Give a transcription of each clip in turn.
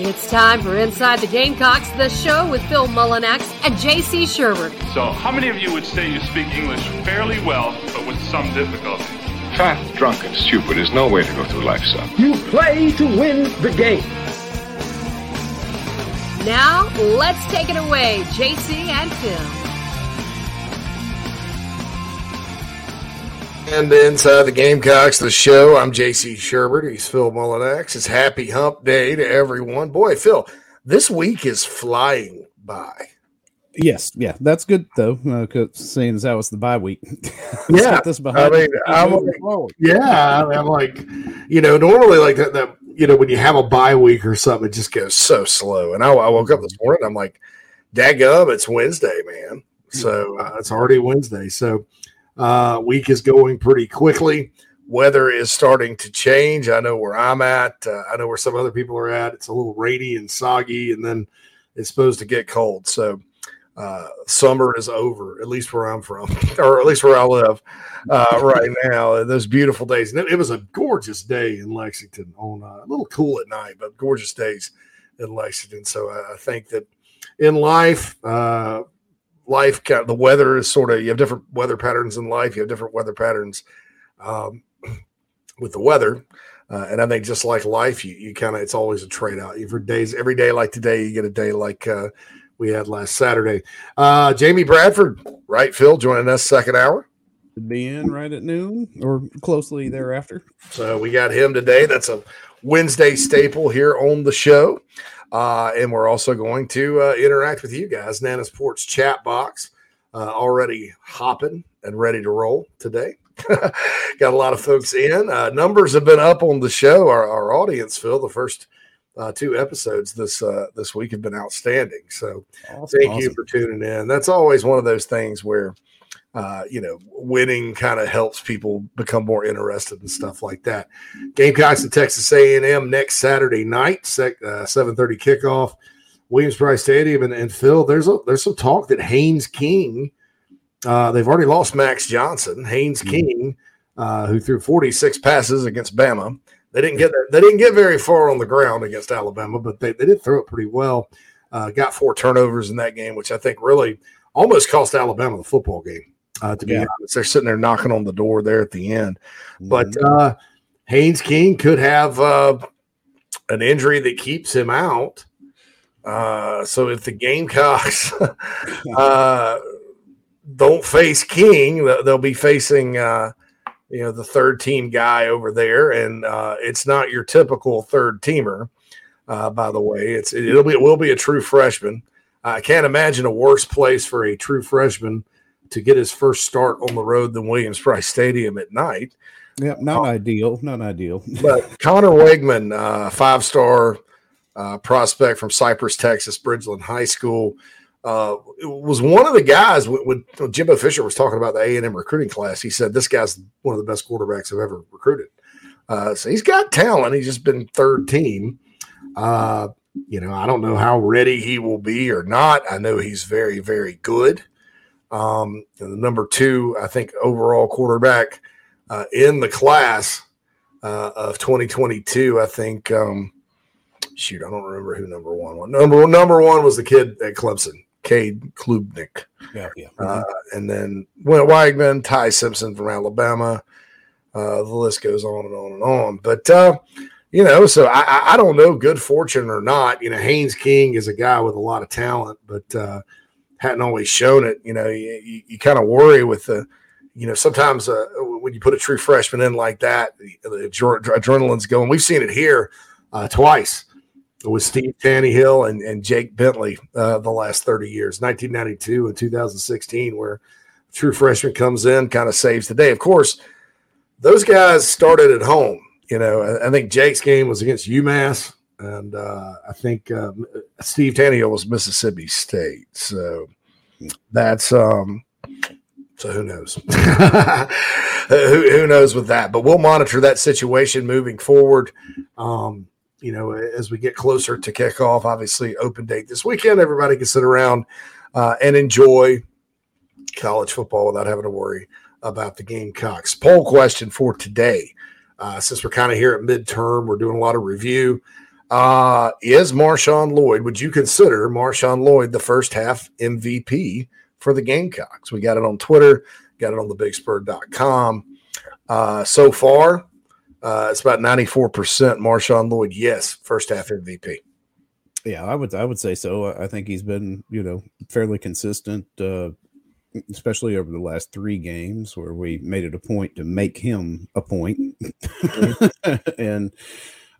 It's time for Inside the Gamecocks, the show with Phil Mullinax and JC Shurburtt. So, how many of you would say you speak English fairly well, but with some difficulty? Fat, drunk, and stupid is no way to go through life, son. You play to win the game. Now, let's take it away, JC and Phil. And inside the Gamecocks, the show, I'm JC Shurburtt. He's Phil Mullinax. It's happy hump day to everyone. Boy, Phil, this week is flying by. Yes, yeah, that's good though, uh, seeing as how it's the bye week. yeah, this behind. I mean, I'm like, yeah, I am like, you know, normally like that, that, you know, when you have a bye week or something, it just goes so slow. And I, I woke up this morning, I'm like, daggum, it's Wednesday, man. So uh, it's already Wednesday. So uh, week is going pretty quickly. Weather is starting to change. I know where I'm at. Uh, I know where some other people are at. It's a little rainy and soggy, and then it's supposed to get cold. So uh, summer is over, at least where I'm from, or at least where I live uh, right now. Those beautiful days. And it, it, was a gorgeous day in Lexington. On uh, a little cool at night, but gorgeous days in Lexington. So I, I think that in life, life the weather is sort of you have different weather patterns in life you have different weather patterns um, with the weather uh, and i think just like life you, you kind of it's always a trade out. For days every day like today you get a day like uh, we had last saturday. Uh, jamie bradford right phil joining us second hour. Be in right at noon or closely thereafter. So we got him today. That's a wednesday staple here on the show uh, and we're also going to uh, interact with you guys. Nana Sports chat box uh, already hopping and ready to roll today. Got a lot of folks in. Uh, numbers have been up on the show. Our, our audience, Phil, the first uh, two episodes this uh, this week have been outstanding. So awesome, thank awesome. you for tuning in. That's always one of those things where uh, you know, winning kind of helps people become more interested in stuff like that. Gamecocks and Texas A&M next Saturday night, sec, uh, 7:30 kickoff, Williams-Brice Stadium, and, and Phil, there's a there's some talk that Haynes King, uh, they've already lost Max Johnson, Haynes mm-hmm. King, uh, who threw 46 passes against Bama. They didn't get they didn't get very far on the ground against Alabama, but they, they did throw it pretty well. Uh, got four turnovers in that game, which I think really almost cost Alabama the football game. Uh, to be yeah. honest, they're sitting there knocking on the door there at the end. Mm-hmm. But uh, Haynes King could have uh, an injury that keeps him out. Uh, so if the Gamecocks uh, don't face King, they'll be facing uh, you know the third team guy over there, and uh, it's not your typical third teamer. Uh, by the way, it's it'll be it will be a true freshman. I can't imagine a worse place for a true freshman to get his first start on the road than Williams-Brice Stadium at night. Yep, not uh, ideal. Not ideal. but Conner Weigman, uh, five star uh, prospect from Cypress, Texas, Bridgeland High School, uh, was one of the guys when, when Jimbo Fisher was talking about the A and M recruiting class. He said this guy's one of the best quarterbacks I've ever recruited. Uh, so he's got talent. He's just been third team. Uh, you know, I don't know how ready he will be or not. I know he's very, very good. Um, the number two, I think, overall quarterback uh, in the class uh, of 2022. I think. Um, shoot, I don't remember who number one was. Number number one was the kid at Clemson, Cade Klubnik. Yeah, yeah. Uh, and then Went Weigman, Ty Simpson from Alabama. Uh, the list goes on and on and on. But uh, you know, so I, I don't know, good fortune or not. You know, Haynes King is a guy with a lot of talent, but uh, hadn't always shown it. You know, you, you, you kind of worry with the, you know, sometimes uh, when you put a true freshman in like that, the, the adrenaline's going. We've seen it here uh, twice with Steve Taneyhill and, and Jake Bentley uh, the last 30 years, 1992 and 2016, where true freshman comes in, kind of saves the day. Of course, those guys started at home. You know, I, I think Jake's game was against UMass and uh, I think uh, Steve Taneyhill was Mississippi State. So that's um. So who knows? who, who knows with that? But we'll monitor that situation moving forward. Um, you know, as we get closer to kickoff, obviously open date this weekend, everybody can sit around uh, and enjoy college football without having to worry about the Gamecocks. Poll question for today, uh, since we're kind of here at midterm, we're doing a lot of review. Uh, is Marshawn Lloyd, would you consider Marshawn Lloyd the first half MVP for the Gamecocks? We got it on Twitter, got it on thebigspur.com. Uh, so far, uh, it's about 94% Marshawn Lloyd, yes, first half MVP. Yeah, I would I would say so. I think he's been, you know, fairly consistent, uh, especially over the last three games where we made it a point to make him a point. and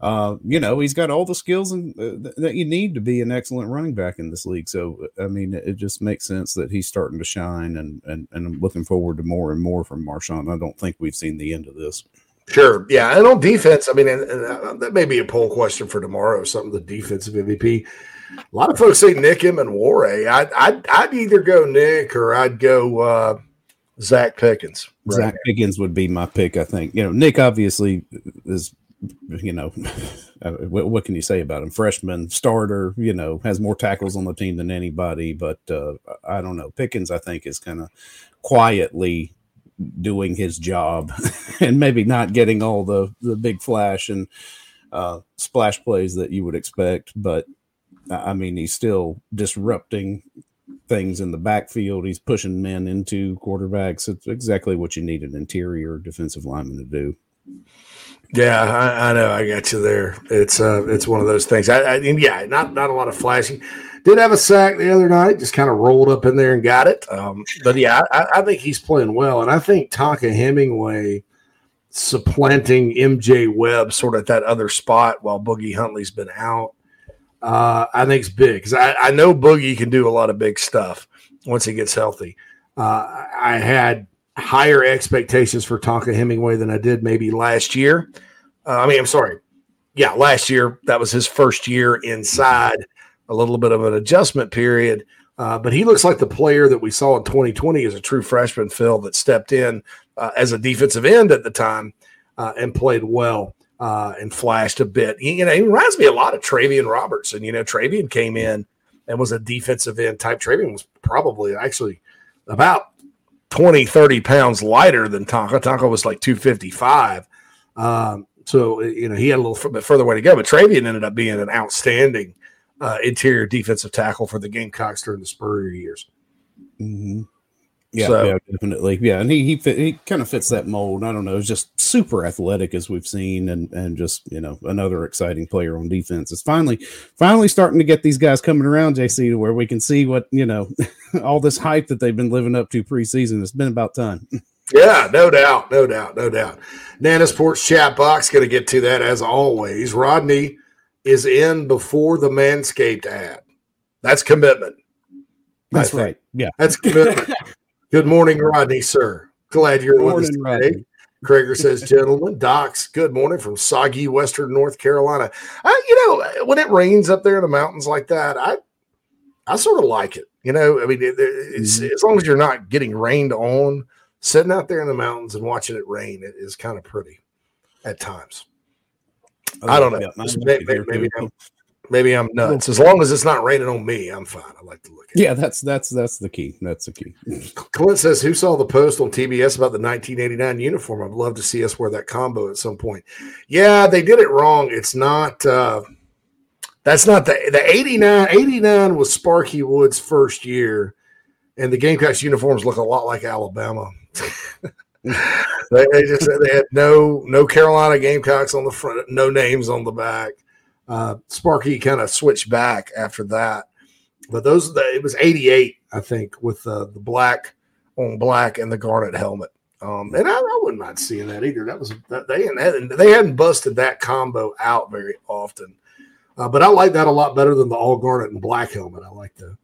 uh, you know, he's got all the skills and, uh, that you need to be an excellent running back in this league. So, I mean, it just makes sense that he's starting to shine, and and, and I'm looking forward to more and more from Marshawn. I don't think we've seen the end of this. Sure. Yeah. And on defense, I mean, and, and uh, that may be a poll question for tomorrow, something the defensive MVP. A lot of folks say Nick Emmanwori. I'd, I'd, I'd either go Nick or I'd go uh, Zacch Pickens. Right Zacch now. Pickens would be my pick, I think. You know, Nick obviously is, you know, what, what, can you say about him? Freshman starter, you know, has more tackles on the team than anybody. But uh, I don't know. Pickens, I think, is kind of quietly doing his job and maybe not getting all the the big flash and uh, splash plays that you would expect, but I mean he's still disrupting things in the backfield. He's pushing men into quarterbacks. It's exactly what you need an interior defensive lineman to do. Yeah, I, I know. I got you there. It's uh, it's one of those things. I, I yeah, not not a lot of flashing. Did have a sack the other night, just kind of rolled up in there and got it. Um, but yeah, I, I, think he's playing well. And I think Tonka Hemingway supplanting MJ Webb sort of at that other spot while Boogie Huntley's been out, uh, I think it's big because I, I, know Boogie can do a lot of big stuff once he gets healthy. Uh, I had higher expectations for Tonka Hemingway than I did maybe last year. Uh, I mean, I'm sorry. Yeah, last year, that was his first year inside a little bit of an adjustment period. Uh, but he looks like the player that we saw in 2020 as a true freshman, Phil, that stepped in uh, as a defensive end at the time uh, and played well uh, and flashed a bit. He, you know, he reminds me a lot of Travian Robertson. You know, Travian came in and was a defensive end type. Travian was probably actually about 20, 30 pounds lighter than Tonka. Tonka was like 255. Um, so, you know, he had a little bit further way to go, but Travian ended up being an outstanding uh, interior defensive tackle for the Gamecocks during the Spurrier years. Mm-hmm. Yeah, so, yeah, definitely. Yeah, and he he fit, he kind of fits that mold. I don't know, it's just super athletic as we've seen, and and just you know another exciting player on defense. It's finally finally starting to get these guys coming around, JC, to where we can see what you know all this hype that they've been living up to preseason. It's been about time. Yeah, no doubt, no doubt, no doubt. Nana Sports chat box going to get to that as always. Rodney is in before the Manscaped ad. That's commitment. That's right. Yeah. That's commitment. good morning, Rodney, sir. Glad you're good with us today. Rodney. Krager says, gentlemen, Docs, good morning from soggy Western North Carolina. I, you know, when it rains up there in the mountains like that, I I sort of like it. You know, I mean, it, it's, mm-hmm. as long as you're not getting rained on, sitting out there in the mountains and watching it rain, it is kind of pretty at times. I don't know. Maybe, maybe, maybe, I'm, maybe, I'm, nuts. As long as it's not raining on me, I'm fine. I like to look at. Yeah, that's that's that's the key. That's the key. Clint says, "Who saw the post on TBS about the 1989 uniform? I'd love to see us wear that combo at some point." Yeah, they did it wrong. It's not. uh That's not the the 89. 89 was Sparky Woods' first year, and the Gamecocks uniforms look a lot like Alabama. they, they, just they had no no Carolina Gamecocks on the front, no names on the back. Uh, Sparky kind of switched back after that, but those it was '88, I think, with uh, the black on black and the garnet helmet. Um, and I, I, wouldn't mind seeing that either. That was that they hadn't they hadn't busted that combo out very often, uh, but I like that a lot better than the all garnet and black helmet. I like the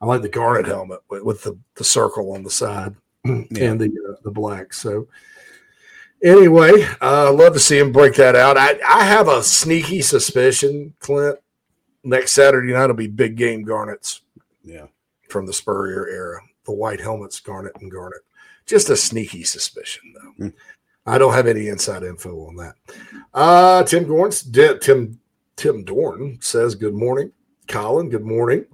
I like the garnet helmet with, with the the circle on the side yeah. and the uh, the black. So anyway, uh, love to see him break that out. I I have a sneaky suspicion, Clint. Next Saturday night will be big game Garnets. Yeah, from the Spurrier era, the white helmets, Garnet and Garnet. Just a sneaky suspicion, though. Mm. I don't have any inside info on that. Uh, Tim Gorns, Tim Tim Dorn says, "Good morning, Colin. Good morning."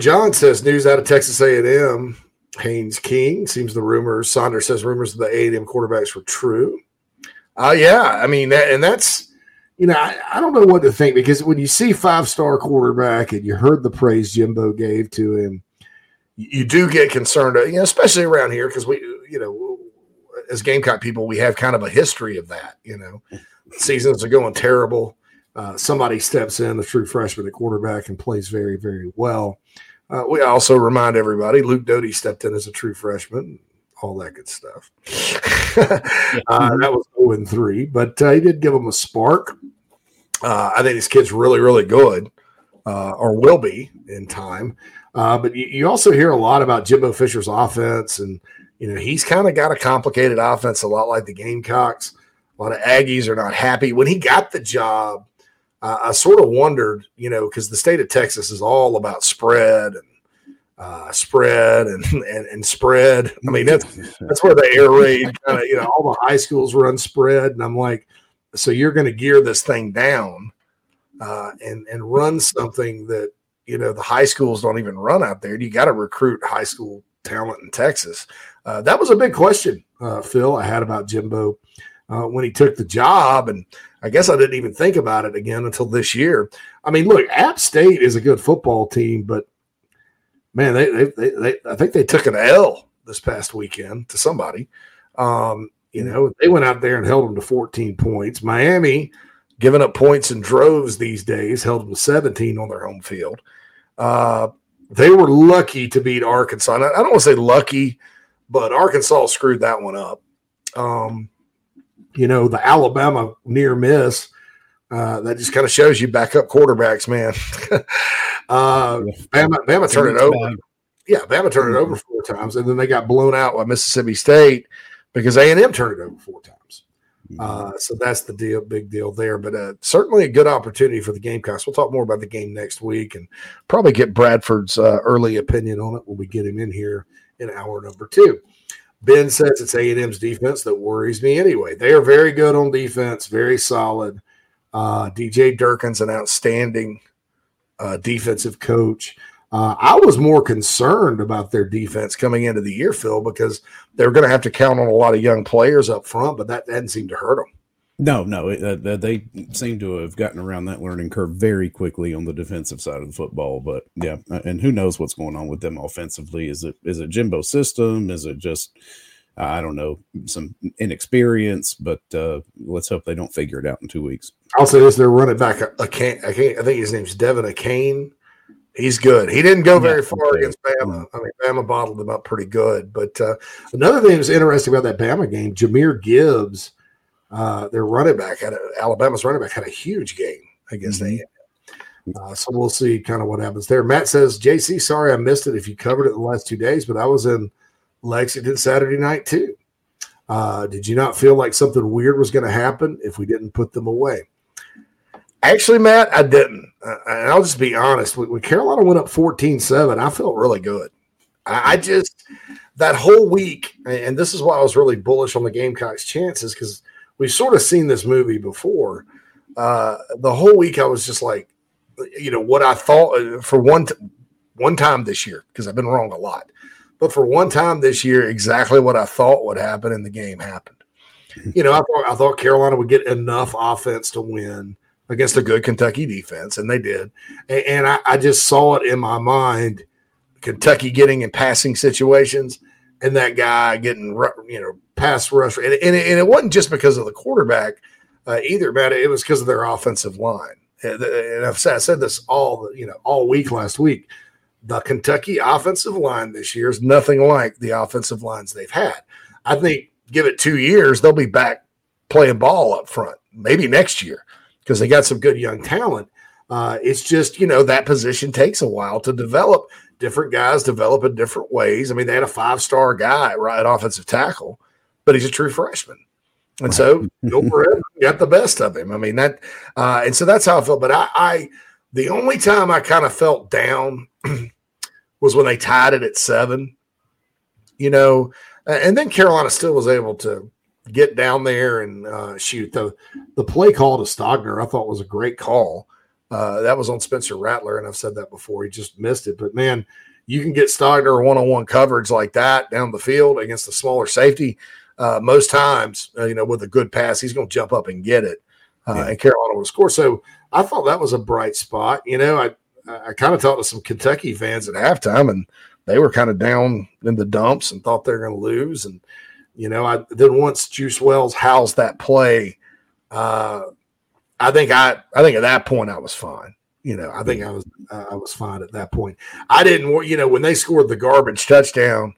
John says, "News out of Texas A&M. Haynes King seems the rumors. Saunders says rumors of the A&M quarterbacks were true. Uh, yeah, I mean, that, and that's you know, I, I, don't know what to think because when you see five star quarterback and you heard the praise Jimbo gave to him, you, do get concerned, you know, especially around here because we, you know, as Gamecock people, we have kind of a history of that. You know, seasons are going terrible. Uh, somebody steps in, the true freshman at quarterback, and plays very, very well. Uh, we also remind everybody Luke Doty stepped in as a true freshman, all that good stuff. uh, that was 0 and 3, but uh, he did give them a spark. Uh, I think this kid's really, really good, uh, or will be in time. Uh, but you, you, also hear a lot about Jimbo Fisher's offense, and you know he's kind of got a complicated offense, a lot like the Gamecocks. A lot of Aggies are not happy when he got the job. Uh, I sort of wondered, you know, because the state of Texas is all about spread and uh, spread and, and, and spread. I mean, that's that's where the air raid kind of, you know, all the high schools run spread, and I'm like, so you're going to gear this thing down uh, and and run something that you know the high schools don't even run out there. You got to recruit high school talent in Texas. Uh, that was a big question, uh, Phil. I had about Jimbo uh, when he took the job, and I guess I didn't even think about it again until this year. I mean, look, App State is a good football team, but man, they, they, they, they, I think they took an L this past weekend to somebody. Um, you know, they went out there and held them to 14 points. Miami, giving up points in droves these days, held them to 17 on their home field. Uh, they were lucky to beat Arkansas. I, don't want to say lucky, but Arkansas screwed that one up. Um, you know, the Alabama near miss uh, that just kind of shows you backup quarterbacks, man. uh, Bama, Bama turned it over. Yeah, Bama turned it over mm-hmm. four times, and then they got blown out by Mississippi State because A and M turned it over four times. Mm-hmm. Uh, so that's the deal, big deal there. But uh, certainly a good opportunity for the Gamecocks. We'll talk more about the game next week and probably get Bradford's uh, early opinion on it when we get him in here in hour number two. Ben says it's A and M's defense that worries me anyway. They are very good on defense, very solid. Uh, DJ Durkin's an outstanding uh, defensive coach. Uh, I was more concerned about their defense coming into the year, Phil, because they're going to have to count on a lot of young players up front, but that didn't seem to hurt them. No, no, uh, they seem to have gotten around that learning curve very quickly on the defensive side of the football. But yeah, and who knows what's going on with them offensively? Is it is it Jimbo system? Is it just I don't know, some inexperience, but uh, let's hope they don't figure it out in two weeks. I'll say this: they're running back. A, a can, I, can't, I think his name's De'Von Achane. He's good. He didn't go very far against Bama. I mean, Bama bottled him up pretty good. But uh, another thing that's interesting about that Bama game, Jahmyr Gibbs, uh, their running back had a, Alabama's running back had a huge game against mm-hmm. Uh, so we'll see kind of what happens there. Matt says, JC, sorry I missed it if you covered it the last two days, but I was in Lexington Saturday night too. Uh, did you not feel like something weird was going to happen if we didn't put them away? Actually, Matt, I didn't. Uh, and I'll just be honest. When, Carolina went up 14 7, I felt really good. I, I, just, that whole week, and this is why I was really bullish on the Gamecocks' chances because we've sort of seen this movie before. Uh, the whole week, I was just like, you know, what I thought uh, for one, t- one time this year, because I've been wrong a lot. But for one time this year, exactly what I thought would happen in the game happened. You know, I thought I thought Carolina would get enough offense to win against a good Kentucky defense, and they did. And, and I, I just saw it in my mind, Kentucky getting in passing situations, and that guy getting you know pass rush, and, and, it, and it wasn't just because of the quarterback uh, either, but it was because of their offensive line. And I've said, I said this all you know all week last week the Kentucky offensive line this year is nothing like the offensive lines they've had. I think give it two years, they'll be back playing ball up front, maybe next year, because they got some good young talent. Uh, it's just, you know, that position takes a while to develop. Different guys develop in different ways. I mean, they had a five star guy, right, offensive tackle, but he's a true freshman. And so for got the best of him. I mean, that, uh, and so that's how I felt. But I, I the only time I kind of felt down was when they tied it at seven, you know, and then Carolina still was able to get down there and uh, shoot. The the play call to Stogner I thought was a great call. Uh, that was on Spencer Rattler, and I've said that before. He just missed it, but man, you can get Stogner one on one coverage like that down the field against the smaller safety. Uh, most times, uh, you know, with a good pass, he's going to jump up and get it. uh, Yeah. and Carolina would score. So I thought that was a bright spot. You know, I I kind of talked to some Kentucky fans at halftime, and they were kind of down in the dumps and thought they were going to lose. And you know, I then once Juice Wells housed that play, uh, I think I I think at that point I was fine. You know, I think I was uh, I was fine at that point. I didn't want you know when they scored the garbage touchdown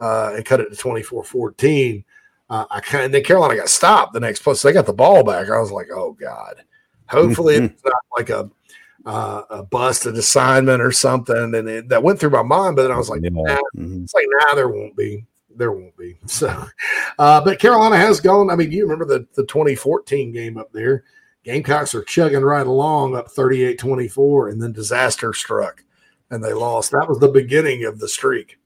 uh, and cut it to 24-14, uh, I kind of then Carolina got stopped the next play. So they got the ball back. I was like, oh god, hopefully it's not like a uh, a busted assignment or something. And it, that went through my mind, but then I was like, Yeah. nah, Mhm. it's like, nah, there won't be. There won't be. So, uh, but Carolina has gone. I mean, you remember the, the 2014 game up there? Gamecocks are chugging right along up 38 24, and then disaster struck and they lost. That was the beginning of the streak,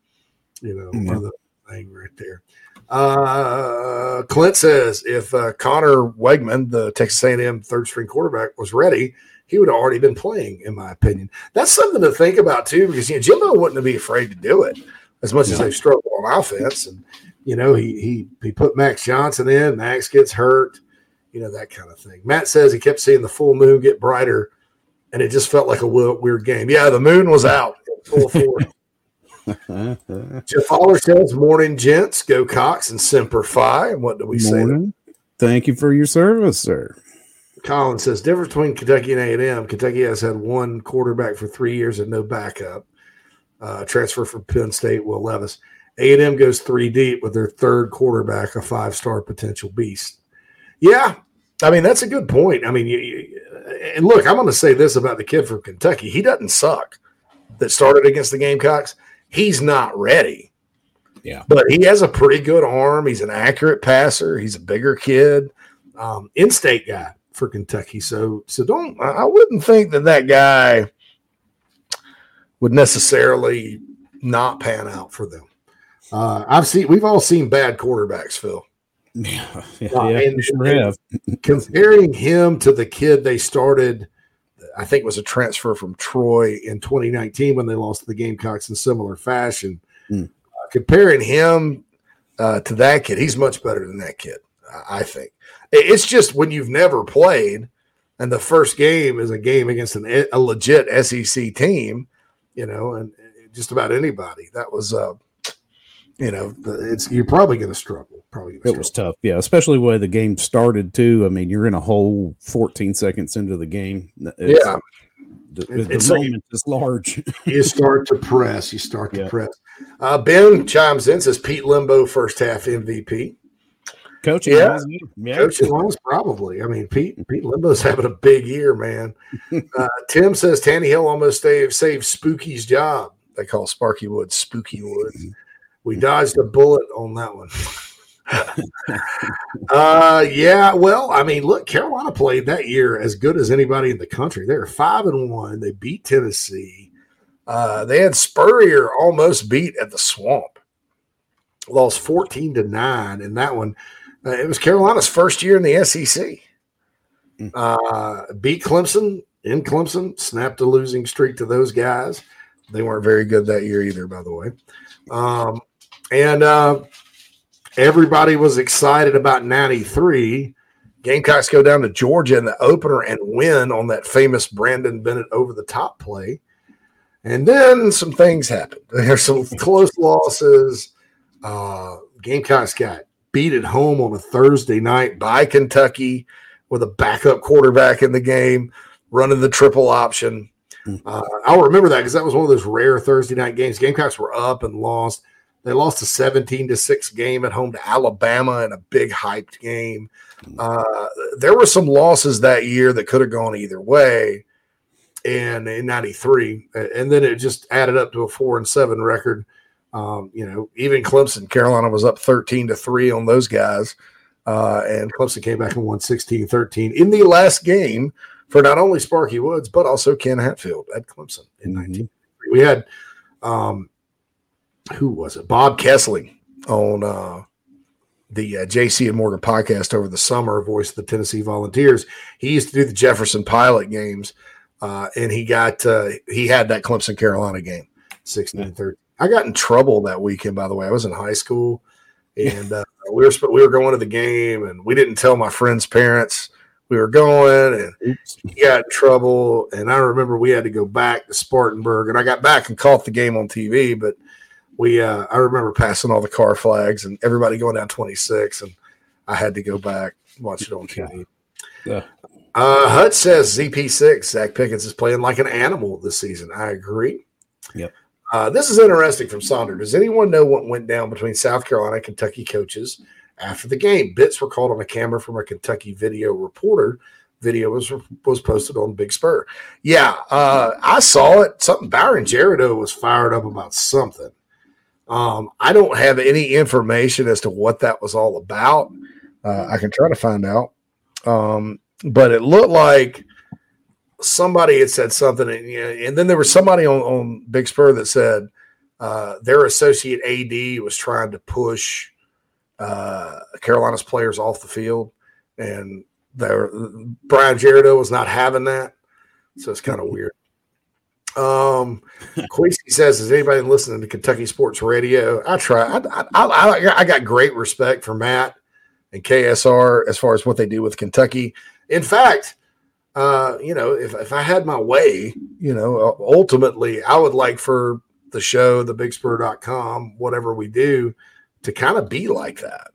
you know, Yeah. or the thing right there. Uh, Clint says if uh, Conner Weigman, the Texas A&M third string quarterback, was ready, he would have already been playing, in my opinion. That's something to think about too, because you know Jimbo wouldn't be afraid to do it as much as they struggle on offense. And you know, he he he put Max Johnson in. Max gets hurt, you know that kind of thing. Matt says he kept seeing the full moon get brighter, and it just felt like a weird game. Yeah, the moon was out in full force. Jeff Fowler says, "Morning, gents. Go Cox and Semper Fi." And what do we say? Morning. Thank you for your service, sir. Colin says difference between Kentucky and A and M. Kentucky has had one quarterback for three years and no backup. Uh, transfer from Penn State, Will Levis. A and M goes three deep with their third quarterback, a five-star potential beast. Yeah, I mean that's a good point. I mean, you, you- and look, I'm going to say this about the kid from Kentucky: he doesn't suck. That started against the Gamecocks. He's not ready. Yeah. but he has a pretty good arm. He's an accurate passer. He's a bigger kid, um, in-state guy for Kentucky. So, so don't. I wouldn't think that that guy would necessarily not pan out for them. Uh, I've seen. We've all seen bad quarterbacks, Phil. Yeah, yeah, Uh, yeah and- sure and- have. Comparing him to the kid they started, I think was a transfer from Troy in 2019 when they lost to the Gamecocks in similar fashion. Hmm. Uh, comparing him uh, to that kid, he's much better than that kid. I- I think it's just when you've never played, and the first game is a game against an, a legit SEC team, you know, and and just about anybody. That was, uh, you know, it's you're probably going to struggle. Probably It was tough, yeah. Especially the way the game started too. I mean, you're in a whole 14 seconds into the game. It's- Yeah. the, the it's like- moment is large. you start to press. You start to Yeah. press. Uh, ben chimes in says Pete Lembo first half MVP. Coaching, Yeah. yeah, Coaching wise, probably. I mean, Pete Pete Lembo's having a big year, man. Uh, Tim says Taneyhill almost saved, saved Spooky's job. They call Sparky Woods Spooky Woods. We dodged a bullet on that one. uh yeah, well, I mean, look, Carolina played that year as good as anybody in the country. They were five and one. They beat Tennessee. Uh, they had Spurrier almost beat at the swamp. Lost 14 to 9 in that one. Uh, it was Carolina's first year in the SEC. Uh, beat Clemson in Clemson, snapped a losing streak to those guys. They weren't very good that year either, by the way. Um, and uh, everybody was excited about 93. Gamecocks go down to Georgia in the opener and win on that famous Brandon Bennett over the top play. And then some things happened. There's some close losses. Uh, Gamecocks got beat at home on a Thursday night by Kentucky with a backup quarterback in the game, running the triple option. Uh, I'll remember that because that was one of those rare Thursday night games. Gamecocks were up and lost. They lost a 17 to 6 game at home to Alabama in a big hyped game. Uh, there were some losses that year that could have gone either way. And in 93, and then it just added up to a four and seven record. Um, you know, even Clemson, Carolina was up 13 to 3 on those guys. Uh, and Clemson came back and won 16 13 in the last game for not only Sparky Woods, but also Ken Hatfield at Clemson in Mhm. 19. We had, um, who was it? Bob Kesling on uh, the uh, JC and Morgan podcast over the summer, voice of the Tennessee Volunteers. He used to do the Jefferson Pilot games, uh, and he got uh, he had that Clemson Carolina game, 16 13. I got in trouble that weekend, by the way. I was in high school, and uh, we were we were going to the game, and we didn't tell my friends' parents. we were going, and he got in trouble. And I remember we had to go back to Spartanburg, and I got back and caught the game on TV. But we, uh, I remember passing all the car flags and everybody going down 26, and I had to go back watch it on TV. Yeah. Uh, Hut says ZP6 Zacch Pickens is playing like an animal this season. I agree. Yep. Uh, this is interesting from Sonder. Does anyone know what went down between South Carolina and Kentucky coaches after the game? Bits were called on a camera from a Kentucky video reporter. Video was was posted on Big Spur. Yeah, uh, I saw it. Something Byron Jerido was fired up about something. Um, I don't have any information as to what that was all about. Uh, I can try to find out. Um, but it looked like somebody had said something, and, you know, and then there was somebody on, on Big Spur that said uh, their associate AD was trying to push uh, Carolina's players off the field, and Brian Jerido was not having that, so it's kind of weird. Um, Queasy says, "Is anybody listening to Kentucky sports radio?" I try. I, I, I, I got great respect for Matt and KSR as far as what they do with Kentucky. In fact, uh, you know, if, if I had my way, you know, ultimately I would like for the show, the bigspur.com, whatever we do, to kind of be like that.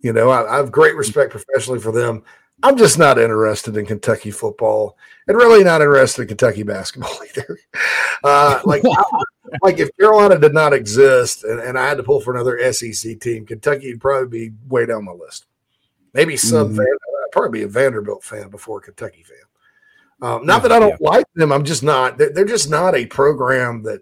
You know, I, I have great respect professionally for them. I'm just not interested in Kentucky football and really not interested in Kentucky basketball either. Uh, like, like if Carolina did not exist and, and I had to pull for another SEC team, Kentucky would probably be way down my list. Maybe some Mhm. fan, I'd probably be a Vanderbilt fan before a Kentucky fan. Um, not that I don't like them, I'm just not. They're, they're just not a program that,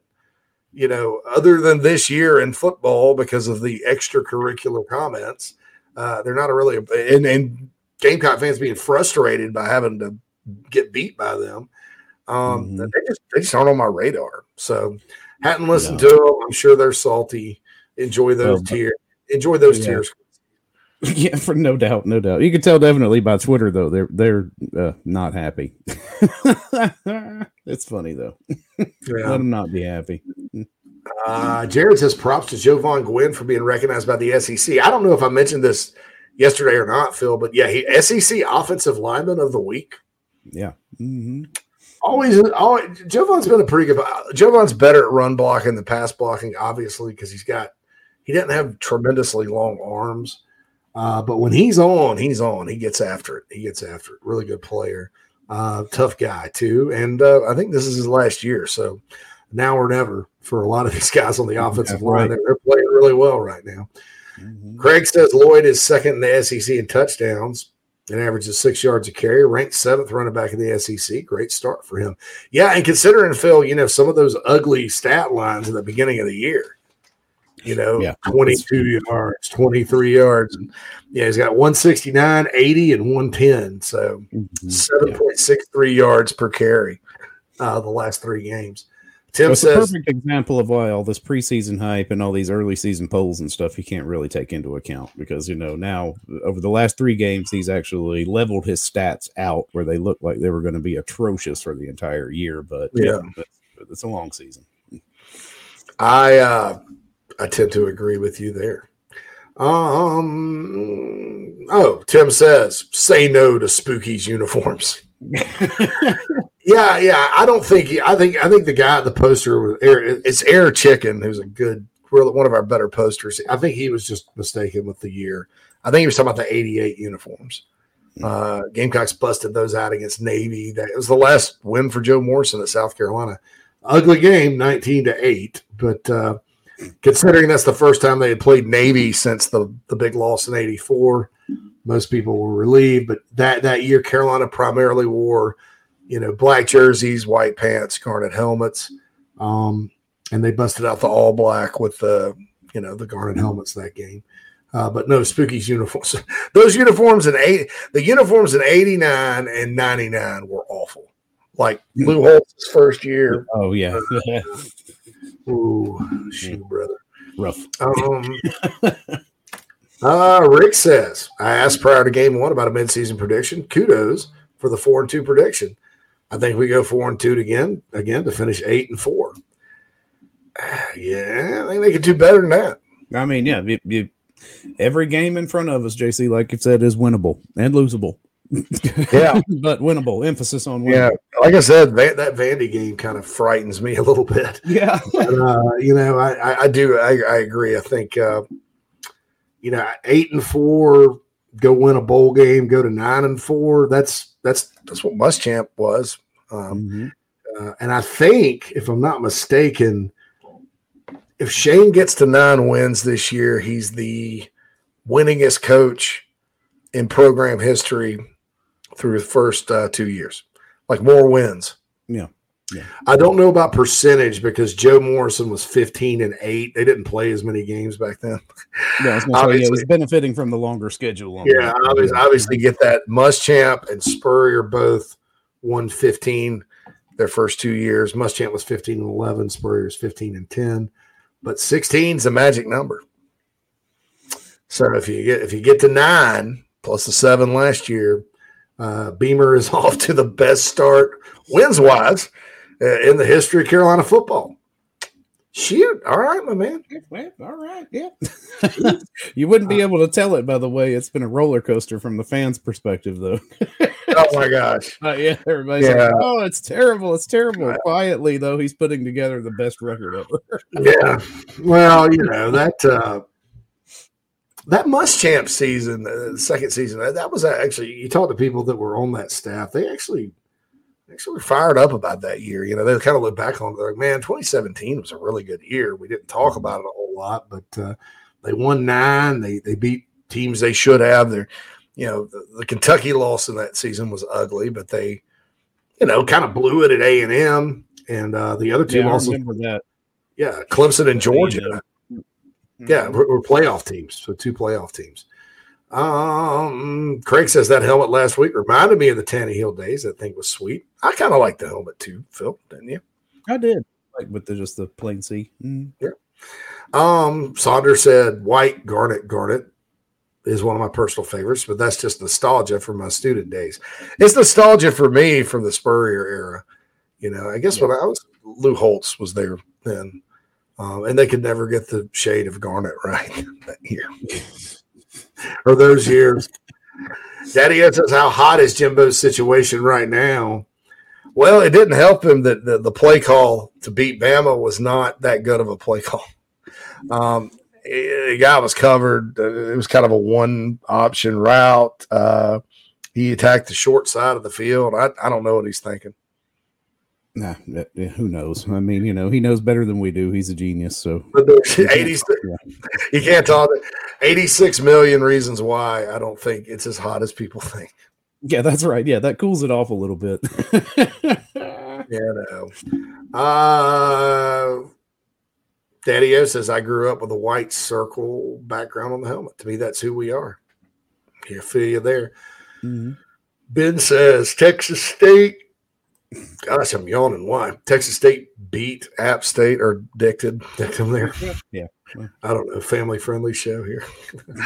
you know, other than this year in football because of the extracurricular comments, uh, they're not a really and, and Gamecock fans being frustrated by having to get beat by them. Um, Mhm. They just they just aren't on my radar. So hadn't listened No. to them. I'm sure they're salty. Enjoy those but- tears. Enjoy those Yeah. tears. Yeah, for no doubt, no doubt. You can tell definitely by Twitter though they're they're uh, not happy. it's funny though. Let them not be happy. Uh, Jared says props to Joe Jovaughn Gwyn for being recognized by the SEC. I don't know if I mentioned this yesterday or not, Phil, but yeah, he SEC Offensive Lineman of the Week. Yeah. hmm Always, always Jovaughn's been a pretty good. Jovaughn's better at run blocking than pass blocking, obviously, because he's got he doesn't have tremendously long arms. Uh, but when he's on, he's on. He gets after it. He gets after it. Really good player. Uh, tough guy too. And uh, I think this is his last year. So now or never for a lot of these guys on the offensive Yeah, line. right. They're, they're playing really well right now. Hmm Craig says Lloyd is second in the SEC in touchdowns and averages six yards a carry, ranked seventh running back in the SEC. Great start for him. Yeah, and considering Phil, you know, some of those ugly stat lines in the beginning of the year, you know, Yeah. 22 yards, 23 yards. And yeah, he's got 169, 80, and 110. So Mm-hmm. 7.63 yards per carry uh, the last three games. Tim It's a says, perfect example of why all this preseason hype and all these early season polls and stuff you can't really take into account because you know now over the last three games he's actually leveled his stats out where they look like they were going to be atrocious for the entire year, but Yeah. it's, it's a long season. I uh, I tend to agree with you there. Um. Oh, Tim says, "Say no to Spooky's uniforms." yeah, yeah. I don't think. He, I think. I think the guy at the poster was Air. It's Air Chicken, who's a good, one of our better posters. I think he was just mistaken with the year. I think he was talking about the '88 uniforms. Uh, Gamecocks busted those out against Navy. That was the last win for Joe Morrison at South Carolina. Ugly game, nineteen to eight, but. Uh, considering that's the first time they had played Navy since the the big loss in '84. Most people were relieved, but that that year Carolina primarily wore, you know, black jerseys, white pants, garnet helmets, um, and they busted out the all black with the you know the garnet helmets that game. Uh, but no, Spooky's uniforms. Those uniforms in eight, the uniforms in '89 and '99 were awful. Like Lou Holtz's first year. Oh yeah, Ooh, shoot, brother. rough. Um, uh, Rick says, I asked prior to game one about a midseason prediction. Kudos for the four and two prediction. I think we go four and two again, again to finish eight and four. Ah, Yeah, I think they could do better than that. I mean, yeah, you, you, every game in front of us, JC, like you said, is winnable and losable. Yeah. but winnable. Emphasis on winning. Yeah, like I said, Van, that Vandy game kind of frightens me a little bit. Yeah. But, uh, you know, I, I, I do. I, I agree. I think, uh, you know, eight and four, go win a bowl game, go to nine and four. That's that's that's what Muschamp was. Um, Mhm. uh, and I think, if I'm not mistaken, if Shane gets to nine wins this year, he's the winningest coach in program history through the first uh, two years, like more wins. Yeah. I don't know about percentage because Joe Morrison was 15 and 8. They didn't play as many games back then. Yeah, I was gonna say, yeah, Obviously- he's benefiting from the longer schedule. Yeah, that. obviously, obviously get that. Muschamp and Spurrier both won 15 their first two years. Muschamp was 15 and 11, Spurrier's 15 and 10. But 16 is a magic number. So if you get if you get to nine plus the seven last year, uh, Beamer is off to the best start wins wise in the history of Carolina football. Shoot, all right, my man. Well, all right, yeah. you wouldn't be able to tell it by the way. It's been a roller coaster from the fans' perspective, though. Oh my gosh. Uh, yeah, everybody's Yeah. like, "Oh, it's terrible! It's terrible." Quietly, though, he's putting together the best record ever. Yeah. Well, you know that uh, that Muschamp season, uh, the second season, that, that was actually you talk to people that were on that staff. They actually actually were fired up about that year. You know, they kind of look back on it they're like, man, 2017 was a really good year. We didn't talk about it a whole lot, but uh, they won nine. They they beat teams they should have. They're you know the, the Kentucky loss in that season was ugly, but they you know kind of blew it at A and M. And uh, the other two Yeah, losses, yeah, Clemson and Georgia. Yeah. Yeah, we're, we're playoff teams, so two playoff teams. Um, Craig says that helmet last week reminded me of the Taneyhill days. I think was sweet. I kind of like the helmet too, Phil, didn't you? I did like with the, just the plain C. Mm. Um, Saunders said white garnet garnet is one of my personal favorites, but that's just nostalgia from my student days. It's nostalgia for me from the Spurrier era. You know, I guess when I was Lou Holtz was there then, um, and they could never get the shade of garnet right that year or those years. Daddy says, "How hot is Jimbo's situation right now?" Well, it didn't help him that the, the play call to beat Bama was not that good of a play call. Um, eh, the guy was covered. Uh, It was kind of a one option route. Uh, he attacked the short side of the field. I, I don't know what he's thinking. Nah, who knows? I mean, you know, he knows better than we do. He's a genius. So But there's 86, Yeah. you can't talk 86 million reasons why I don't think it's as hot as people think. yeah, that's right. Yeah, that cools it off a little bit. Yeah, no. Uh, Daddy O says, I grew up with a white circle background on the helmet. To me, that's who we are. Yeah, feel you there. Mhm. Ben says Texas State. Gosh, I'm yawning. Why? Texas State beat App State or Dicted. Dicted there. Yeah. I don't know. Family friendly show here.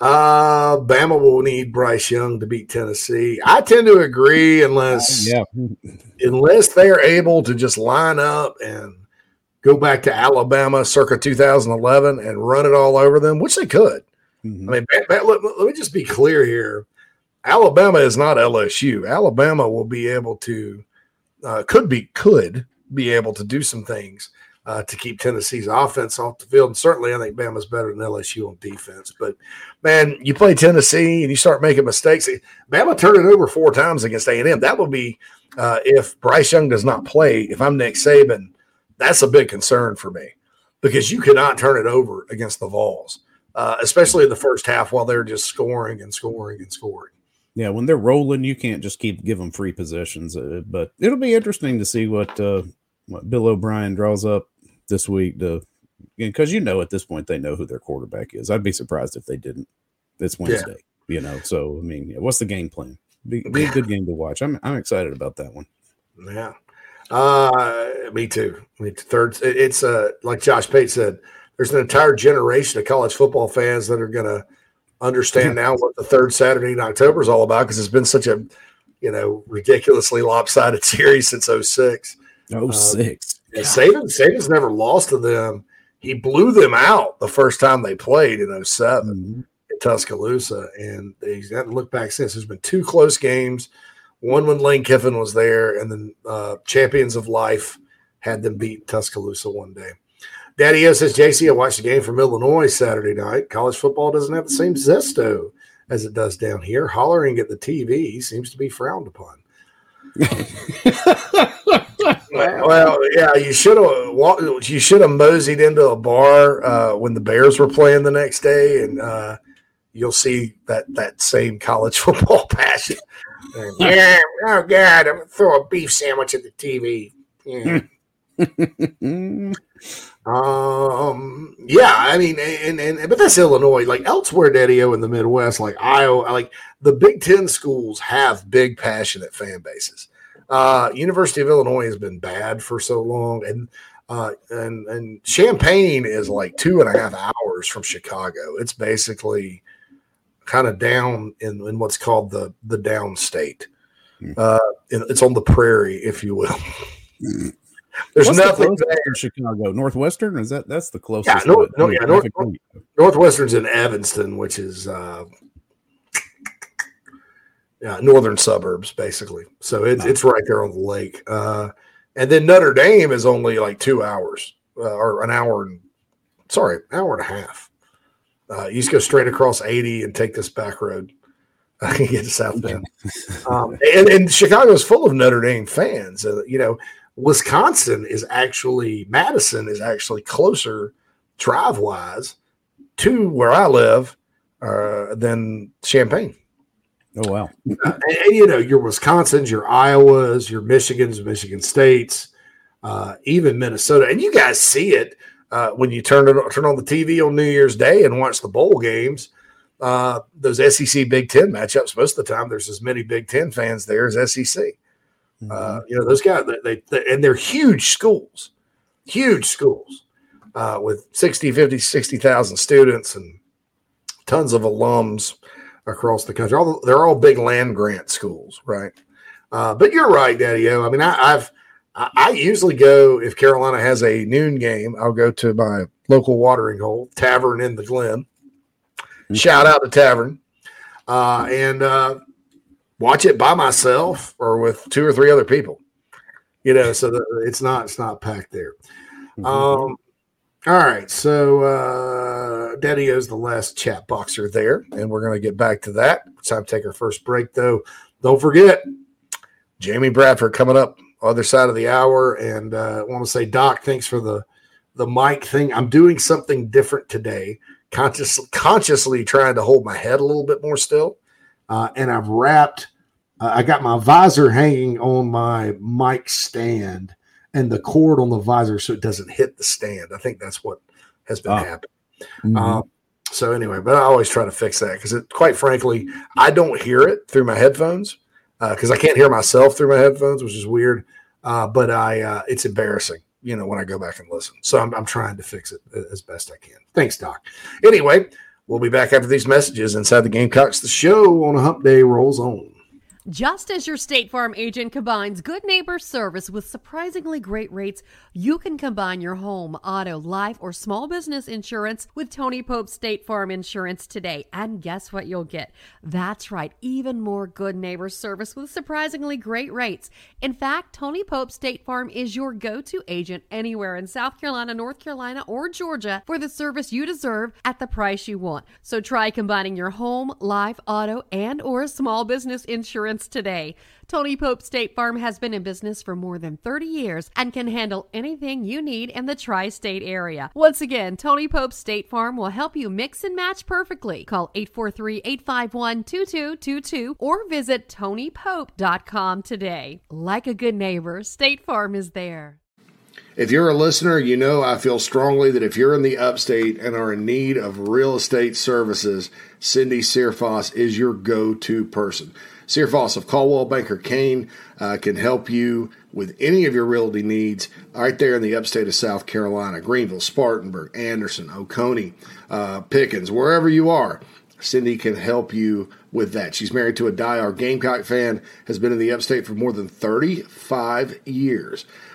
uh, Bama will need Bryce Young to beat Tennessee. I tend to agree unless Yeah, unless they are able to just line up and go back to Alabama circa 2011 and run it all over them, which they could. Mhm. I mean, let, let me just be clear here. Alabama is not LSU. Alabama will be able to, uh, could be, could be able to do some things uh, to keep Tennessee's offense off the field. And certainly, I think Bama's better than LSU on defense. But man, you play Tennessee and you start making mistakes. Bama turned it over four times against A and M. That would be uh, if Bryce Young does not play. If I'm Nick Saban, that's a big concern for me because you cannot turn it over against the Vols uh, especially in the first half while they're just scoring and scoring and scoring. yeah. When they're rolling, you can't just keep give them free possessions. Uh, but it'll be interesting to see what uh, what Bill O'Brien draws up this week. To because you know at this point they know who their quarterback is. I'd be surprised if they didn't. It's Wednesday, you know. So I mean, yeah, what's the game plan? Be, be a good game to watch. I'm I'm excited about that one. Yeah. Uh, me too. Me too. Third, it's uh, like Josh Pate said, there's an entire generation of college football fans that are going to understand now what the third Saturday in October is all about because it's been such a, you know, ridiculously lopsided series since 06. Oh six. Yeah, Saban, Saban's never lost to them. He blew them out the first time they played in 07. Mhm. at Tuscaloosa, and they haven't looked back since. There's been two close games. One when Lane Kiffin was there, and then uh, Champions of Life had them beat Tuscaloosa one day. Daddy O says, JC, I watched the game from Illinois Saturday night. College football doesn't have the same zesto as it does down here. Hollering at the TV seems to be frowned upon. well, yeah, you should have you should have moseyed into a bar uh, when the Bears were playing the next day, and uh, you'll see that that same college football passion. And, yeah, oh God, I'm gonna throw a beef sandwich at the TV. Yeah. um, yeah, I mean, and, and but that's Illinois. Like elsewhere, Daddy O in the Midwest, like Iowa, like the Big Ten schools have big, passionate fan bases. Uh, University of Illinois has been bad for so long, and uh, and and Champaign is like two and a half hours from Chicago. It's basically kind of down in, in what's called the the downstate. Hmm. Uh, it's on the prairie, if you will. Hmm. There's What's nothing the there. Chicago. Northwestern is that that's the closest. Yeah, no, no, yeah North, Northwestern's in Evanston, which is uh, yeah, northern suburbs basically. So it's it's right there on the lake. Uh, and then Notre Dame is only like two hours uh, or an hour and sorry, hour and a half. Uh, you just go straight across 80 and take this back road. I can get to South Bend. Um, and, and Chicago is full of Notre Dame fans. Uh, you know, Wisconsin is actually Madison is actually closer drive wise to where I live uh, than Champaign. Oh wow! uh, and, you know your Wisconsin's, your Iowas, your Michigans, Michigan States, uh, even Minnesota, and you guys see it uh, when you turn it turn on the TV on New Year's Day and watch the bowl games. Uh, those SEC Big Ten matchups, most of the time, there's as many Big Ten fans there as SEC. Mm-hmm. Uh, you know, those guys, they, they, and they're huge schools, huge schools uh, with 60, 50, 60,000 students and tons of alums across the country. All, they're all big land grant schools, right? Uh, but you're right, Daddy O. I mean, I, have I, I usually go if Carolina has a noon game. I'll go to my local watering hole, Tavern in the Glen. Mm-hmm. Shout out to Tavern, uh, and uh, watch it by myself or with two or three other people. You know, so it's not it's not packed there. Mm-hmm. Um, all right, so uh, Daddy is the last chat boxer there, and we're going to get back to that. It's time to take our first break, though. Don't forget, Jamie Bradford coming up other side of the hour, and uh, I want to say, Doc, thanks for the the mic thing. I'm doing something different today, consciously consciously trying to hold my head a little bit more still, uh, and I've wrapped. Uh, I got my visor hanging on my mic stand and the cord on the visor so it doesn't hit the stand. I think that's what has been oh. happening. Mm-hmm. Um, so anyway, but I always try to fix that because, quite frankly, I don't hear it through my headphones because uh, I can't hear myself through my headphones, which is weird. Uh, but I, uh, it's embarrassing, you know, when I go back and listen. So I'm, I'm trying to fix it as best I can. Thanks, Doc. Anyway, we'll be back after these messages inside the Gamecocks. The show on a hump day rolls on. Just as your State Farm agent combines good neighbor service with surprisingly great rates, you can combine your home, auto, life, or small business insurance with Tony Pope State Farm Insurance today. And guess what you'll get? That's right, even more good neighbor service with surprisingly great rates. In fact, Tony Pope State Farm is your go to agent anywhere in South Carolina, North Carolina, or Georgia for the service you deserve at the price you want. So try combining your home, life, auto, and or small business insurance today. Tony Pope State Farm has been in business for more than 30 years and can handle anything you need in the tri state area. Once again, Tony Pope State Farm will help you mix and match perfectly. Call 843 851 2222 or visit TonyPope.com today. Like a good neighbor, State Farm is there. If you're a listener, you know I feel strongly that if you're in the upstate and are in need of real estate services, Cindy Searfoss is your go to person. Searfoss of Coldwell Banker Caine uh, can help you with any of your realty needs right there in the upstate of South Carolina, Greenville, Spartanburg, Anderson, Oconee, uh, Pickens, wherever you are. Cindy can help you with that. She's married to a die-hard Gamecock fan, has been in the upstate for more than 35 years.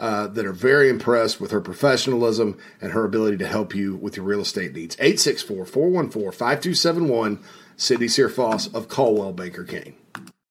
uh, that are very impressed with her professionalism and her ability to help you with your real estate needs. 864 414 5271, Cindy Searfoss of Coldwell Banker Caine.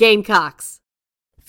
Gamecocks.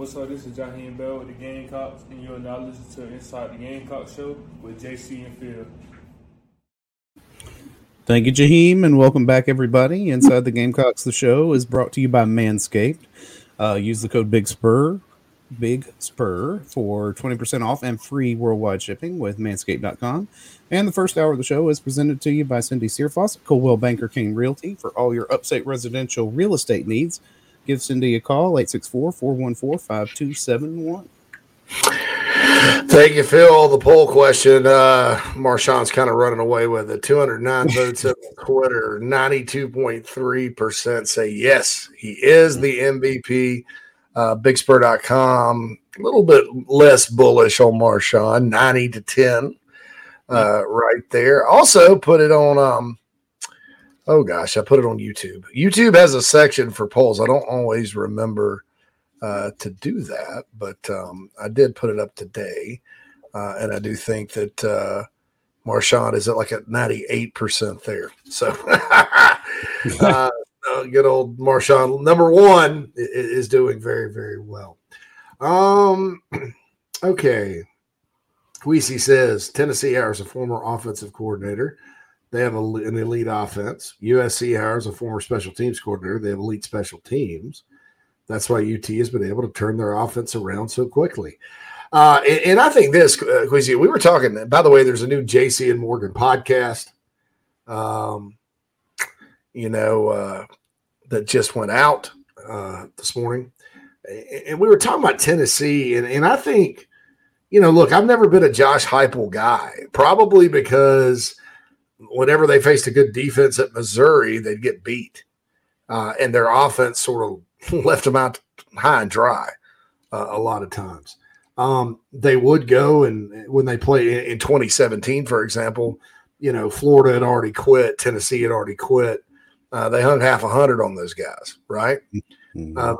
What's up? This is Jaheim Bell with the Gamecocks, and you're now listening to Inside the Gamecock Show with JC and Phil. Thank you, Jaheim, and welcome back, everybody. Inside the Gamecocks, the show is brought to you by Manscaped. Uh, use the code Big Spur, Big Spur, for 20% off and free worldwide shipping with manscaped.com. And the first hour of the show is presented to you by Cindy Searfoss, Coldwell Banker King Realty, for all your upstate residential real estate needs. Give Cindy a call, 864 414 5271. Thank you, Phil. The poll question, uh, Marshawn's kind of running away with it. 209 votes on the Twitter, 92.3% say yes, he is the MVP. Uh, BigSpur.com, a little bit less bullish on Marshawn, 90 to 10 uh, right there. Also put it on, um, oh gosh, I put it on YouTube. YouTube has a section for polls. I don't always remember uh, to do that, but um, I did put it up today, uh, and I do think that uh, Marshawn is at like a ninety eight percent there. So, uh, good old Marshawn, number one, is doing very very well. Um, okay. Weesey says Tennessee hires a former offensive coordinator. They have a, an elite offense. USC hires a former special teams coordinator. They have elite special teams. That's why UT has been able to turn their offense around so quickly. Uh, and, and I think this, uh, Queasy, we were talking, by the way, there's a new JC and Morgan podcast, um, you know, uh, that just went out uh, this morning. And we were talking about Tennessee. And, and I think, you know, look, I've never been a Josh Heupel guy, probably because whenever they faced a good defense at Missouri, they'd get beat, uh, and their offense sort of left them out high and dry uh, a lot of times. Um, they would go and when they play in 2017, for example, you know, Florida had already quit, Tennessee had already quit. Uh, they hung half a hundred on those guys, right? Mm-hmm. Uh,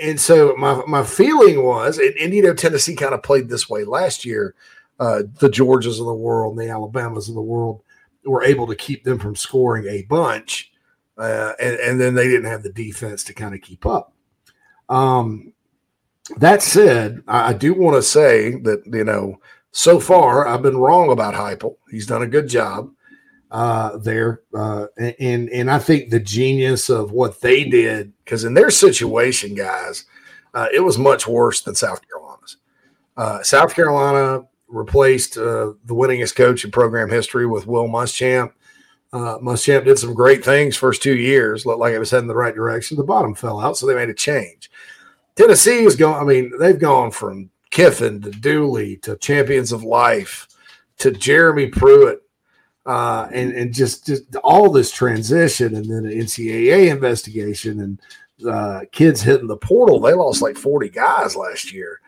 and so my my feeling was, and, and you know, Tennessee kind of played this way last year. Uh, the Georgias of the world and the Alabamas of the world were able to keep them from scoring a bunch, uh, and, and then they didn't have the defense to kind of keep up. Um, that said, I, I do want to say that you know so far I've been wrong about Heupel. He's done a good job uh, there, uh, and and I think the genius of what they did because in their situation, guys, uh, it was much worse than South Carolina's. Uh, South Carolina replaced uh, the winningest coach in program history with Will Muschamp. Uh, Muschamp did some great things first two years, looked like it was heading the right direction. The bottom fell out, so they made a change. Tennessee is going. I mean, they've gone from Kiffin to Dooley to Champions of Life to Jeremy Pruitt, uh, and and just just all this transition, and then an NCAA investigation, and uh, kids hitting the portal. They lost like forty guys last year,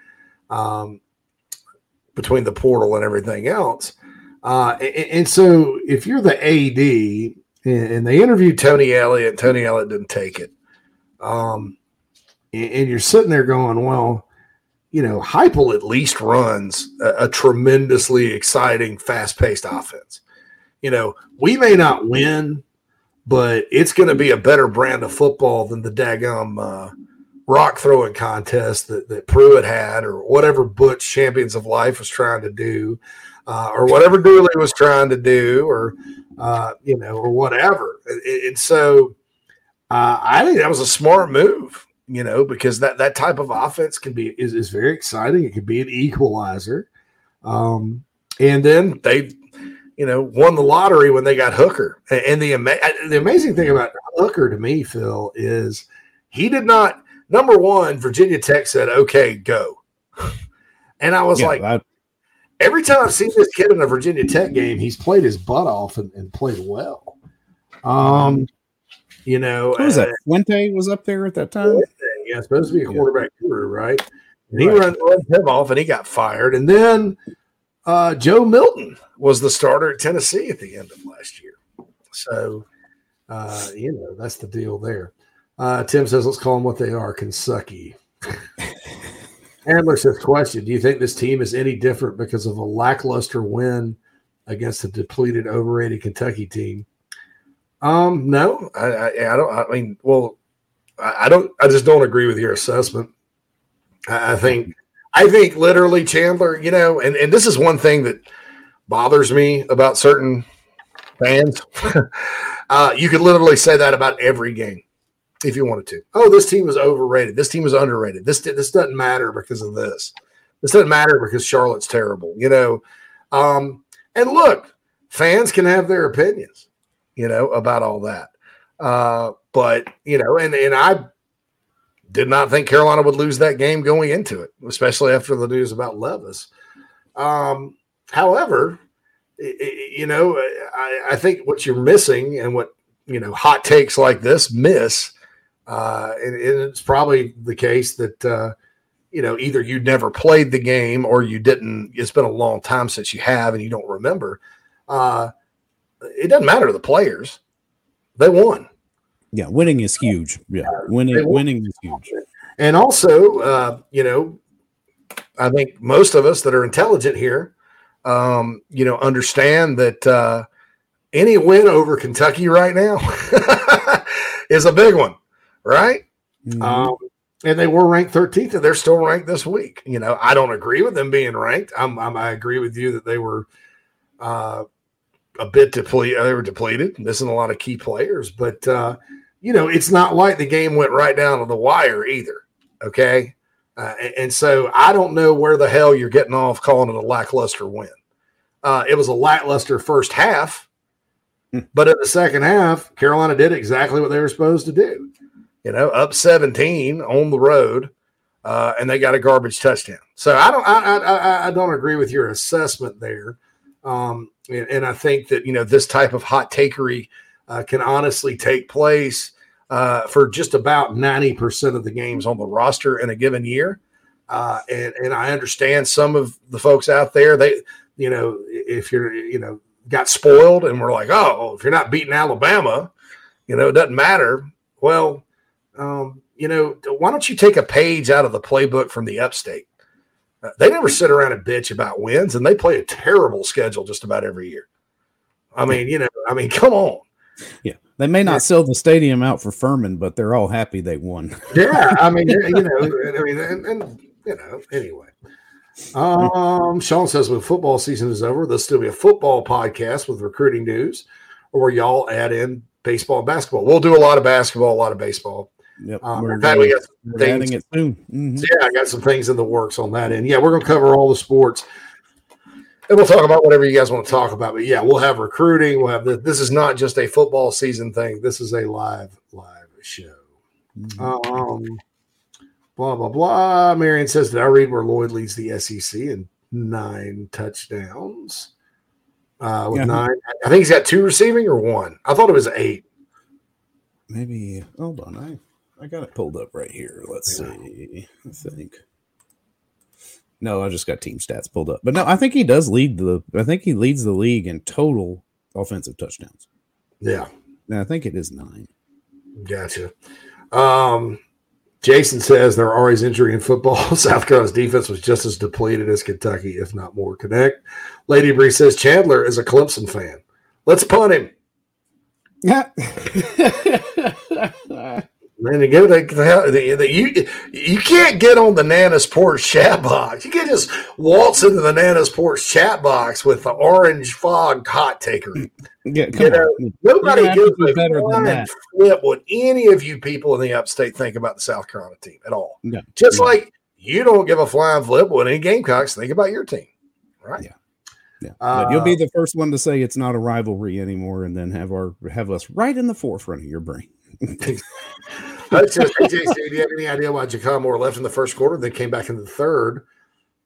um, between the portal and everything else. Uh, and, and, so, if you're the AD, and they interviewed Tony Elliott, Tony Elliott didn't take it. Um, and you're sitting there going, well, you know, Heupel at least runs a, a tremendously exciting, fast paced offense. You know, we may not win, but it's going to be a better brand of football than the daggum uh, rock throwing contest that, that Pruitt had, or whatever Butch Champions of Life was trying to do, uh, or whatever Dooley was trying to do, or, uh, you know, or whatever. And, so uh, I think that was a smart move you know, because that that type of offense can be is, is very exciting. It can be an equalizer. Um, and then they, you know, won the lottery when they got Hooker. And the ama- the amazing thing about Hooker to me, Phil, is he did not. Number one, Virginia Tech said, "Okay, go," and I was yeah, like, I, every time I've seen this kid in a Virginia Tech game, he's played his butt off and, and played well. Um, you know, who was that? Fuente was up there at that time. Yeah, supposed to be a quarterback yeah. guru, right? And he right. run, him off, and he got fired. And then uh, Joe Milton was the starter at Tennessee at the end of last year. So, uh, you know, that's the deal there. Uh, Tim says, let's call them what they are Kentucky. Chandler says, question Do you think this team is any different because of a lackluster win against a depleted, overrated Kentucky team? Um, no, I, I, I don't. I mean, well, I, I, don't. I just don't agree with your assessment. I, I think, I think literally, Chandler. You know, and and this is one thing that bothers me about certain fans. uh, you could literally say that about every game if you wanted to. Oh, this team was overrated. This team was underrated. This this doesn't matter because of this. This doesn't matter because Charlotte's terrible. You know, um, and look, fans can have their opinions you know, about all that. Uh, but you know, and and I did not think Carolina would lose that game going into it, especially after the news about Levis. Um, however, you know, I, I, think what you're missing and what you know hot takes like this miss, uh, and, and it's probably the case that uh, you know either you never played the game or you didn't. It's been a long time since you have and you don't remember. Uh, it doesn't matter to the players. They won. Yeah, winning is huge. Yeah, winning winning is huge. And also, uh, you know, I think most of us that are intelligent here, um, you know, understand that uh, any win over Kentucky right now is a big one, right? Mm-hmm. Um, and they were ranked 13th, and they're still ranked this week. You know, I don't agree with them being ranked. I'm, I'm i agree with you that they were uh, a bit depleted. They were depleted, missing a lot of key players. But uh, you know, it's not like the game went right down to the wire either. Okay, uh, and, and, so I don't know where the hell you're getting off calling it a lackluster win. Uh, it was a lackluster first half, hmm. but in the second half, Carolina did exactly what they were supposed to do. You know, up 17 on the road. Uh, and they got a garbage touchdown. So I don't, I, I, I don't agree with your assessment there Um, and, and I think that you know this type of hot takery uh, can honestly take place uh, for just about ninety percent of the games on the roster in a given year. Uh, and and I understand some of the folks out there they you know if you're you know got spoiled and we're like oh if you're not beating Alabama, you know it doesn't matter. Well, um, you know why don't you take a page out of the playbook from the upstate? Uh, they never sit around and bitch about wins, and they play a terrible schedule just about every year. I mean, you know, I mean, come on. Yeah, they may not yeah. sell the stadium out for Furman, but they're all happy they won. yeah, I mean, you know, I mean, and, and you know, anyway. Um, Sean says when football season is over, there'll still be a football podcast with recruiting news, or y'all add in baseball and basketball. We'll do a lot of basketball, a lot of baseball. Yep. Um, in fact, we got some things. It soon. Mm-hmm. Yeah, I got some things in the works on that end. Yeah, we're going to cover all the sports. And we'll talk about whatever you guys want to talk about. But yeah, we'll have recruiting. We'll have the, this is not just a football season thing. This is a live, live show. Mm-hmm. Um, blah, blah, blah. Marion says, Did I read where Lloyd leads the SEC in nine touchdowns? Uh, with yeah. nine, I think he's got two receiving or one. I thought it was eight. Maybe hold on. I I got it pulled up right here. Let's see. I think. No, I just got team stats pulled up. But no, I think he does lead the. I think he leads the league in total offensive touchdowns. Yeah, and I think it is nine. Gotcha. Um, Jason says there are always injury in football. South Carolina's defense was just as depleted as Kentucky, if not more. Connect. Lady Bree says Chandler is a Clemson fan. Let's punt him. Yeah. Man, to go you you can't get on the Nana's Porch chat box. You can't just waltz into the Nana's Porch chat box with the orange fog hot taker. Yeah, you know, nobody gives a better than that. flip what any of you people in the upstate think about the South Carolina team at all. Yeah. Just yeah. like you don't give a flying flip what any Gamecocks think about your team, right? Yeah. Yeah, uh, you'll be the first one to say it's not a rivalry anymore, and then have our have us right in the forefront of your brain. That's just AJ, do you have any idea why Ja'Kai Moore left in the first quarter? They came back in the third.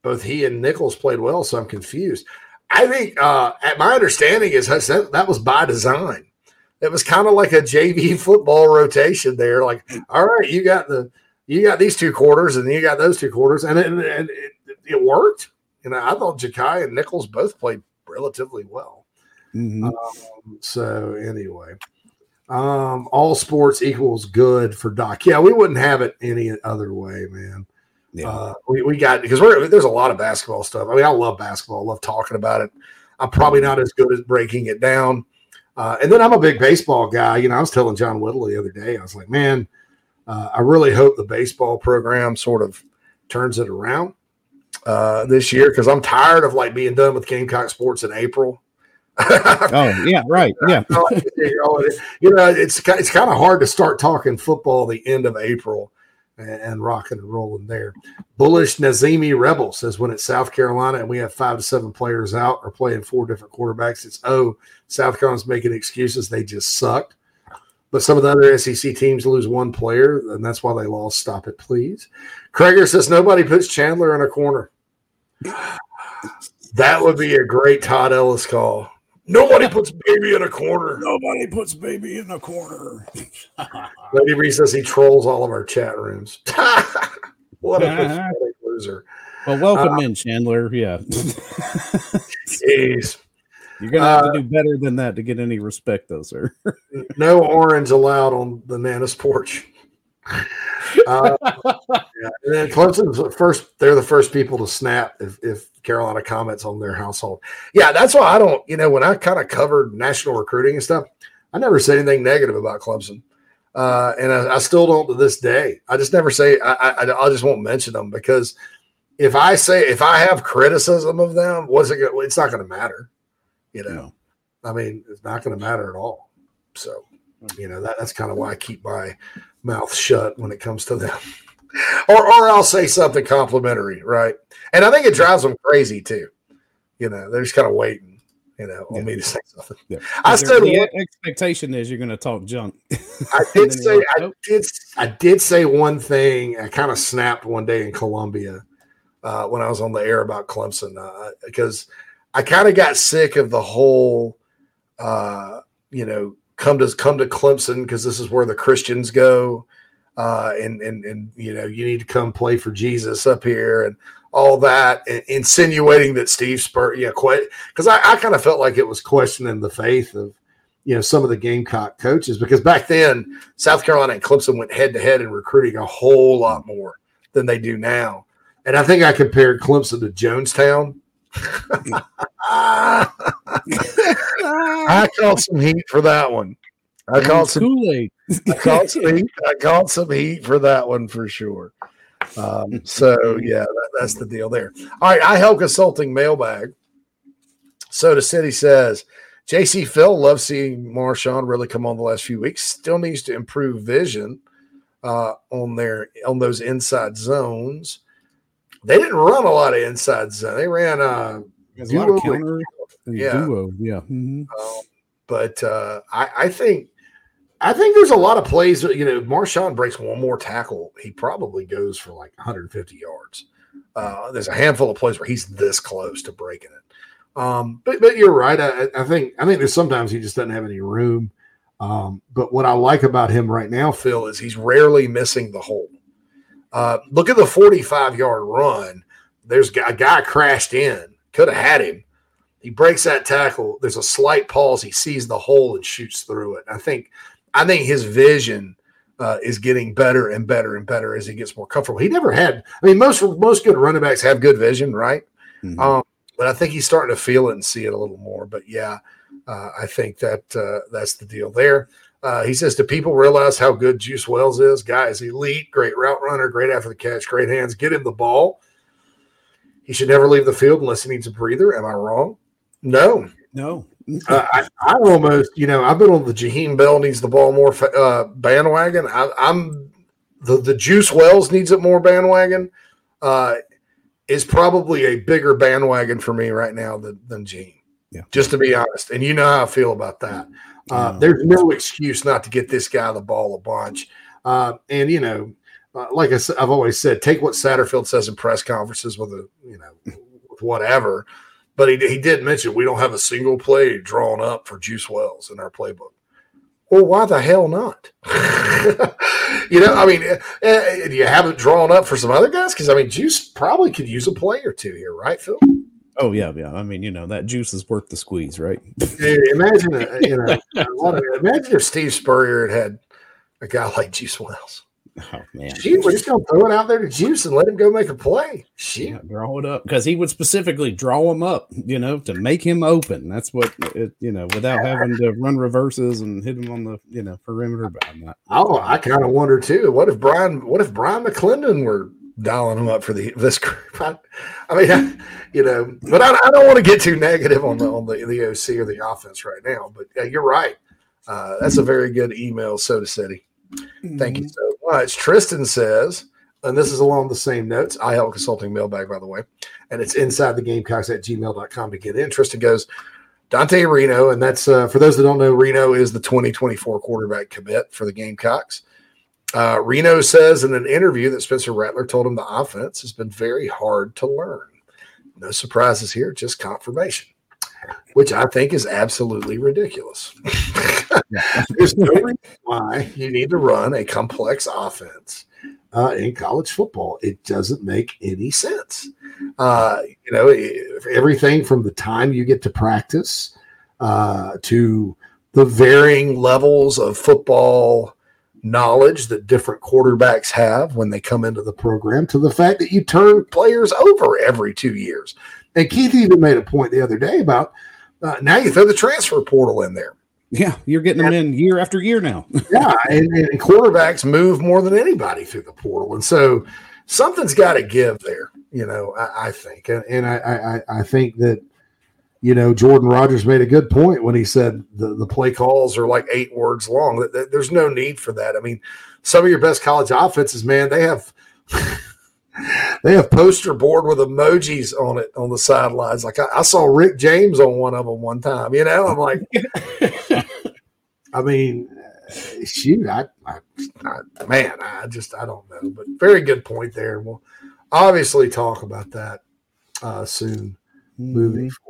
Both he and Nichols played well, so I'm confused. I think, uh, at my understanding, is that, that was by design. It was kind of like a JV football rotation there. Like, all right, you got the you got these two quarters, and you got those two quarters, and it, and it, it worked. You know, I thought Ja'Kai and Nichols both played relatively well. Mm-hmm. Um, so anyway, um, all sports equals good for Doc. Yeah, we wouldn't have it any other way, man. Yeah. Uh, we, we got because we're there's a lot of basketball stuff. I mean, I love basketball, I love talking about it. I'm probably not as good as breaking it down. Uh, and then I'm a big baseball guy. You know, I was telling John Whittle the other day, I was like, man, uh, I really hope the baseball program sort of turns it around uh, this year because I'm tired of like being done with Gamecock sports in April oh yeah, right. Yeah. you know, it's it's kind of hard to start talking football the end of April and, and rocking and rolling there. Bullish Nazimi Rebel says when it's South Carolina and we have five to seven players out or playing four different quarterbacks, it's oh South Carolina's making excuses. They just sucked. But some of the other SEC teams lose one player, and that's why they lost. Stop it, please. Krager says nobody puts Chandler in a corner. That would be a great Todd Ellis call. Nobody puts baby in a corner. Nobody puts baby in a corner. Lady Reese says he trolls all of our chat rooms. what a pathetic loser. Well, welcome uh, in, Chandler. Yeah. Jeez. You're gonna have uh, to do better than that to get any respect, though, sir. no orange allowed on the Nana's porch. Uh, yeah. And then Clemson's first; they're the first people to snap if, if Carolina comments on their household. Yeah, that's why I don't. You know, when I kind of covered national recruiting and stuff, I never said anything negative about Clemson, uh, and I, I, still don't to this day. I just never say. I, I I just won't mention them because if I say if I have criticism of them, what's it? It's not going to matter. You know, I mean, it's not going to matter at all. So, you know, that, that's kind of why I keep my mouth shut when it comes to them. or or I'll say something complimentary, right? And I think it drives them crazy too. You know, they're just kind of waiting, you know, on yeah. me to say something. Yeah. I said the expectation is you're going to talk junk. I did say like, nope. I did I did say one thing. I kind of snapped one day in Columbia uh, when I was on the air about Clemson uh, because I kind of got sick of the whole, uh, you know, come to come to Clemson because this is where the Christians go, uh, and and and you know you need to come play for Jesus up here and all that, and insinuating that Steve Spur, yeah, quite because I, I kind of felt like it was questioning the faith of you know some of the Gamecock coaches because back then South Carolina and Clemson went head to head in recruiting a whole lot more than they do now, and I think I compared Clemson to Jonestown. I called some heat for that one. I called some Kool-Aid. I called some heat. I called some heat for that one for sure. Um, so yeah, that, that's the deal there. All right, iHelp Consulting mailbag. Soda City says JC Phil loves seeing Marshawn really come on the last few weeks. Still needs to improve vision uh, on their on those inside zones. They didn't run a lot of inside zone. They ran uh, a lot of counter and Yeah. duo. Yeah. mhm. Um, but uh, I, I think I think there's a lot of plays. You know, Marshawn breaks one more tackle, he probably goes for like 150 yards. Uh, there's a handful of plays where he's this close to breaking it. Um, but but you're right. I, I think I think there's sometimes he just doesn't have any room. Um, but what I like about him right now, Phil, is he's rarely missing the hole. Uh, look at the 45 yard run. There's a guy crashed in, could have had him. He breaks that tackle. There's a slight pause. He sees the hole and shoots through it. I think, I think his vision uh, is getting better and better and better as he gets more comfortable. He never had. I mean, most most good running backs have good vision, right? Mhm. Um, but I think he's starting to feel it and see it a little more. But yeah, uh, I think that uh, that's the deal there. Uh, he says, "Do people realize how good Juice Wells is? Guy is elite, great route runner, great after the catch, great hands. Get him the ball. He should never leave the field unless he needs a breather. Am I wrong? No. no. Uh, I, I almost, you know, I've been on the Jaheim Bell needs the ball more uh, bandwagon. I, I'm the the Juice Wells needs it more bandwagon. Uh, is probably a bigger bandwagon for me right now than than Gene. Yeah. Just to be honest, and you know how I feel about that. Uh. There's no excuse not to get this guy the ball a bunch. Uh, and you know, uh, like I said, I've always said, take what Satterfield says in press conferences with a you know with whatever. But he, he did mention we don't have a single play drawn up for Juice Wells in our playbook. Well, why the hell not? you know, I mean, uh, do you have it drawn up for some other guys? Because I mean, Juice probably could use a play or two here, right, Phil? Oh yeah, yeah. I mean, you know, that juice is worth the squeeze, right? Yeah, imagine, uh, you know, a lot of, imagine if Steve Spurrier had had a guy like Juice Wells. Oh man. Shoot, we're just gonna throw it out there to Juice and let him go make a play. Shoot. Yeah, draw it up because he would specifically draw him up, you know, to make him open. That's what it, you know, without having to run reverses and hit him on the, you know, perimeter. But I'm not. Oh, I kind of wonder too. What if Brian? What if Brian McClendon were dialing them up for the this group? I, I mean, I, you know, but I, I don't want to get too negative on the on the, the OC or the offense right now. But yeah, you're right. Uh, that's a very good email, Soda City. Thank you so much. Tristan says, and this is along the same notes. iHelp Consulting mailbag, by the way, and it's inside the gamecocks at gmail.com to get in. Tristan goes, Dante Reno, and that's uh, for those that don't know, Reno is the 2024 quarterback commit for the Gamecocks. Uh, Reno says in an interview that Spencer Rattler told him the offense has been very hard to learn. No surprises here, just confirmation, which I think is absolutely ridiculous. There's no reason why you need to run a complex offense uh, in college football. It doesn't make any sense. Uh, you know, everything from the time you get to practice uh, to the varying levels of football knowledge that different quarterbacks have when they come into the program to the fact that you turn players over every two years. And Keith even made a point the other day about uh, now you throw the transfer portal in there. Yeah, you're getting them in year after year now. Yeah, and, and quarterbacks move more than anybody through the portal, and so something's got to give there. You know, I, I think, and, and I, I I think that you know Jordan Rodgers made a good point when he said the the play calls are like eight words long. There's no need for that. I mean, some of your best college offenses, man, they have. They have poster board with emojis on it on the sidelines. Like I, I saw Rick James on one of them one time. You know, I'm like, I mean, shoot, I, I, I, man, I just I don't know, but very good point there. We'll obviously talk about that uh, soon moving forward.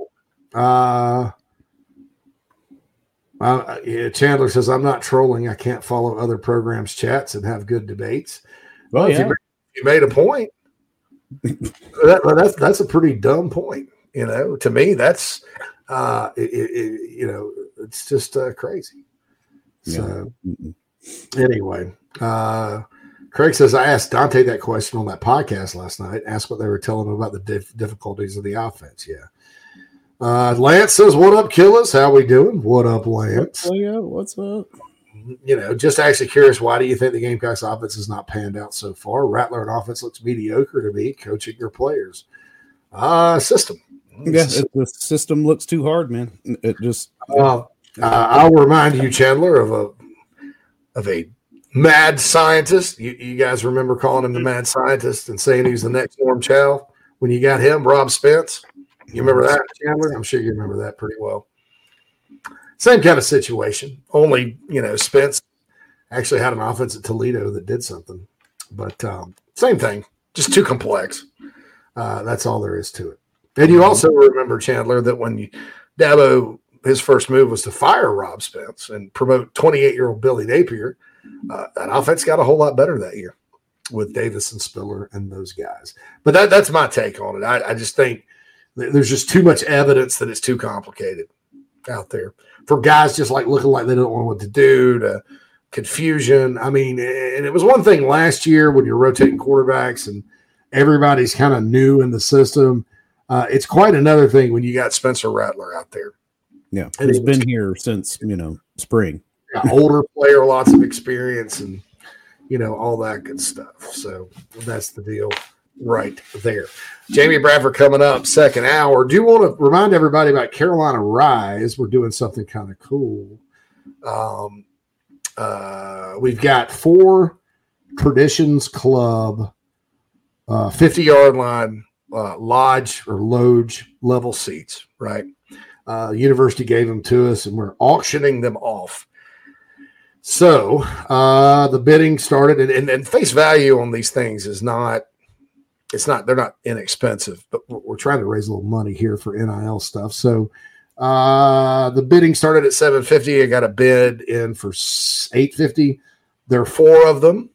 Uh, uh, Chandler says, I'm not trolling. I can't follow other programs' chats and have good debates. Well, Well, if yeah. you, you made a point. that, that's that's a pretty dumb point. You know, to me, that's uh, it, it, you know, it's just uh, crazy. So Mm-mm. anyway, uh, Craig says I asked Dante that question on that podcast last night. Asked what they were telling him about the dif- difficulties of the offense. Yeah. Uh, Lance says, "What up, killers? How we doing? What up, Lance? Oh, yeah, what's up? You know, just actually curious. Why do you think the Gamecocks offense has not panned out so far? Rattler and offense looks mediocre to me. Coaching your players, uh, system. Yeah, the system looks too hard, man. It just Uh, uh, I'll remind you, Chandler, of a of a mad scientist. You, you guys remember calling him the mad scientist and saying he's the next Norm Chow when you got him, Rob Spence. You remember that, Chandler? I'm sure you remember that pretty well. Same kind of situation. Only you know, Spence actually had an offense at Toledo that did something, but um, same thing. Just too complex. Uh, that's all there is to it. And you also remember Chandler that when you, Dabo his first move was to fire Rob Spence and promote 28 year old Billy Napier. Uh, that offense got a whole lot better that year with Davis and Spiller and those guys. But that, that's my take on it. I, I just think th- there's just too much evidence that it's too complicated out there for guys just like looking like they don't know what to do to confusion. I mean, and it was one thing last year when you're rotating quarterbacks and everybody's kind of new in the system. Uh, it's quite another thing when you got Spencer Rattler out there yeah, And he's been here since you know spring. Yeah, older player, lots of experience, and you know all that good stuff. So that's the deal right there. Jamie Bradford coming up second hour. Do you want to remind everybody about Carolina Rise. We're doing something kind of cool. Um, uh, we've got four Traditions Club uh, 50 yard line uh, lodge or loge level seats, right? Uh, university gave them to us and we're auctioning them off. So uh, the bidding started, and, and, and face value on these things is not, it's not, they're not inexpensive, but we're, trying to raise a little money here for NIL stuff. So uh, the bidding started at 750. I got a bid in for 850. There are four of them.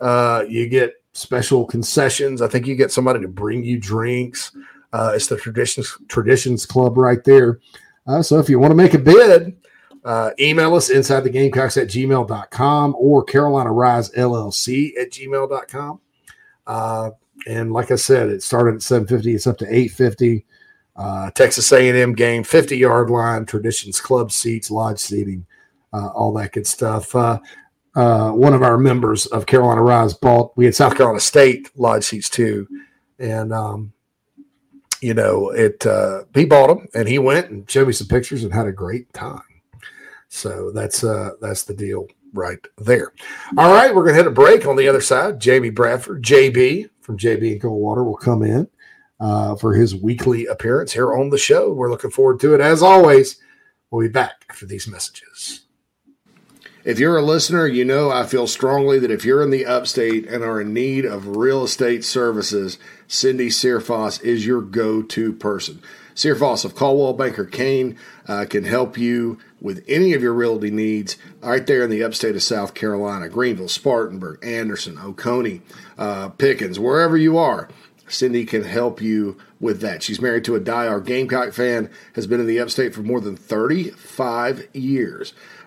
Uh, you get special concessions. I think you get somebody to bring you drinks. Uh, it's the traditions traditions club right there. Uh, so if you want to make a bid, uh, email us inside the gamecocks at gmail.com or Carolina Rise LLC at gmail.com. Uh, and like I said, it started at 750, it's up to 850. Uh, Texas A&M game, 50 yard line, traditions club seats, lodge seating, uh, all that good stuff. Uh, uh, one of our members of Carolina Rise bought, we had South Carolina State lodge seats too. And, um, you know, it, uh, he bought them and he went and showed me some pictures and had a great time. So that's, uh, that's the deal right there. All right. We're to hit a break on the other side. Jamie Bradford, JB from JB and Coldwater will come in, uh, for his weekly appearance here on the show. We're looking forward to it. As always, we'll be back after these messages. If you're a listener, you know I feel strongly that if you're in the upstate and are in need of real estate services, Cindy Searfoss is your go to person. Searfoss of Coldwell Banker Caine uh, can help you with any of your realty needs right there in the upstate of South Carolina Greenville, Spartanburg, Anderson, Oconee, uh, Pickens, wherever you are. Cindy can help you with that. She's married to a diehard Gamecock fan, has been in the upstate for more than 35 years.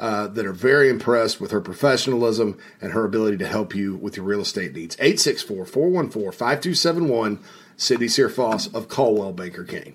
uh, that are very impressed with her professionalism and her ability to help you with your real estate needs. 864 414 5271, Cindy Searfoss of Coldwell Banker Caine.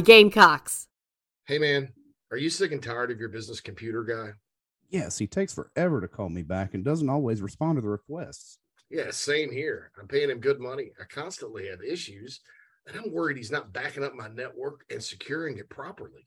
Gamecocks. Hey, man, are you sick and tired of your business computer guy? Yes, he takes forever to call me back and doesn't always respond to the requests. Yeah, same here. I'm paying him good money. I constantly have issues, and I'm worried he's not backing up my network and securing it properly.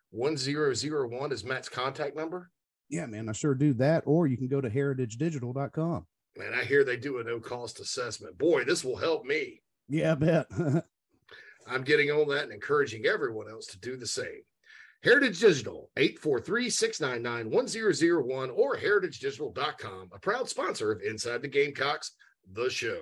1001 is Matt's contact number? Yeah, man, I sure do that. Or you can go to heritagedigital.com. Man, I hear they do a no cost assessment. Boy, this will help me. Yeah, I bet. I'm getting on that and encouraging everyone else to do the same. Heritage Digital, 843-699-1001 or heritagedigital.com, a proud sponsor of Inside the Gamecocks, the show.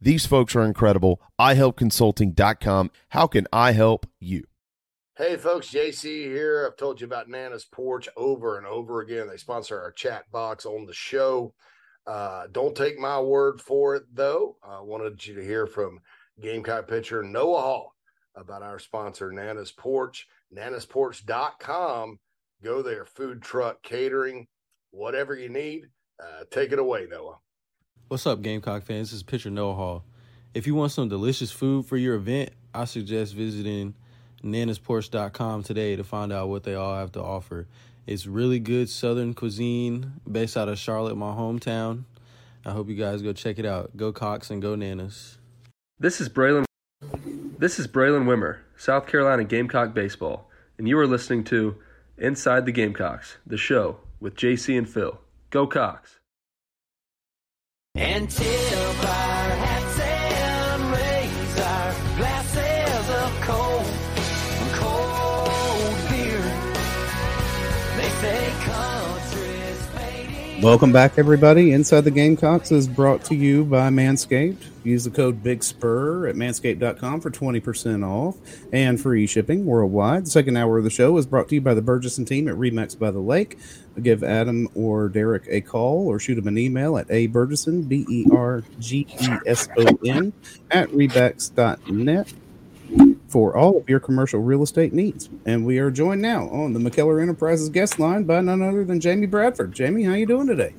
These folks are incredible. iHelpConsulting.com. How can I help you? Hey, folks, JC here. I've told you about Nana's Porch over and over again. They sponsor our chat box on the show. Uh, don't take my word for it, though. I wanted you to hear from Gamecock pitcher Noah Hall about our sponsor, Nana's Porch. Nana'sPorch.com. Go there, food truck, catering, whatever you need. Uh, take it away, Noah. What's up, Gamecock fans? This is pitcher Noah Hall. If you want some delicious food for your event, I suggest visiting nanasporch.com today to find out what they all have to offer. It's really good southern cuisine based out of Charlotte, my hometown. I hope you guys go check it out. Go Cox and go Nanas. This is Braylen. This is Braylen Wimmer, South Carolina Gamecock baseball, and you are listening to Inside the Gamecocks, the show with JC and Phil. Go Cox! Until Welcome back, everybody. Inside the Gamecocks is brought to you by Manscaped. Use the code Big Spur at manscaped.com for 20% off and free shipping worldwide. The second hour of the show is brought to you by the Bergeson team at Remax by the Lake. Give Adam or Derek a call or shoot him an email at abergeson, B E R G E S O N, at rebex.net for all of your commercial real estate needs. And we are joined now on the McKellar Enterprises guest line by none other than Jamie Bradford. Jamie, how you doing today?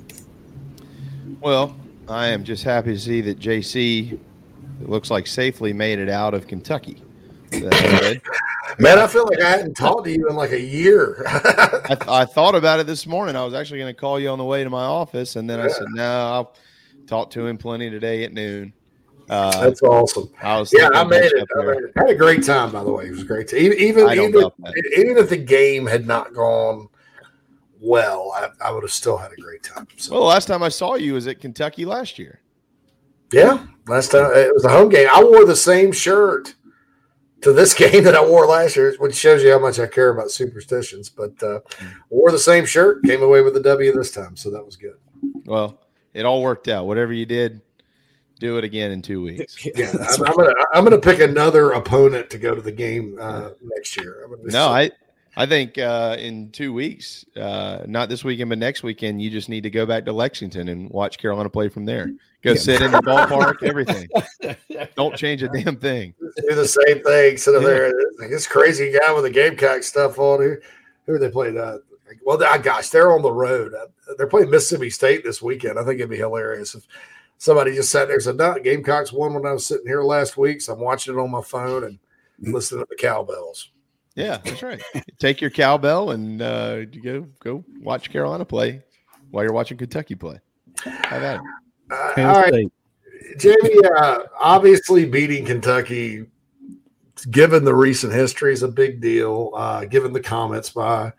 Well, I am just happy to see that JC it looks like safely made it out of Kentucky. Man, I feel like I hadn't talked to you in like a year. I, I thought about it this morning. I was actually going to call you on the way to my office, and then I said, "No, I'll talk to him plenty today at noon." Uh, That's awesome. I yeah, I made it. I made it. Had a great time, by the way. It was great. To, even even even, even if the game had not gone well, I, I would have still had a great time. So Well, the last time I saw you was at Kentucky last year. yeah, last time it was a home game. I wore the same shirt to this game that I wore last year, which shows you how much I care about superstitions. But uh, wore the same shirt, came away with the W this time, so that was good. Well, it all worked out. Whatever you did, do it again in two weeks. Yeah, I'm, I'm gonna I'm gonna pick another opponent to go to the game uh, next year. I'm gonna- No, I I think uh, in two weeks, uh, not this weekend, but next weekend, you just need to go back to Lexington and watch Carolina play from there. Go Yeah. sit in the ballpark, everything. Don't change a damn thing. do the same thing. Sit there, this crazy guy with the Gamecock stuff on here. Who are they played? Uh, Well, gosh, they're on the road. Uh, They're playing Mississippi State this weekend. I think it'd be hilarious if somebody just sat there and said, "No, Gamecocks won when I was sitting here last week, so I'm watching it on my phone and listening to the cowbells." Yeah, that's right. Take your cowbell and uh, you go go watch Carolina play while you're watching Kentucky play. Have at it. Uh, all right, Jamie. Uh, obviously, beating Kentucky, given the recent history, is a big deal. Uh, given the comments by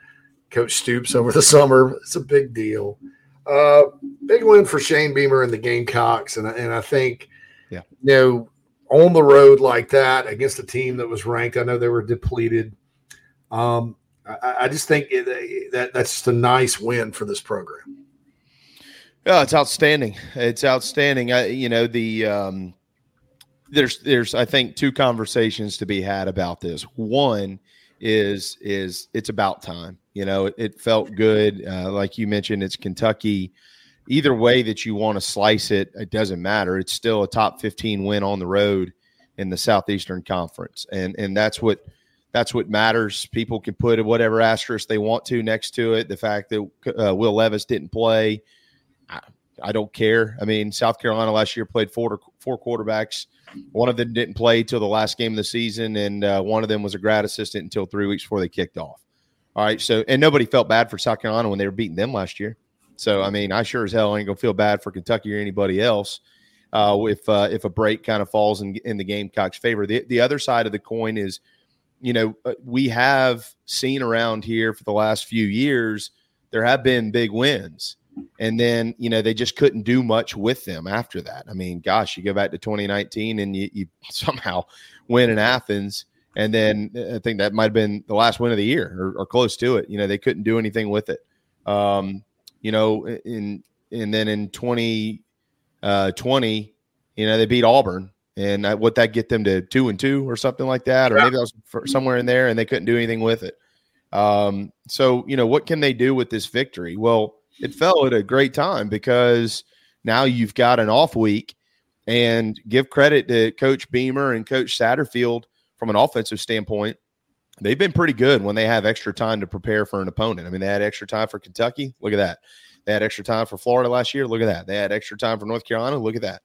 Coach Stoops over the summer, it's a big deal. Uh, big win for Shane Beamer and the Gamecocks, and and I think, Yeah. you know, on the road like that against a team that was ranked, I know they were depleted. Um, I, I just think it, that that's just a nice win for this program. Yeah, it's outstanding. It's outstanding. I, you know, the um, there's there's I think two conversations to be had about this. One is is it's about time. You know, it, it felt good. Uh, like you mentioned, it's Kentucky. Either way that you want to slice it, it doesn't matter. It's still a top 15 win on the road in the Southeastern Conference, and and that's what that's what matters. People can put whatever asterisk they want to next to it. The fact that uh, Will Levis didn't play, I, I don't care. I mean, South Carolina last year played four four quarterbacks. One of them didn't play till the last game of the season, and uh, one of them was a grad assistant until three weeks before they kicked off. All right, so and nobody felt bad for South Carolina when they were beating them last year. So I mean, I sure as hell ain't gonna feel bad for Kentucky or anybody else uh, if uh, if a break kind of falls in, in the Gamecocks' favor. The the other side of the coin is, you know, uh, we have seen around here for the last few years there have been big wins, and then you know they just couldn't do much with them after that. I mean, gosh, you go back to 2019 and you, you somehow win in Athens. And then uh, I think that might have been the last win of the year or, or close to it. You know, they couldn't do anything with it. Um, you know, in and then in 2020, uh 20, you know, they beat Auburn and what that get them to two and two or something like that, or maybe that was for, somewhere in there, and they couldn't do anything with it. Um, so you know, what can they do with this victory? Well, it fell at a great time because now you've got an off week, and give credit to Coach Beamer and Coach Satterfield from an offensive standpoint. They've been pretty good when they have extra time to prepare for an opponent. I mean, they had extra time for Kentucky. Look at that. They had extra time for Florida last year. Look at that. They had extra time for North Carolina. Look at that.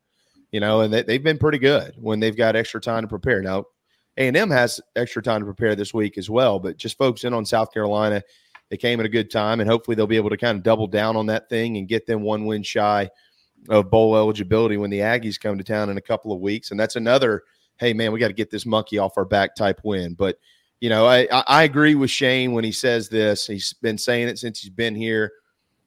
You know, and they, they've been pretty good when they've got extra time to prepare. Now, A&M has extra time to prepare this week as well, but just focusing on South Carolina, they came at a good time, and hopefully they'll be able to kind of double down on that thing and get them one win shy of bowl eligibility when the Aggies come to town in a couple of weeks. And that's another, hey man, we got to get this monkey off our back type win. But you know, I, I agree with Shane when he says this. He's been saying it since he's been here,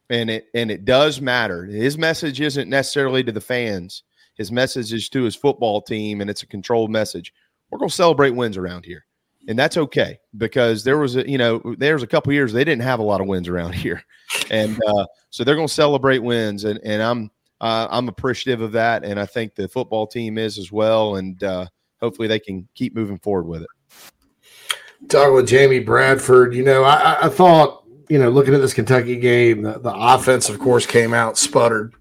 and it and it does matter. His message isn't necessarily to the fans. His message is to his football team, and it's a controlled message. We're going to celebrate wins around here, and that's okay because there was a you know there's a couple years they didn't have a lot of wins around here, and uh, so they're going to celebrate wins, and and I'm uh, I'm appreciative of that, and I think the football team is as well, and uh, hopefully they can keep moving forward with it. talking with Jamie Bradford, you know, I, I- thought, you know, looking at this Kentucky game, the, the offense, of course, came out sputtered.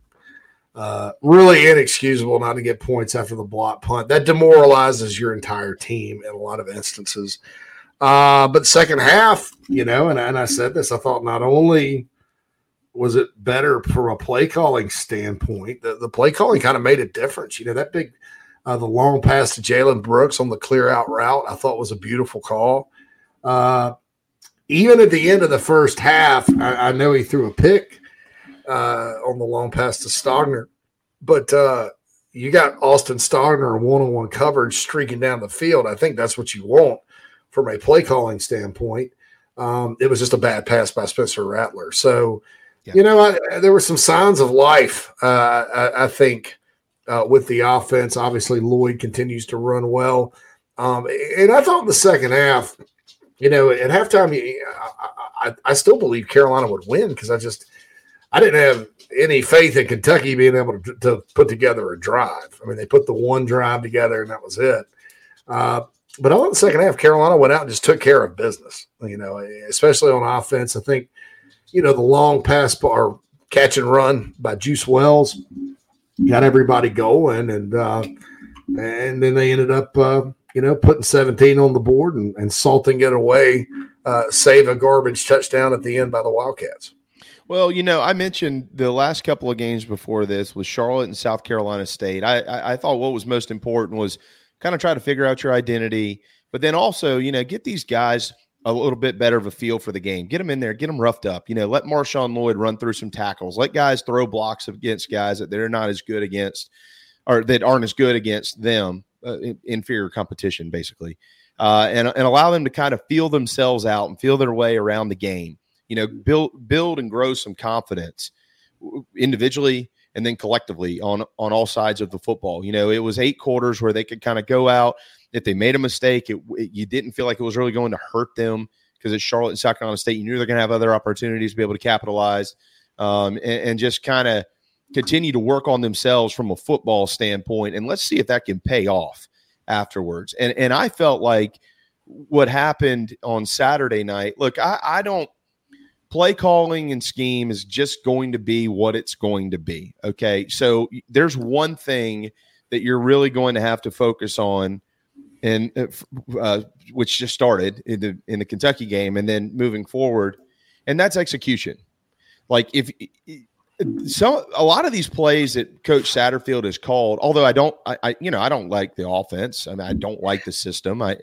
Uh, really inexcusable not to get points after the block punt. That demoralizes your entire team in a lot of instances. Uh, but second half, you know, and, and I said this, I thought not only was it better from a play calling standpoint, the, the play calling kind of made a difference. You know, that big, uh, the long pass to Jalen Brooks on the clear out route, I thought was a beautiful call. Uh, even at the end of the first half, I, I know he threw a pick uh, on the long pass to Stogner, but uh, you got Austin Stogner one on one coverage streaking down the field. I think that's what you want from a play calling standpoint. Um, it was just a bad pass by Spencer Rattler. So, you know, I, there were some signs of life, uh, I, I think, uh, with the offense. Obviously, Lloyd continues to run well. Um, and I thought in the second half, you know, at halftime, I, I, I still believe Carolina would win because I just I didn't have any faith in Kentucky being able to, to put together a drive. I mean, they put the one drive together and that was it. Uh, but all in the second half, Carolina went out and just took care of business. You know, especially on offense. I think you know the long pass or catch and run by Juice Wells got everybody going, and uh, and then they ended up uh, you know, putting 17 on the board and, and salting it away, uh, save a garbage touchdown at the end by the Wildcats. Well, you know, I mentioned the last couple of games before this was Charlotte and South Carolina State. I, I, I thought what was most important was kind of try to figure out your identity, but then also, you know, get these guys a little bit better of a feel for the game. Get them in there, get them roughed up. You know, let Marshawn Lloyd run through some tackles. Let guys throw blocks against guys that they're not as good against or that aren't as good against them, uh, inferior competition, basically. Uh, and, and allow them to kind of feel themselves out and feel their way around the game you know build build and grow some confidence individually and then collectively on on all sides of the football. You know it was eight quarters where they could kind of go out. If they made a mistake it, it, you didn't feel like it was really going to hurt them because it's charlotte and south carolina state. You knew they're going to have other opportunities to be able to capitalize um, and, and just kind of continue to work on themselves from a football standpoint and let's see if that can pay off afterwards. And and i felt like what happened on saturday night look i i don't play calling and scheme is just going to be what it's going to be. Okay. So there's one thing that you're really going to have to focus on and uh, uh, which just started in the in the Kentucky game and then moving forward and that's execution. Like if so a lot of these plays that coach Satterfield has called although I don't I, I you know I don't like the offense. I mean I don't like the system. I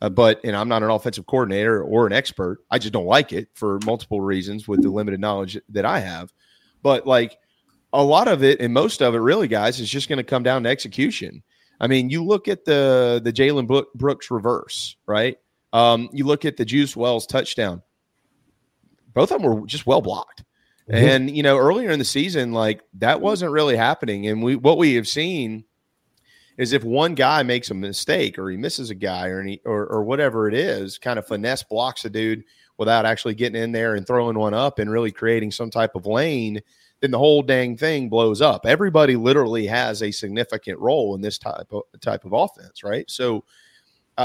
uh, but and I'm not an offensive coordinator or an expert. I just don't like it for multiple reasons with the limited knowledge that I have. But like a lot of it and most of it, really, guys, is just going to come down to execution. I mean, you look at the the Jalen Brooks reverse, right? Um, you look at the Juice Wells touchdown. Both of them were just well blocked. Mm-hmm. And you know, earlier in the season, like that wasn't really happening. And we what we have seen is if one guy makes a mistake or he misses a guy or any, or, or whatever it is, kind of finesse blocks a dude without actually getting in there and throwing one up and really creating some type of lane, then the whole dang thing blows up. Everybody literally has a significant role in this type of type of offense, right? So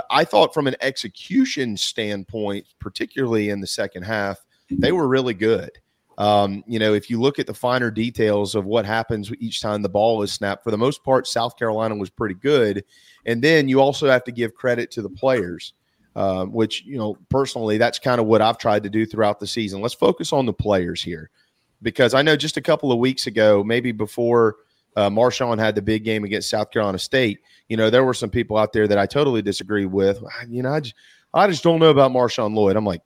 I thought from an execution standpoint, particularly in the second half, they were really good. Um, you know, if you look at the finer details of what happens each time the ball is snapped, for the most part, South Carolina was pretty good. And then you also have to give credit to the players, um, which, you know, personally, that's kind of what I've tried to do throughout the season. Let's focus on the players here because I know just a couple of weeks ago, maybe before uh, Marshawn had the big game against South Carolina State, you know, there were some people out there that I totally disagree with. You know, I just, I just don't know about Marshawn Lloyd. I'm like,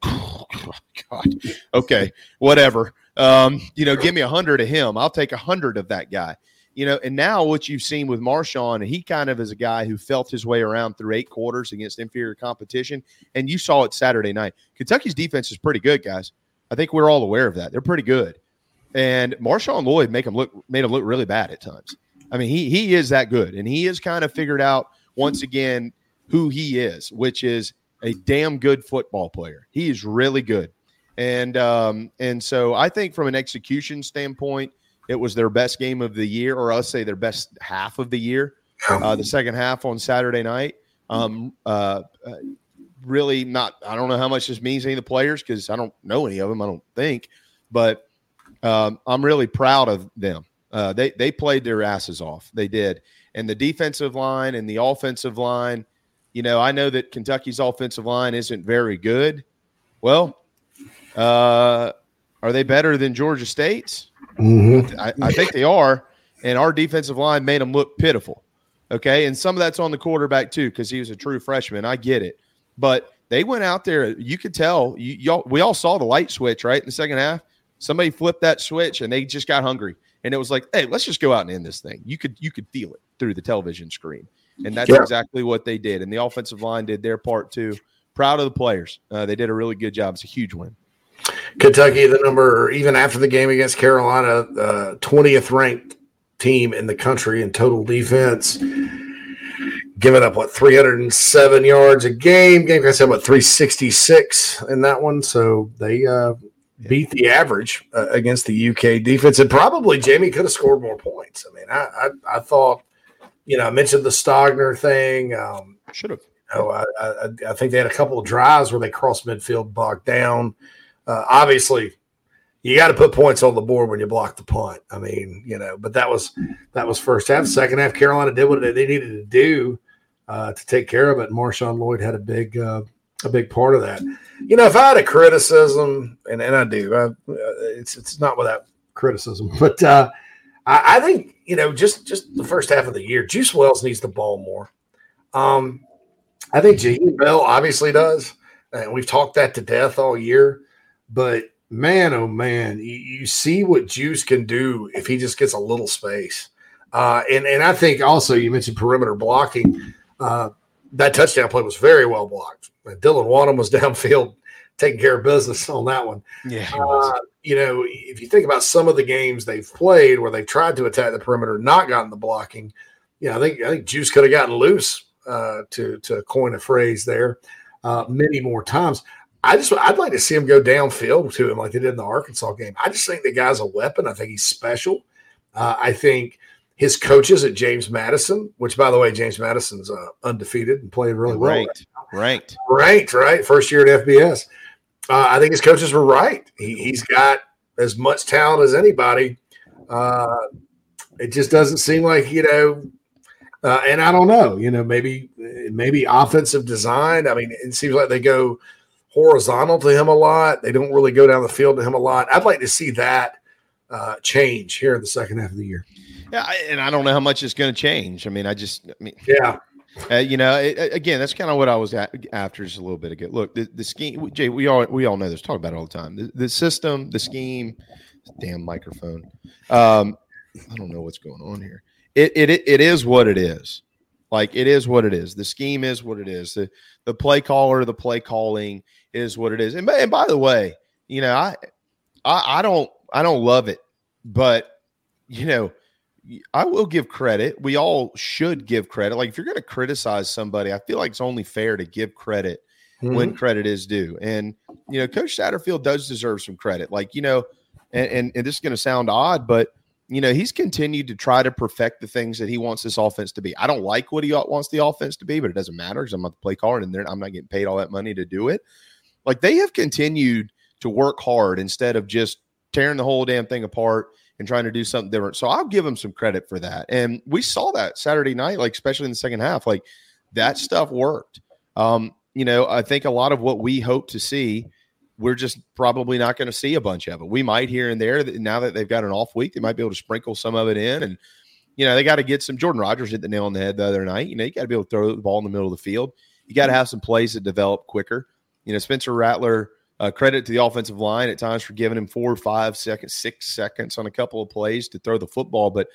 God, okay, whatever. Um, you know, give me a hundred of him. I'll take a hundred of that guy. You know, and now what you've seen with Marshawn, he kind of is a guy who felt his way around through eight quarters against inferior competition, and you saw it Saturday night. Kentucky's defense is pretty good, guys. I think we're all aware of that. They're pretty good, and Marshawn Lloyd make him look made him look really bad at times. I mean, he he is that good, and he has kind of figured out once again who he is, which is a damn good football player. He is really good. And um, and so I think from an execution standpoint, it was their best game of the year, or I'll say their best half of the year. Uh, the second half on Saturday night. Um, uh, uh, really not. I don't know how much this means to any of the players because I don't know any of them. I don't think, but um, I'm really proud of them. Uh, they they played their asses off. They did, and the defensive line and the offensive line you know, I know that Kentucky's offensive line isn't very good. Well, uh, are they better than Georgia State's? Mm-hmm. I, I think they are. And our defensive line made them look pitiful. Okay. And some of that's on the quarterback too, because he was a true freshman. I get it. But they went out there. You could tell. You, y'all, we all saw the light switch, right? In the second half, somebody flipped that switch and they just got hungry. And it was like, hey, let's just go out and end this thing. You could you could feel it through the television screen. And that's yeah. exactly what they did. And the offensive line did their part too. Proud of the players. Uh, they did a really good job. It's a huge win. Kentucky, the number, even after the game against Carolina, uh, 20th ranked team in the country in total defense. Giving up what 307 yards a game. Game I said what 366 in that one. So they uh, beat the average uh, against the UK defense, and probably Jamie could have scored more points. I mean, I I, I thought you know, I mentioned the Stogner thing. Um, Should have. You know, I, I, I, think they had a couple of drives where they crossed midfield, bogged down. Uh, obviously, you got to put points on the board when you block the punt. I mean, you know, but that was that was first half. Second half, Carolina did what they needed to do uh, to take care of it. And Marshawn Lloyd had a big uh, a big part of that. You know, if I had a criticism, and, and I do, I, uh, it's it's not without criticism, but uh, I, I think you know just just the first half of the year, Juice Wells needs the ball more. Um, I think Jaheim Bell obviously does, and we've talked that to death all year. But man, oh man, you, you see what Juice can do if he just gets a little space. Uh, and and I think also you mentioned perimeter blocking. Uh, that touchdown play was very well blocked. Dylan Wonnum was downfield taking care of business on that one. Yeah. Uh, you know, if you think about some of the games they've played where they've tried to attack the perimeter, not gotten the blocking, you know, I think I think Juice could have gotten loose uh, to to coin a phrase there uh, many more times. I just I'd like to see him go downfield to him like they did in the Arkansas game. I just think the guy's a weapon. I think he's special. Uh, I think his coaches at James Madison, which by the way, James Madison's uh, undefeated and played really well. Ranked, ranked, ranked, right? First year at FBS. Uh, I think his coaches were right. He, he's got as much talent as anybody. Uh, it just doesn't seem like you know. Uh, and I don't know. You know, maybe maybe offensive design. I mean, it seems like they go horizontal to him a lot. They don't really go down the field to him a lot. I'd like to see that uh, change here in the second half of the year. Yeah, and I don't know how much it's going to change. I mean, I just, I mean, Yeah. Uh, you know, it, again, that's kind of what I was at, after just a little bit ago. Look, the, the scheme, Jay, we all we all know this. Talk about it all the time. The, the system, the scheme. Damn microphone. Um, I don't know what's going on here. It, it it is what it is. Like it is what it is. The scheme is what it is. The the play caller, the play calling is what it is. And by, and by the way, you know, I, I I don't I don't love it, but you know, I will give credit. We all should give credit. Like if you're going to criticize somebody, I feel like it's only fair to give credit when Mhm. credit is due. And you know, Coach Satterfield does deserve some credit. Like you know, and and, and this is going to sound odd, but you know, he's continued to try to perfect the things that he wants this offense to be. I don't like what he wants the offense to be, but it doesn't matter because I'm not the play caller and I'm not getting paid all that money to do it. Like they have continued to work hard instead of just tearing the whole damn thing apart and trying to do something different. So I'll give them some credit for that. And we saw that Saturday night, like especially in the second half, like that stuff worked. Um, you know, I think a lot of what we hope to see, we're just probably not going to see a bunch of it. We might here and there. That now that they've got an off week, they might be able to sprinkle some of it in. And you know, they got to get some. Jordan Rodgers hit the nail on the head the other night. You know, you got to be able to throw the ball in the middle of the field. You got to have some plays that develop quicker. You know, Spencer Rattler. Uh, credit to the offensive line at times for giving him four, five seconds, six seconds on a couple of plays to throw the football. But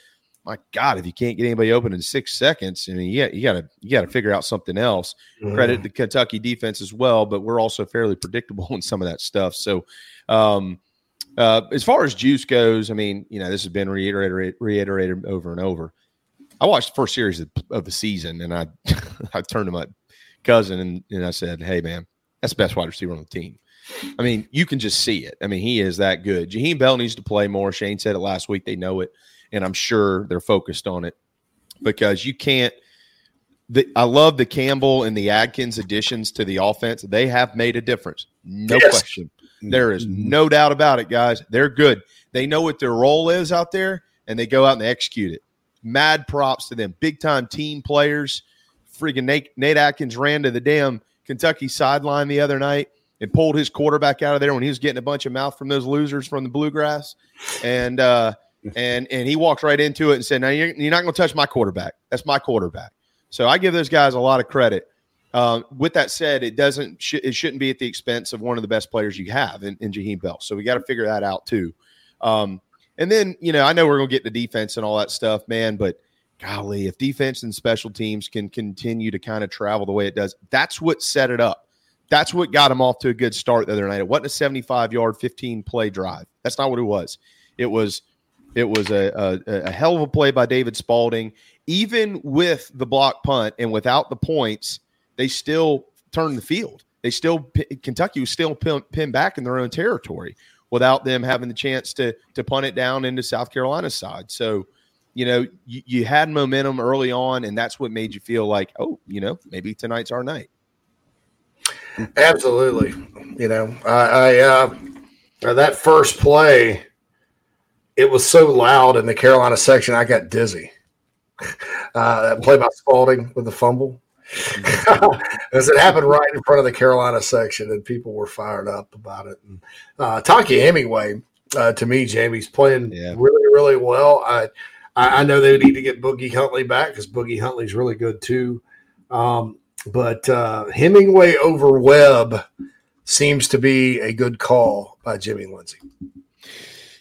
my God, if you can't get anybody open in six seconds, I mean, yeah, you got to you got to figure out something else. Mhm. Credit the Kentucky defense as well, but we're also fairly predictable in some of that stuff. So, um, uh, as far as juice goes, I mean, you know, this has been reiterated reiterated over and over. I watched the first series of, of the season, and I I turned to my cousin and, and I said, "Hey, man, that's the best wide receiver on the team." I mean, you can just see it. I mean, he is that good. Jaheim Bell needs to play more. Shane said it last week. They know it, and I'm sure they're focused on it because you can't. The, I love the Campbell and the Adkins additions to the offense. They have made a difference, no Yes. question. Mm-hmm. There is no doubt about it, guys. They're good. They know what their role is out there, and they go out and they execute it. Mad props to them. Big time team players. Freaking Nate, Nate Adkins ran to the damn Kentucky sideline the other night and pulled his quarterback out of there when he was getting a bunch of mouth from those losers from the bluegrass, and uh, and and he walked right into it and said, "Now you're, you're not going to touch my quarterback. That's my quarterback." So I give those guys a lot of credit. Um, with that said, it doesn't sh- it shouldn't be at the expense of one of the best players you have in, in Jaheim Bell. So we got to figure that out too. Um, and then you know I know we're going to get to defense and all that stuff, man, but golly, if defense and special teams can continue to kind of travel the way it does, that's what set it up. That's what got him off to a good start the other night. It wasn't a 75 yard, 15 play drive. That's not what it was. It was it was a, a, a hell of a play by David Spaulding. Even with the block punt and without the points, they still turned the field. They still Kentucky was still pin, pinned back in their own territory without them having the chance to to punt it down into South Carolina's side. So, you know, you, you had momentum early on, and that's what made you feel like, oh, you know, maybe tonight's our night. Absolutely. You know, I, I uh, uh, that first play, it was so loud in the Carolina section, I got dizzy. Uh, that play by Spaulding with the fumble. As it happened right in front of the Carolina section, and people were fired up about it. And uh, Tonka Hemingway, uh, to me, Jamie's playing really, really well. I, I I know they need to get Boogie Huntley back because Boogie Huntley's really good too. Um, but uh, Hemingway over Webb seems to be a good call by Jimmy Lindsey.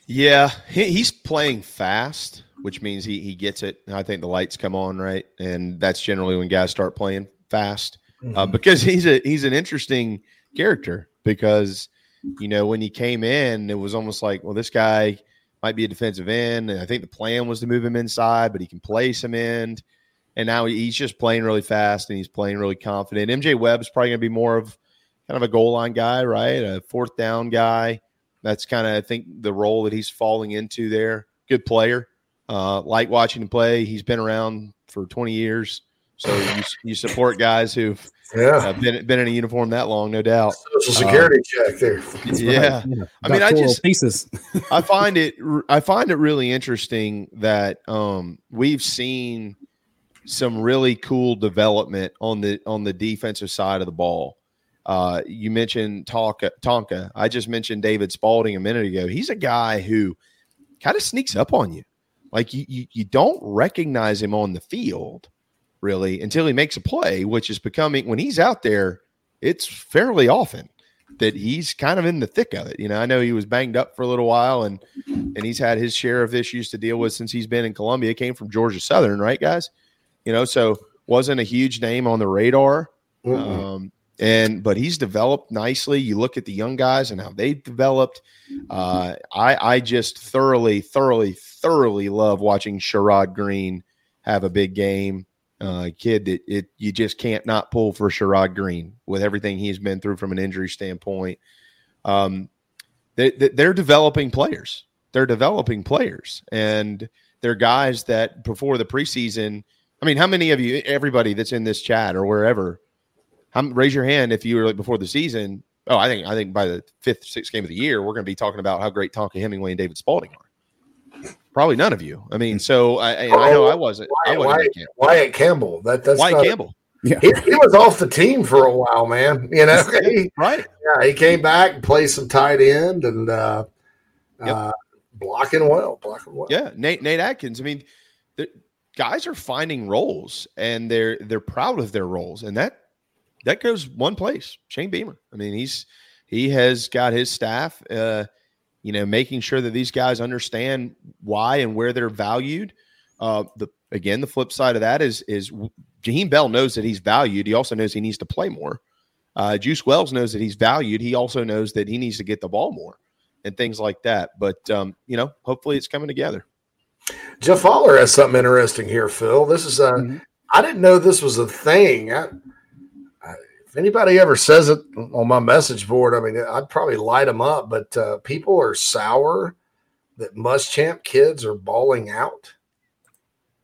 Yeah, he, he's playing fast, which means he he gets it. I think the lights come on right, and that's generally when guys start playing fast uh, Mhm. because he's a he's an interesting character because you know when he came in, it was almost like, well, this guy might be a defensive end, and I think the plan was to move him inside, but he can play some end. And now he's just playing really fast and he's playing really confident. MJ Webb's probably going to be more of kind of a goal line guy, right? A fourth down guy. That's kind of, I think, the role that he's falling into there. Good player. Uh, like watching him play. He's been around for 20 years. So you, you support guys who've Yeah. uh, been, been in a uniform that long, no doubt. Social security check there. Yeah. I mean, I just thesis. I find it I find it really interesting that um, we've seen some really cool development on the on the defensive side of the ball. Uh, you mentioned Tonka, Tonka. I just mentioned David Spaulding a minute ago. He's a guy who kind of sneaks up on you. Like you, you, you don't recognize him on the field really until he makes a play, which is becoming when he's out there, it's fairly often that he's kind of in the thick of it. You know, I know he was banged up for a little while and and he's had his share of issues to deal with since he's been in Columbia. Came from Georgia Southern, right, guys? You know, so wasn't a huge name on the radar. Um, and but he's developed nicely. You look at the young guys and how they've developed. Uh, I I just thoroughly, thoroughly, thoroughly love watching Sherrod Greene have a big game. Uh, kid that it you just can't not pull for Sherrod Greene with everything he's been through from an injury standpoint. Um, they, they- they're developing players. They're developing players, and they're guys that before the preseason. I mean, how many of you, everybody that's in this chat or wherever, how, raise your hand if you were like before the season. Oh, I think I think by the fifth, sixth game of the year, we're going to be talking about how great Tonka Hemingway and David Spaulding are. Probably none of you. I mean, so I, and I know I wasn't. I Wyatt, wasn't. Wyatt, that. Wyatt Campbell. That, that's Wyatt not- Campbell. He, he was off the team for a while, man. You know, he, right? Yeah, he came back, and played some tight end, and uh, uh, blocking well, blocking well. Yeah, Nate Nate Adkins. I mean, the guys are finding roles and they're they're proud of their roles, and that that goes one place. Shane Beamer. I mean, he's he has got his staff, uh, you know, making sure that these guys understand why and where they're valued. Uh, the again, the flip side of that is is Jaheim Bell knows that he's valued. He also knows he needs to play more. Uh, Juice Wells knows that he's valued. He also knows that he needs to get the ball more and things like that. But um, you know, hopefully, it's coming together. Jeff Fowler has something interesting here, Phil. This is uh, I didn't know this was a thing. I, I, if anybody ever says it on my message board, I mean, I'd probably light them up. But uh, people are sour that Muschamp kids are balling out.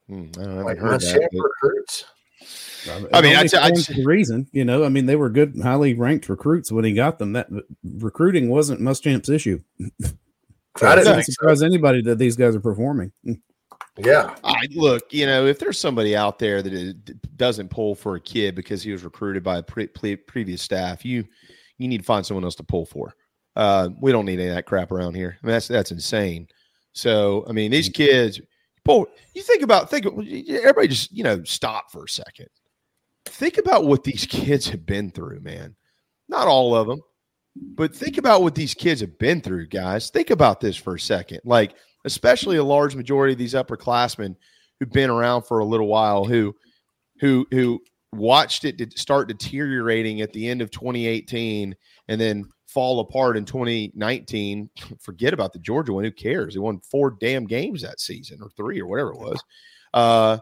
Hmm, I don't Like haven't heard that, Muschamp but- recruits. I mean, I'd I the reason, you know, I mean, they were good, highly ranked recruits when he got them. That recruiting wasn't Muschamp's issue. I didn't Doesn't think so. surprise anybody that these guys are performing. Yeah. I look, you know, if there's somebody out there that is, doesn't pull for a kid because he was recruited by a pre- pre- previous staff, you you need to find someone else to pull for. Uh, we don't need any of that crap around here. I mean, that's that's insane. So, I mean, these kids, pull. You think about think. Everybody, just you know, stop for a second. Think about what these kids have been through, man. Not all of them, but think about what these kids have been through, guys. Think about this for a second. Like, especially a large majority of these upperclassmen who've been around for a little while, who who who watched it start deteriorating at the end of 2018 and then fall apart in 2019. Forget about the Georgia one. Who cares? They won four damn games that season or three or whatever it was. Uh,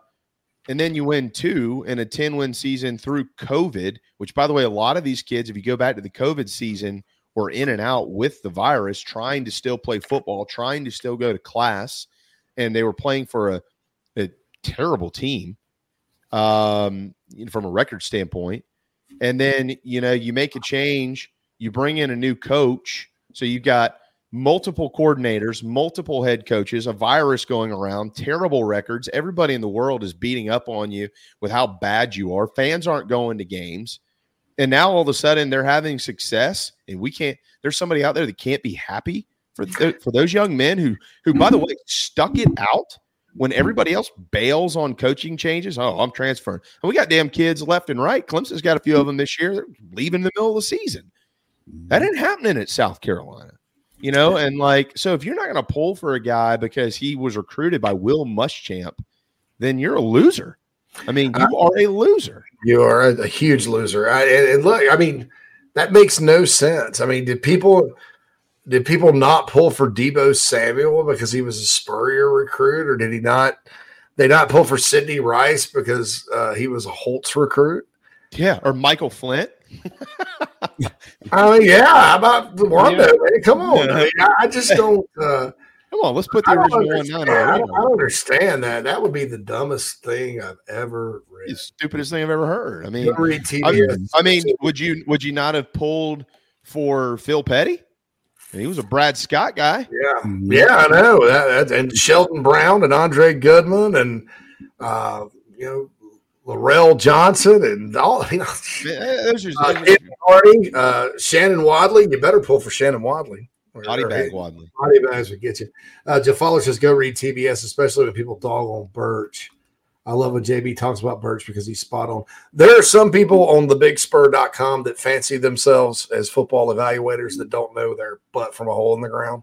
and then you win two in a 10 win season through COVID, which, by the way, a lot of these kids, if you go back to the COVID season, were in and out with the virus, trying to still play football, trying to still go to class. And they were playing for a, a terrible team um, from a record standpoint. And then, you know, you make a change, you bring in a new coach. So you've got multiple coordinators, multiple head coaches, a virus going around, terrible records. Everybody in the world is beating up on you with how bad you are. Fans aren't going to games. And now all of a sudden they're having success and we can't there's somebody out there that can't be happy for th- for those young men who who by the mm-hmm. way stuck it out when everybody else bails on coaching changes. Oh, I'm transferring. And we got damn kids left and right. Clemson's got a few of them this year. They're leaving in the middle of the season. That mm-hmm. ain't happening at South Carolina. You know, and like so if you're not going to pull for a guy because he was recruited by Will Muschamp, then you're a loser. I mean, you are a loser. You are a, a huge loser. I, and, and look, I mean, that makes no sense. I mean, did people did people not pull for Deebo Samuel because he was a Spurrier recruit, or did he not? They not pull for Sidney Rice because uh, he was a Holtz recruit. Yeah, or Michael Flint. I mean, yeah. How about the Rondo? Man? Come on. I, mean, I, I just don't. Uh, Come on, let's put the original one nine I, don't, I don't understand that. That would be the dumbest thing I've ever read. The stupidest thing I've ever heard. I mean, I. I mean, would you would you not have pulled for Phil Petty? He was a Brad Scott guy. Yeah, yeah, I know that, that- and Sheldon Brown and Andre Goodman and uh, you know Laurel Johnson and all. You know, Yeah, uh, are- uh, Shannon Wadley. You better pull for Shannon Wadley. Body bag Wadley. Body bags would get you. Uh, Jeff Fowler says, "Go read TBS, especially when people dog on Burch." I love when JB talks about Burch because he's spot on. There are some people on thebigspur.com that fancy themselves as football evaluators that don't know their butt from a hole in the ground.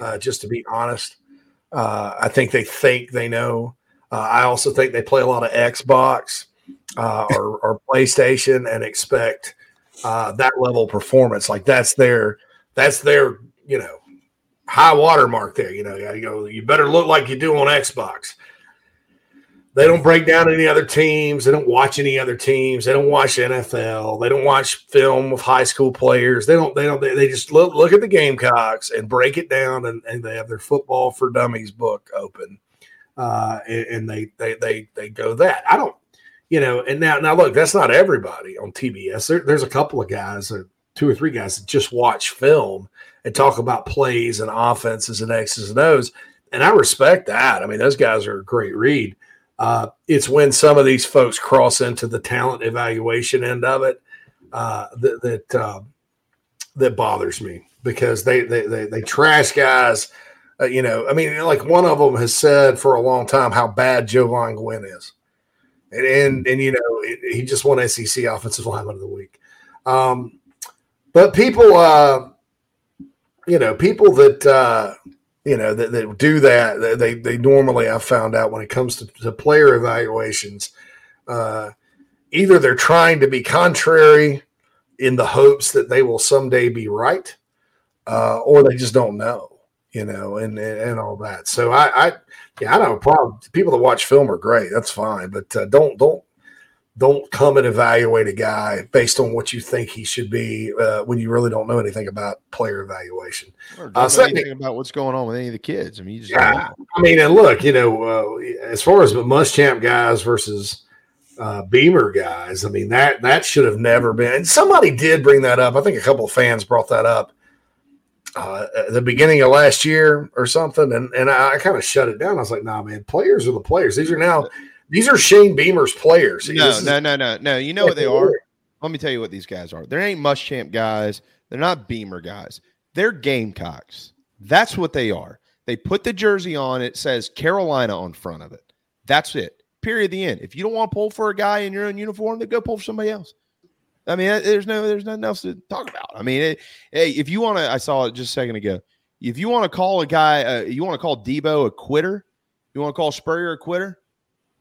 Uh, just to be honest, uh, I think they think they know. Uh, I also think they play a lot of Xbox uh, or, or PlayStation and expect uh, that level of performance. Like that's their that's their you know high watermark there. You know, you go. You better look like you do on Xbox. They don't break down any other teams. They don't watch any other teams. They don't watch NFL. They don't watch film of high school players. They don't. They don't. They, they just look look at the Gamecocks and break it down, and, and they have their football for dummies book open, uh, and, they they they they go that. I don't. You know, and now now look, that's not everybody on TBS. There, there's a couple of guys, or two or three guys that just watch film and talk about plays and offenses and X's and O's. And I respect that. I mean, those guys are a great read. Uh, it's when some of these folks cross into the talent evaluation end of it uh, that that, uh, that bothers me because they they they, they trash guys. Uh, you know, I mean, like one of them has said for a long time how bad Jovaughn Gwyn is, and and, and you know it, he just won SEC Offensive Lineman of the Week. Um, but people, uh, you know, people that uh, you know that, that do that, they- they they normally I've found out when it comes to, to player evaluations, uh, either they're trying to be contrary in the hopes that they will someday be right, uh, or they just don't know, you know, and and, and all that. So I, I yeah, I don't have a problem. People that watch film are great. That's fine, but uh, don't don't don't come and evaluate a guy based on what you think he should be uh, when you really don't know anything about player evaluation. Or Uh, second- anything about what's going on with any of the kids. I mean, you just Yeah. I mean, and look, you know, uh, as far as the Muschamp guys versus uh, Beamer guys, I mean that that should have never been. And somebody did bring that up. I think a couple of fans brought that up uh, at the beginning of last year or something, and and I, I kind of shut it down. I was like, Nah, man, players are the players. These are now these are Shane Beamer's players. No, is- no, no, no, no. You know what they are? Let me tell you what these guys are. They ain't Muschamp guys. They're not Beamer guys. They're Gamecocks. That's what they are. They put the jersey on. It says Carolina on front of it. That's it. Period. The end. If you don't want to pull for a guy in your own uniform, then go pull for somebody else. I mean, there's no, there's nothing else to talk about. I mean, it, hey, if you want to, I saw it just a second ago. If you want to call a guy, uh, you want to call Deebo a quitter, you want to call Spurrier a quitter.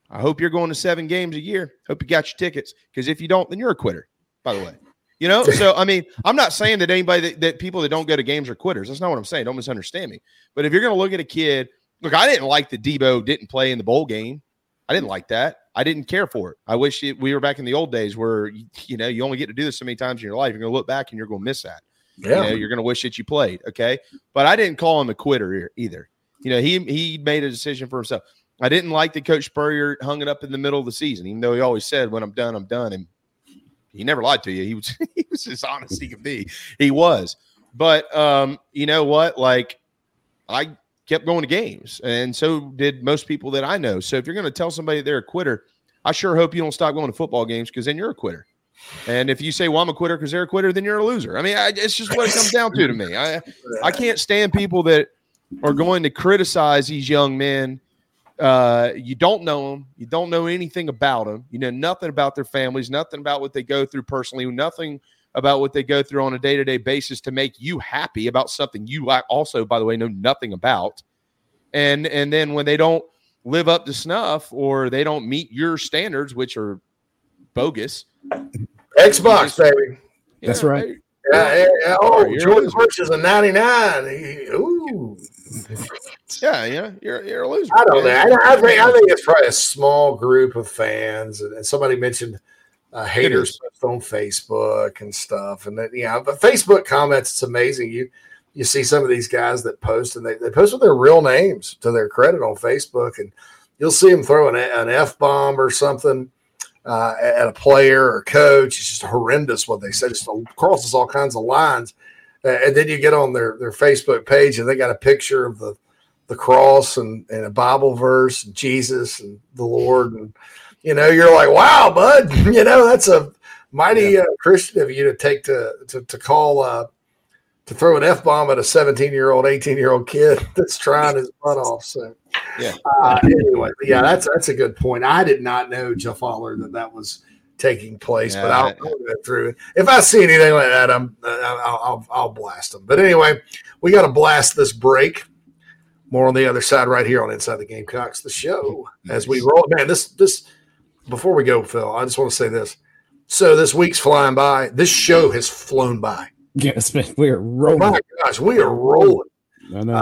I hope you're going to seven games a year. Hope you got your tickets because if you don't, then you're a quitter. By the way, you know. So I mean, I'm not saying that anybody that, that people that don't go to games are quitters. That's not what I'm saying. Don't misunderstand me. But if you're going to look at a kid, look, I didn't like that Deebo didn't play in the bowl game. I didn't like that. I didn't care for it. I wish it, we were back in the old days where you know you only get to do this so many times in your life. You're going to look back and you're going to miss that. Yeah. You know, you're going to wish that you played. Okay. But I didn't call him a quitter either. You know, he he made a decision for himself. I didn't like that Coach Spurrier hung it up in the middle of the season, even though he always said, "When I'm done, I'm done." And he never lied to you. He was he was as honest as he could be. He was. But um, you know what? Like, I kept going to games, and so did most people that I know. So if you're going to tell somebody they're a quitter, I sure hope you don't stop going to football games because then you're a quitter. And if you say, "Well, I'm a quitter because they're a quitter," then you're a loser. I mean, I, it's just what it comes down to to me. I I can't stand people that are going to criticize these young men. Uh, you don't know them. You don't know anything about them. You know nothing about their families, nothing about what they go through personally, nothing about what they go through on a day to day basis to make you happy about something you like also, by the way, know nothing about. And and then when they don't live up to snuff or they don't meet your standards, which are bogus. Xbox, baby. That's right. Yeah, yeah, yeah. Oh, You're Jordan loser. Bush is a 99. He- Ooh. Yeah, yeah, you're you're a loser. I don't know. I, I think I think it's probably a small group of fans, and, and somebody mentioned uh, haters on Facebook and stuff, and that yeah, but Facebook comments it's amazing. You you see some of these guys that post, and they, they post with their real names to their credit on Facebook, and you'll see them throw an, an f bomb or something uh, at a player or coach. It's just horrendous what they say. Just crosses all kinds of lines. Uh, and then you get on their, their Facebook page and they got a picture of the the cross and, and a Bible verse, and Jesus and the Lord, and you know you're like, wow, bud, you know that's a mighty uh, Christian of you to take to to, to call uh, to throw an f bomb at a 17 year old, 18 year old kid that's trying his butt off. So Yeah. uh, anyway, yeah, that's that's a good point. I did not know Jeff Fowler that that was taking place, but Yeah, I'll, I- I'll go through it. If I see anything like that, I'm I'll, I'll, I'll blast them. But anyway, we got to blast this break. More on the other side, right here on Inside the Gamecocks, the show as we roll. Man, this this before we go, Phil, I just want to say this. So this week's flying by. This show has flown by. Yes, man, we're Oh rolling. my gosh, we are rolling. I know.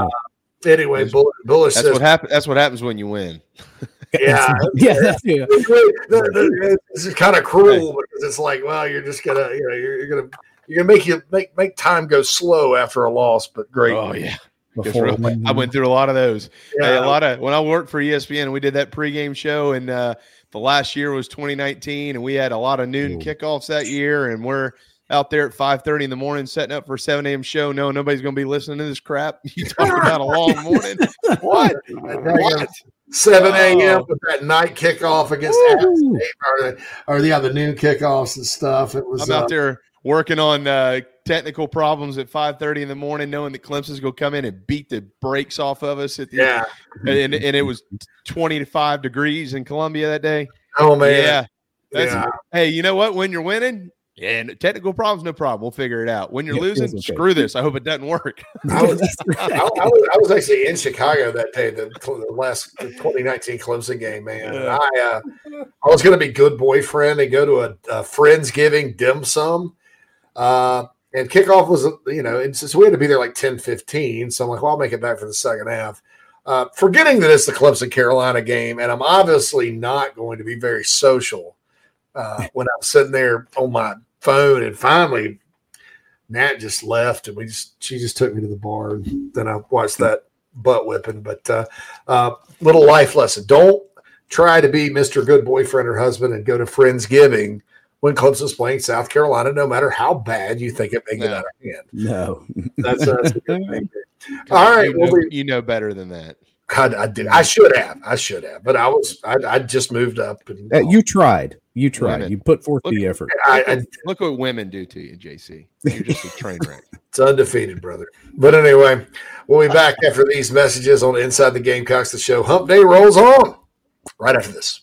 Uh, anyway, Bullet, Bullish That's says, what happens. That's what happens when you win. yeah, yeah, that's yeah. The- the- This is kind of cruel because it's like, well, you're just gonna, you know, you're, you're gonna, you're gonna make you make make time go slow after a loss, but great. Oh yeah. Before real- I went through a lot of those. Yeah. A lot of when I worked for ESPN, we did that pregame show, and uh, the last year was 2019, and we had a lot of noon Ooh. kickoffs that year, and we're out there at 5:30 in the morning setting up for a 7 a.m. show. No, nobody's going to be listening to this crap. You talk about a long morning? what? What? 7 a.m. Oh. with that night kickoff against State, or, the, or the noon kickoffs and stuff. It was I'm out uh, there working on uh, technical problems at 5:30 in the morning, knowing that Clemson's going to come in and beat the brakes off of us at the yeah. and, and it was 25 degrees in Columbia that day. Oh man, Yeah. That's, Yeah. Hey, you know what? When you're winning, yeah, and technical problems, no problem. We'll figure it out. When you're Yeah, losing, okay. screw this. I hope it doesn't work. I was, I, I was I was actually in Chicago that day, the, the last the 2019 Clemson game, man. And I uh, I was going to be good boyfriend and go to a, a friendsgiving dim sum, uh, and kickoff was you know, and since we had to be there like 10 15, so I'm like, well, I'll make it back for the second half. Uh, forgetting that it's the Clemson Carolina game, and I'm obviously not going to be very social uh, when I'm sitting there on my phone, and finally Nat just left, and we just she just took me to the bar, and then I watched that butt whipping. But uh, uh, little life lesson: don't try to be Mister Good Boyfriend or husband and go to Friendsgiving when Clemson's playing South Carolina, no matter how bad you think it may get No. out of hand. No. That's, that's a good thing. All right, you well, know, we, you know better than that. I, I did. I should have. I should have. But I was. I, I just moved up. And Uh, you tried. You tried. Women. You put forth Look- the effort. I, Look, I, what, look what women do to you, JC. You're just a train wreck. It's undefeated, brother. But anyway, we'll be back after these messages on Inside the Gamecocks. The show Hump Day rolls on right after this.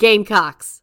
Gamecocks.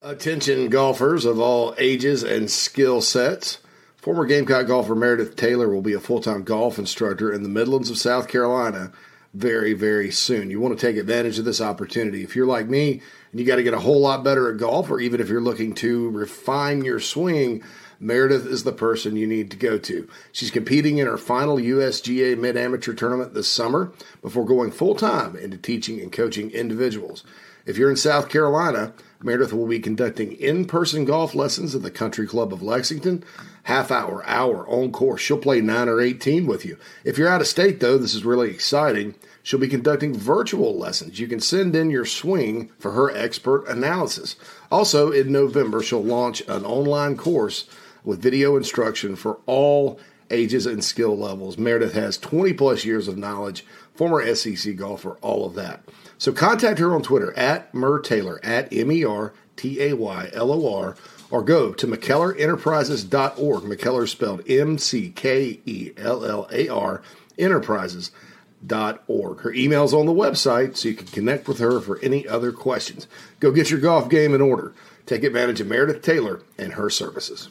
Attention golfers of all ages and skill sets. Former Gamecock golfer Meredith Taylor will be a full time golf instructor in the Midlands of South Carolina very, very soon. You want to take advantage of this opportunity. If you're like me and you got to get a whole lot better at golf, or even if you're looking to refine your swing, Meredith is the person you need to go to. She's competing in her final USGA mid amateur tournament this summer before going full time into teaching and coaching individuals. If you're in South Carolina, Meredith will be conducting in person golf lessons at the Country Club of Lexington. Half hour, hour on course. She'll play 9 or 18 with you. If you're out of state, though, this is really exciting. She'll be conducting virtual lessons. You can send in your swing for her expert analysis. Also, in November, she'll launch an online course with video instruction for all ages and skill levels. Meredith has 20 plus years of knowledge, former SEC golfer, all of that. So contact her on Twitter at Mer Taylor, at M E R T A Y L O R, or go to McKellarEnterprises.org. McKellar spelled M C K E L L A R, Enterprises.org. Her email's on the website, so you can connect with her for any other questions. Go get your golf game in order. Take advantage of Meredith Taylor and her services.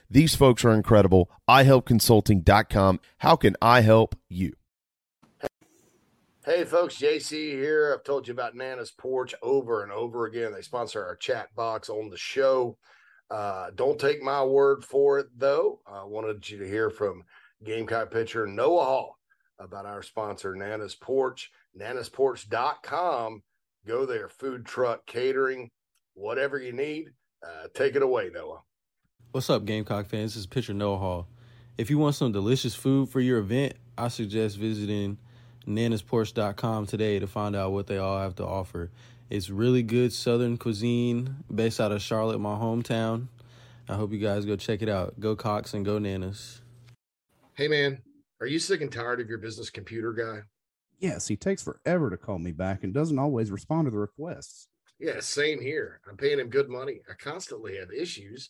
These folks are incredible. iHelpConsulting.com. How can I help you? Hey folks, JC here. I've told you about Nana's Porch over and over again. They sponsor our chat box on the show. Uh, don't take my word for it, though. I wanted you to hear from Gamecock pitcher Noah Hall about our sponsor, Nana's Porch. Nana'sPorch.com. Go there, food truck, catering, whatever you need. Uh, take it away, Noah. What's up, Gamecock fans? This is pitcher Noah Hall. If you want some delicious food for your event, I suggest visiting nanasporch.com today to find out what they all have to offer. It's really good southern cuisine based out of Charlotte, my hometown. I hope you guys go check it out. Go Cox and go Nanas. Hey, man, are you sick and tired of your business computer guy? Yes, he takes forever to call me back and doesn't always respond to the requests. Yeah, same here. I'm paying him good money. I constantly have issues,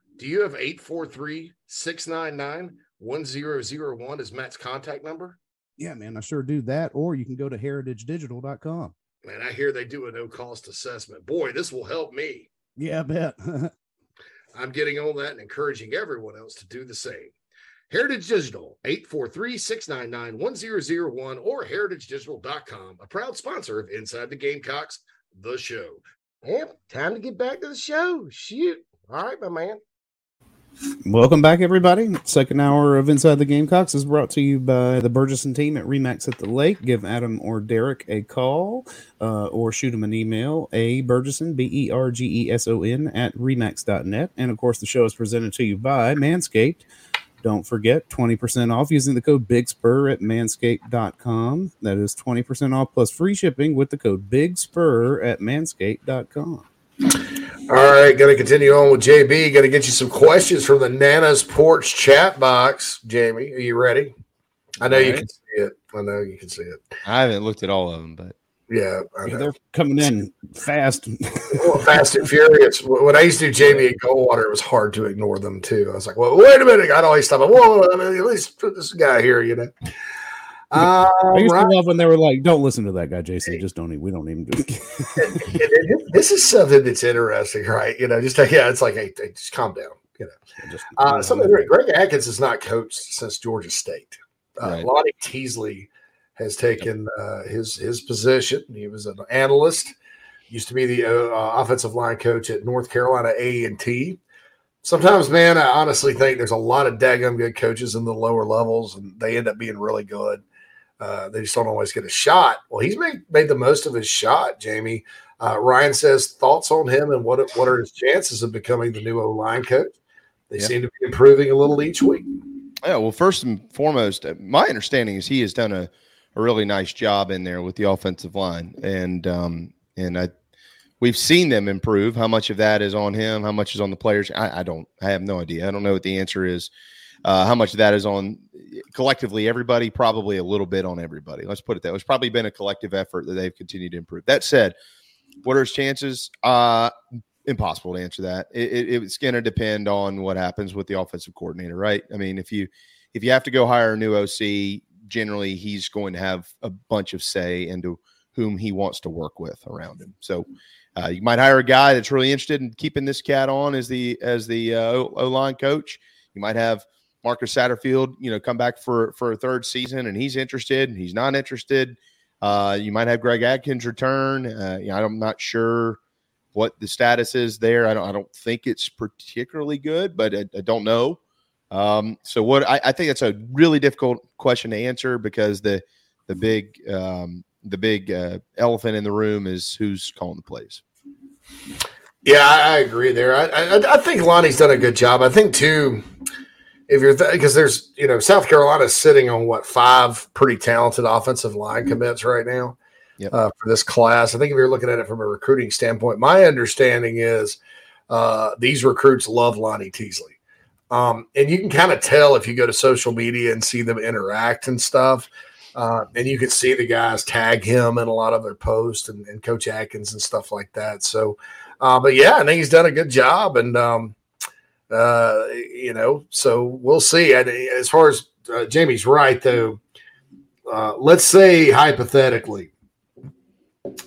do you have 843 699 1001 as Matt's contact number? Yeah, man, I sure do that. Or you can go to heritagedigital.com. Man, I hear they do a no cost assessment. Boy, this will help me. Yeah, I bet. I'm getting on that and encouraging everyone else to do the same. Heritage Digital, 843-699-1001 or heritagedigital.com, a proud sponsor of Inside the Gamecocks, the show. Yep, time to get back to the show. Shoot. All right, my man. Welcome back, everybody. Second hour of Inside the Gamecocks is brought to you by the Bergeson team at Remax at the Lake. Give Adam or Derek a call uh, or shoot them an email. A Bergeson, B E R G E S O N, at remax.net. And of course, the show is presented to you by Manscaped. Don't forget 20% off using the code Big Spur at manscaped.com. That is 20% off plus free shipping with the code Big Spur at manscaped.com. All right, going to continue on with JB. Going to get you some questions from the Nana's Porch chat box. Jamie, are you ready? I know All you right. can see it. I know you can see it. I haven't looked at all of them, but Yeah, Yeah, they're coming in fast. Well, Fast and Furious. When I used to do Jamie at Goldwater, it was hard to ignore them too. I was like, "Well, wait a minute!" I'd always stop. Whoa, I mean, at least put this guy here, you know. I used right. to love when they were like, "Don't listen to that guy, Jason. Just don't. Even, we don't even do." this is something that's interesting, right? You know, just yeah, it's like, hey, hey, just calm down. You know, just, uh, something great. Greg Adkins has not coached since Georgia State. Uh, Right. Lonnie Teasley has taken uh, his his position. He was an analyst. Used to be the uh, offensive line coach at North Carolina A and T. Sometimes, man, I honestly think there's a lot of daggum good coaches in the lower levels, and they end up being really good. Uh, they just don't always get a shot. Well, he's made made the most of his shot, Jamie. Uh, Ryan says thoughts on him and what what are his chances of becoming the new O line coach? They Yeah. seem to be improving a little each week. Yeah, well, first and foremost, uh, my understanding is he has done a, a really nice job in there with the offensive line, and um, and I we've seen them improve. How much of that is on him? How much is on the players? I, I don't. I have no idea. I don't know what the answer is. Uh, how much of that is on collectively everybody? Probably a little bit on everybody. Let's put it that. way. It's probably been a collective effort that they've continued to improve. That said, what are his chances? Uh, impossible to answer that. It, it, it's going to depend on what happens with the offensive coordinator, right? I mean, if you if you have to go hire a new OC, generally he's going to have a bunch of say into whom he wants to work with around him. So uh, you might hire a guy that's really interested in keeping this cat on as the as the uh, O line coach. You might have Marcus Satterfield, you know, come back for for a third season, and he's interested, and he's not interested. Uh, you might have Greg Adkins return. Uh, you know, I'm not sure what the status is there. I don't. I don't think it's particularly good, but I, I don't know. Um, so what I, I, think that's a really difficult question to answer because the the big um, the big uh, elephant in the room is who's calling the plays. Yeah, I, I agree there. I, I, I think Lonnie's done a good job. I think too, if you're because th- there's you know South Carolina's sitting on what five pretty talented offensive line commits right now Yep. uh, for this class. I think if you're looking at it from a recruiting standpoint, my understanding is uh, these recruits love Lonnie Teasley. Um, and you can kind of tell if you go to social media and see them interact and stuff. Uh, and you can see the guys tag him in a lot of their posts and, and Coach Adkins and stuff like that. So, uh, but yeah, I think he's done a good job. And, um, uh, you know, so we'll see. And as far as uh, Jamie's right, though, uh, let's say hypothetically,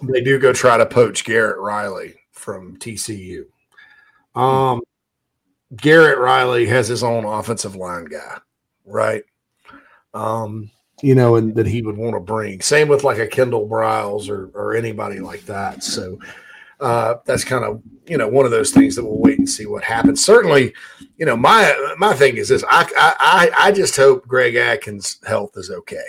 they do go try to poach Garrett Riley from TCU. Um, Garrett Riley has his own offensive line guy, right? Um, you know, and that he would want to bring. Same with like a Kendall Briles or or anybody like that. So uh, that's kind of you know one of those things that we'll wait and see what happens. Certainly, you know my my thing is this: I I I just hope Greg Adkins' health is okay.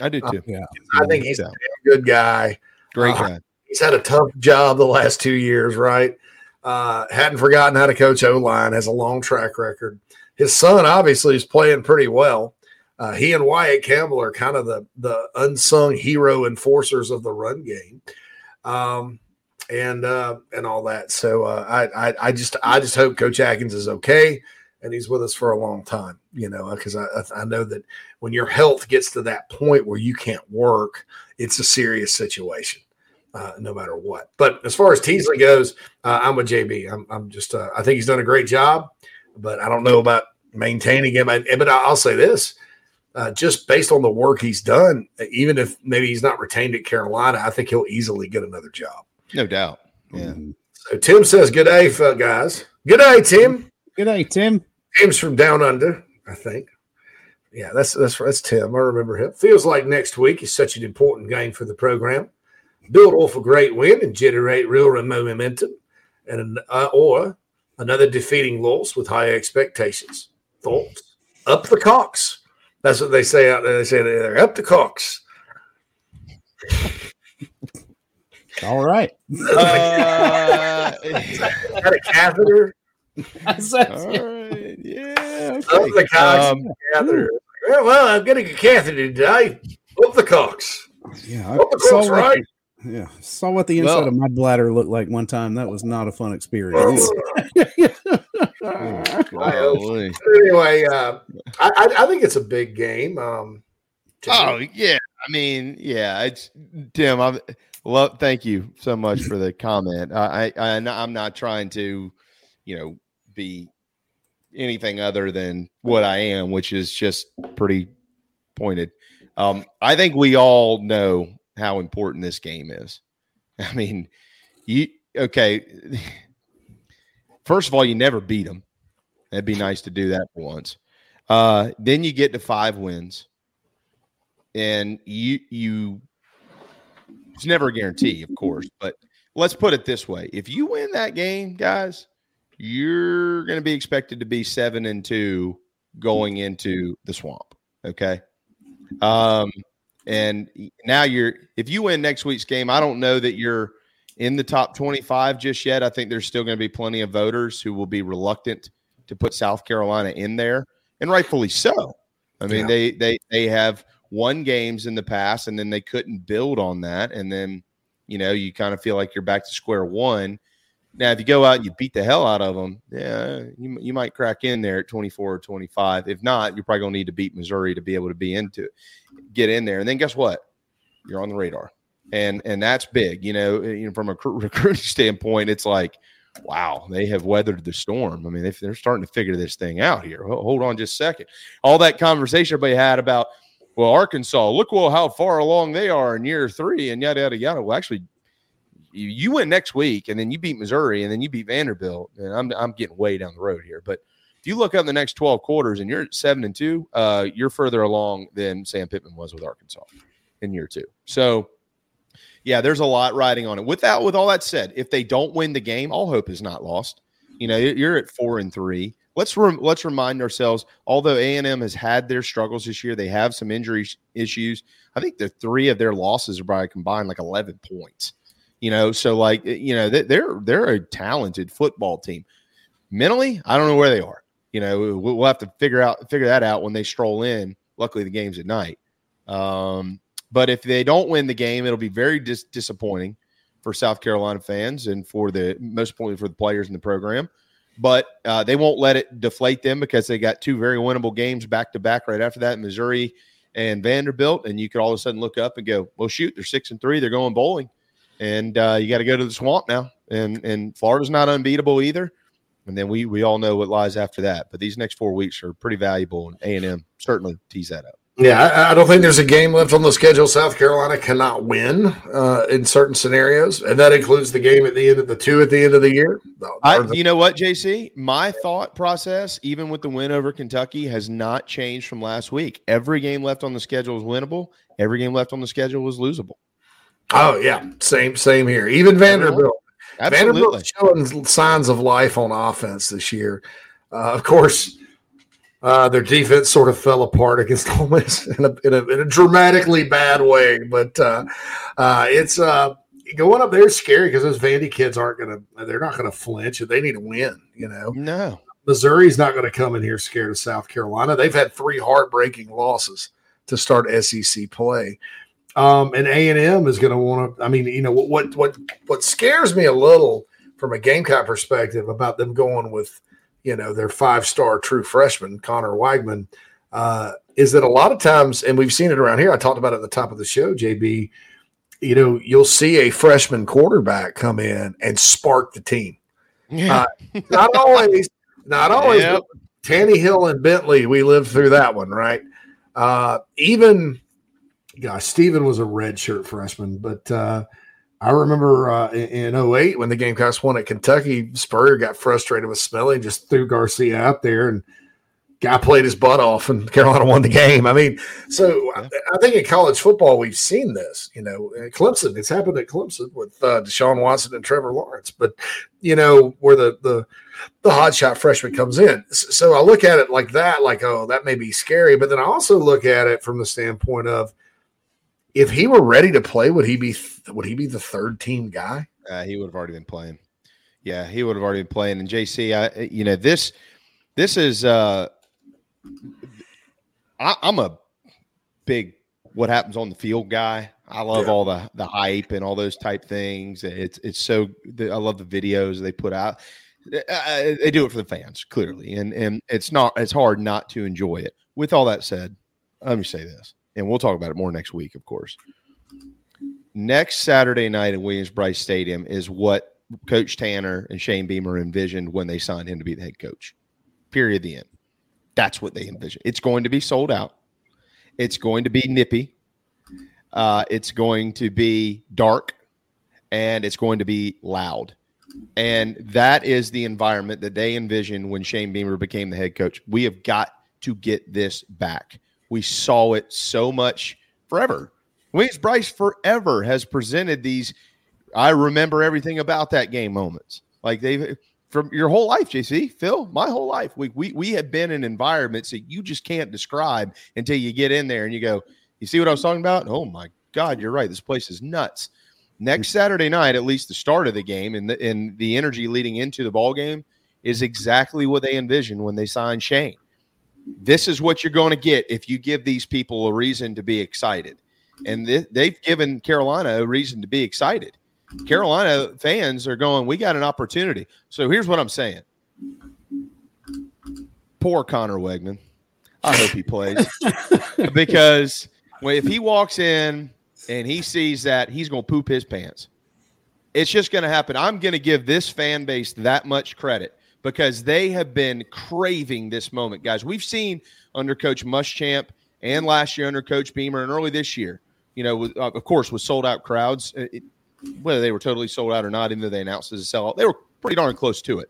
I do too. Uh, Yeah. I think he's a damn good guy. Great Uh, guy. He's had a tough job the last two years, right? Uh, hadn't forgotten how to coach O line, has a long track record. His son obviously is playing pretty well. Uh, he and Wyatt Campbell are kind of the the unsung hero enforcers of the run game, um, and uh, and all that. So uh, I, I I just I just hope Coach Adkins is okay and he's with us for a long time. You know, because I I- I know that when your health gets to that point where you can't work, it's a serious situation uh, no matter what. But as far as Teasley goes, uh, I'm with JB. I'm, I'm just, uh, I think he's done a great job, but I don't know about maintaining him. And, but I'll say this uh, just based on the work he's done, even if maybe he's not retained at Carolina, I think he'll easily get another job. No doubt. Yeah. So Tim says, Good day, guys. Good day, Tim. Good day, Tim. Tim's from down under, I think. Yeah, that's that's that's Tim. I remember him. Feels like next week is such an important game for the program. Build off a great win and generate real momentum, and uh, or another defeating loss with high expectations. Thoughts? Up the cocks. That's what they say out there. They say they're up the cocks. All right. Uh, Got a catheter. That's- all right. Yeah. Up the Okay. cocks. Um, catheter. Well, well, I'm getting a catheter today. Up the cocks. yeah, Up the saw cocks, what, right? yeah, saw what the inside Well- of my bladder looked like one time. That was not a fun experience. golly. anyway, uh, I, I, I think it's a big game. Um, Oh yeah, I mean, yeah, it's Tim. I love. Thank you so much for the comment. I, I, I I'm not trying to, you know, be anything other than what I am, which is just pretty pointed. Um, I think we all know how important this game is. I mean, you okay? First of all, you never beat them. That'd be nice to do that for once. Uh, then you get to five wins and you you it's never a guarantee, of course, but let's put it this way. If you win that game, guys, you're going to be expected to be 7 and 2 going into the swamp, okay? Um and now you're if you win next week's game, I don't know that you're in the top 25 just yet. I think there's still going to be plenty of voters who will be reluctant to put South Carolina in there, and rightfully so. I mean, Yeah. they they they have won games in the past, and then they couldn't build on that, and then you know you kind of feel like you're back to square one. Now, if you go out and you beat the hell out of them, yeah, you, you might crack in there at 24 or 25. If not, you're probably going to need to beat Missouri to be able to be into get in there. And then guess what? You're on the radar. And and that's big. You know, eh, you know from a recru- recruiting standpoint, it's like, wow, they have weathered the storm. I mean, they, they're starting to figure this thing out here. Hold on just a second. All that conversation everybody had about, well, Arkansas, look well how far along they are in year three and yada, yada, yada. Well, actually, you, you win next week and then you beat Missouri and then you beat Vanderbilt. And I'm, I'm getting way down the road here. But if you look up the next 12 quarters and you're seven and two, uh, you're further along than Sam Pittman was with Arkansas in year two. So, yeah, there's a lot riding on it. Without, with all that said, if they don't win the game, all hope is not lost. You know, you're at four and three. Let's rem- let's remind ourselves. Although A and M has had their struggles this year, they have some injury issues. I think the three of their losses are probably combined like 11 points. You know, so like you know they- they're they're a talented football team. Mentally, I don't know where they are. You know, we'll we'll have to figure out figure that out when they stroll in. Luckily, the game's at night. Um, but if they don't win the game, it'll be very dis- disappointing for South Carolina fans and for the most importantly for the players in the program. But uh, they won't let it deflate them because they got two very winnable games back to back right after that, Missouri and Vanderbilt. And you could all of a sudden look up and go, "Well, shoot, they're six and three. They're going bowling." and uh, you got to go to the swamp now. And and Florida's not unbeatable either. And then we we all know what lies after that. But these next four weeks are pretty valuable, and A and M certainly tease that up. Yeah, I, I don't think there's a game left on the schedule. South Carolina cannot win uh, in certain scenarios, and that includes the game at the end of the two at the end of the year. I, the- you know what, JC? My thought process, even with the win over Kentucky, has not changed from last week. Every game left on the schedule is winnable. Every game left on the schedule is losable. oh yeah, same same here. Even Vanderbilt. Absolutely. Vanderbilt's showing signs of life on offense this year. Uh, of course, uh, their defense sort of fell apart against Ole Miss in a, in a, in a dramatically bad way. But uh, uh, it's uh, going up there is scary because those Vandy kids aren't going to, they're not going to flinch. And they need to win, you know. No. Missouri's not going to come in here scared of South Carolina. They've had three heartbreaking losses to start SEC play. Um, and A and M is going to want to. I mean, you know what? What what what scares me a little from a Gamecock perspective about them going with, you know, their five star true freshman Conner Weigman, uh, is that a lot of times, and we've seen it around here. I talked about it at the top of the show, JB. You know, you'll see a freshman quarterback come in and spark the team. Uh, not always, not always. Yep. Taneyhill and Bentley, we lived through that one, right? Uh, even, gosh, Stephen was a redshirt freshman, but uh, I remember uh, in, in 08 when the Gamecocks won at Kentucky, Spurrier got frustrated with Smelley and just threw Garcia out there and guy played his butt off and Carolina won the game. I mean, so I, I think in college football, we've seen this, you know, at Clemson, it's happened at Clemson with uh, Deshaun Watson and Trevor Lawrence, but you know, where the, the, the hotshot freshman comes in. So I look at it like that, like, oh, that may be scary. But then I also look at it from the standpoint of if he were ready to play, would he be, would he be the third team guy? Uh, he would have already been playing. Yeah, he would have already been playing. And JC, I you know this this is uh I, I'm a big what happens on the field guy. I love all the the hype and all those type things. It's it's so I love the videos they put out. Uh, they do it for the fans clearly, and and it's not it's hard not to enjoy it. With all that said, let me say this, and we'll talk about it more next week, of course. Next Saturday night at Williams-Brice Stadium is what Coach Tanner and Shane Beamer envisioned when they signed him to be the head coach. Period. The end. That's what they envisioned. It's going to be sold out. It's going to be nippy. Uh, it's going to be dark, and it's going to be loud. And that is the environment that they envisioned when Shane Beamer became the head coach. We have got to get this back. We saw it so much forever. Williams-Brice forever has presented these. I remember everything about that game moments. Like they've from your whole life, JC, Phil, my whole life. We we we have been in environments that you just can't describe until you get in there and you go, you see what I was talking about? Oh my God, you're right. This place is nuts. Next Saturday night, at least the start of the game and the and the energy leading into the ball game is exactly what they envisioned when they signed Shane. This is what you're going to get if you give these people a reason to be excited. And th- they've given Carolina a reason to be excited. Carolina fans are going, we got an opportunity. So here's what I'm saying. Poor Conner Weigman. I hope he plays because if he walks in and he sees that, he's going to poop his pants. It's just going to happen. I'm going to give this fan base that much credit because they have been craving this moment, guys. We've seen under Coach Muschamp and last year under Coach Beamer and early this year, you know, with, uh, of course, with sold out crowds, uh, it, whether they were totally sold out or not, even though they announced as a sellout, they were pretty darn close to it.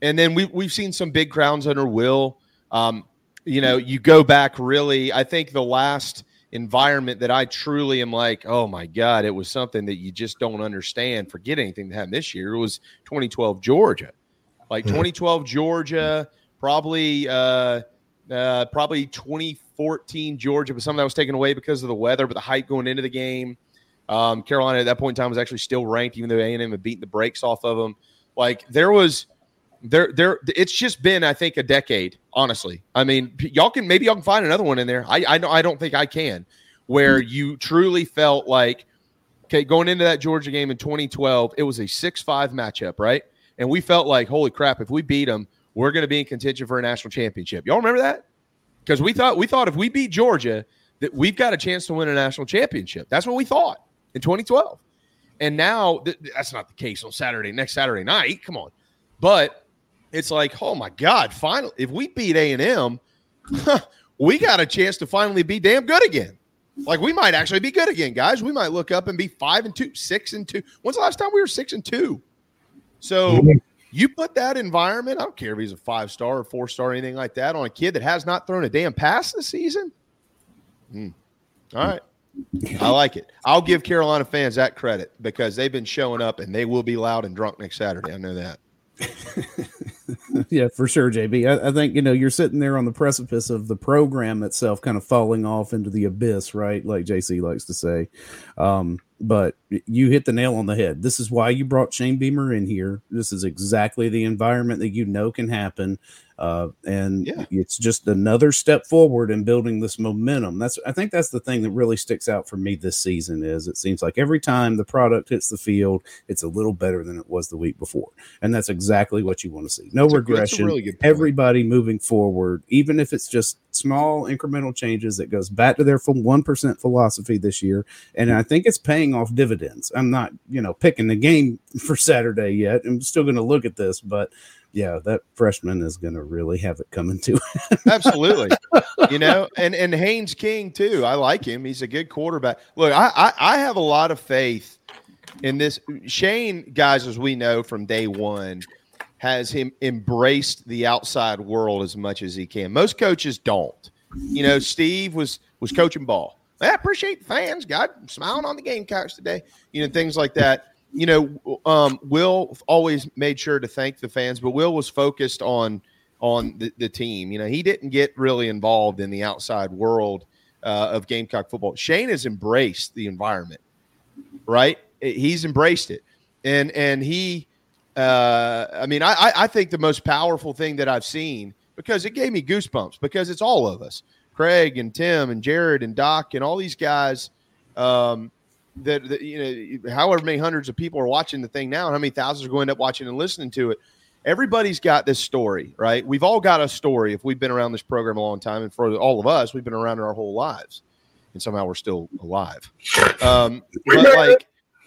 And then we, we've seen some big crowds under Will. Um, you know, you go back really, I think the last environment that I truly am like, oh my God, it was something that you just don't understand. Forget anything that happened this year. It was 2012 Georgia. Like 2012 Georgia, probably uh, uh, probably 2014 Georgia, but some of that was taken away because of the weather, but the hype going into the game. Um, Carolina at that point in time was actually still ranked, even though A&M had beaten the brakes off of them. Like there was there there it's just been I think a decade, honestly. I mean, y'all can maybe y'all can find another one in there. I I know I don't think I can where you truly felt like okay, going into that Georgia game in 2012, it was a 6-5 matchup, right? And we felt like, holy crap, if we beat them, we're going to be in contention for a national championship. Y'all remember that? Because we thought we thought if we beat Georgia, that we've got a chance to win a national championship. That's what we thought in 2012. And now th- that's not the case on Saturday, next Saturday night. Come on. But it's like, oh my God, finally, if we beat A&M, we got a chance to finally be damn good again. Like we might actually be good again, guys. We might look up and be five and two, six and two. When's the last time we were six and two? So you put that environment, I don't care if he's a five star or four star or anything like that, on a kid that has not thrown a damn pass this season. Hmm. All right. I like it. I'll give Carolina fans that credit because they've been showing up and they will be loud and drunk next Saturday. I know that. yeah, for sure, JB. I, I, think you know you're sitting there on the precipice of the program itself, kind of falling off into the abyss, right? Like JC likes to say. Um, but you hit the nail on the head. This is why you brought Shane Beamer in here. This is exactly the environment that you know can happen. Uh, and yeah. it's just another step forward in building this momentum. That's I think that's the thing that really sticks out for me this season is it seems like every time the product hits the field, it's a little better than it was the week before, and that's exactly what you want to see. No that's regression. A, really everybody moving forward, even if it's just small incremental changes that goes back to their one percent philosophy this year, and I think it's paying off dividends. I'm not you know picking the game for Saturday yet. I'm still going to look at this, but yeah, that freshman is going to really have it coming to him. Absolutely, you know, and and Haynes King too. I like him. He's a good quarterback. Look, I, I I have a lot of faith in this. Shane, guys, as we know from day one, has him embraced the outside world as much as he can. Most coaches don't. You know, Steve was was coaching ball. I appreciate the fans. God, smiling on the Gamecocks today. You know, things like that you know, um, Will always made sure to thank the fans, but Will was focused on on the, the team. You know, he didn't get really involved in the outside world uh, of Gamecock football. Shane has embraced the environment, right? He's embraced it, and and he, uh, I mean, I I think the most powerful thing that I've seen because it gave me goosebumps because it's all of us, Craig and Tim and Jared and Doc and all these guys. Um, that, that, you know however many hundreds of people are watching the thing now and how many thousands are going to end up watching and listening to it everybody's got this story right? We've all got a story if we've been around this program a long time. And for all of us we've been around it our whole lives. And somehow we're still alive. Um, but like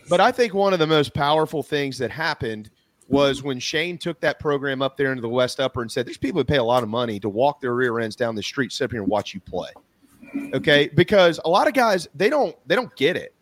but i think one of the most powerful things that happened was when shane took that program up there into the west upper and said there's people who pay a lot of money to walk their rear ends down the street sit up here and watch you play. Okay? Because a lot of guys they don't they don't get it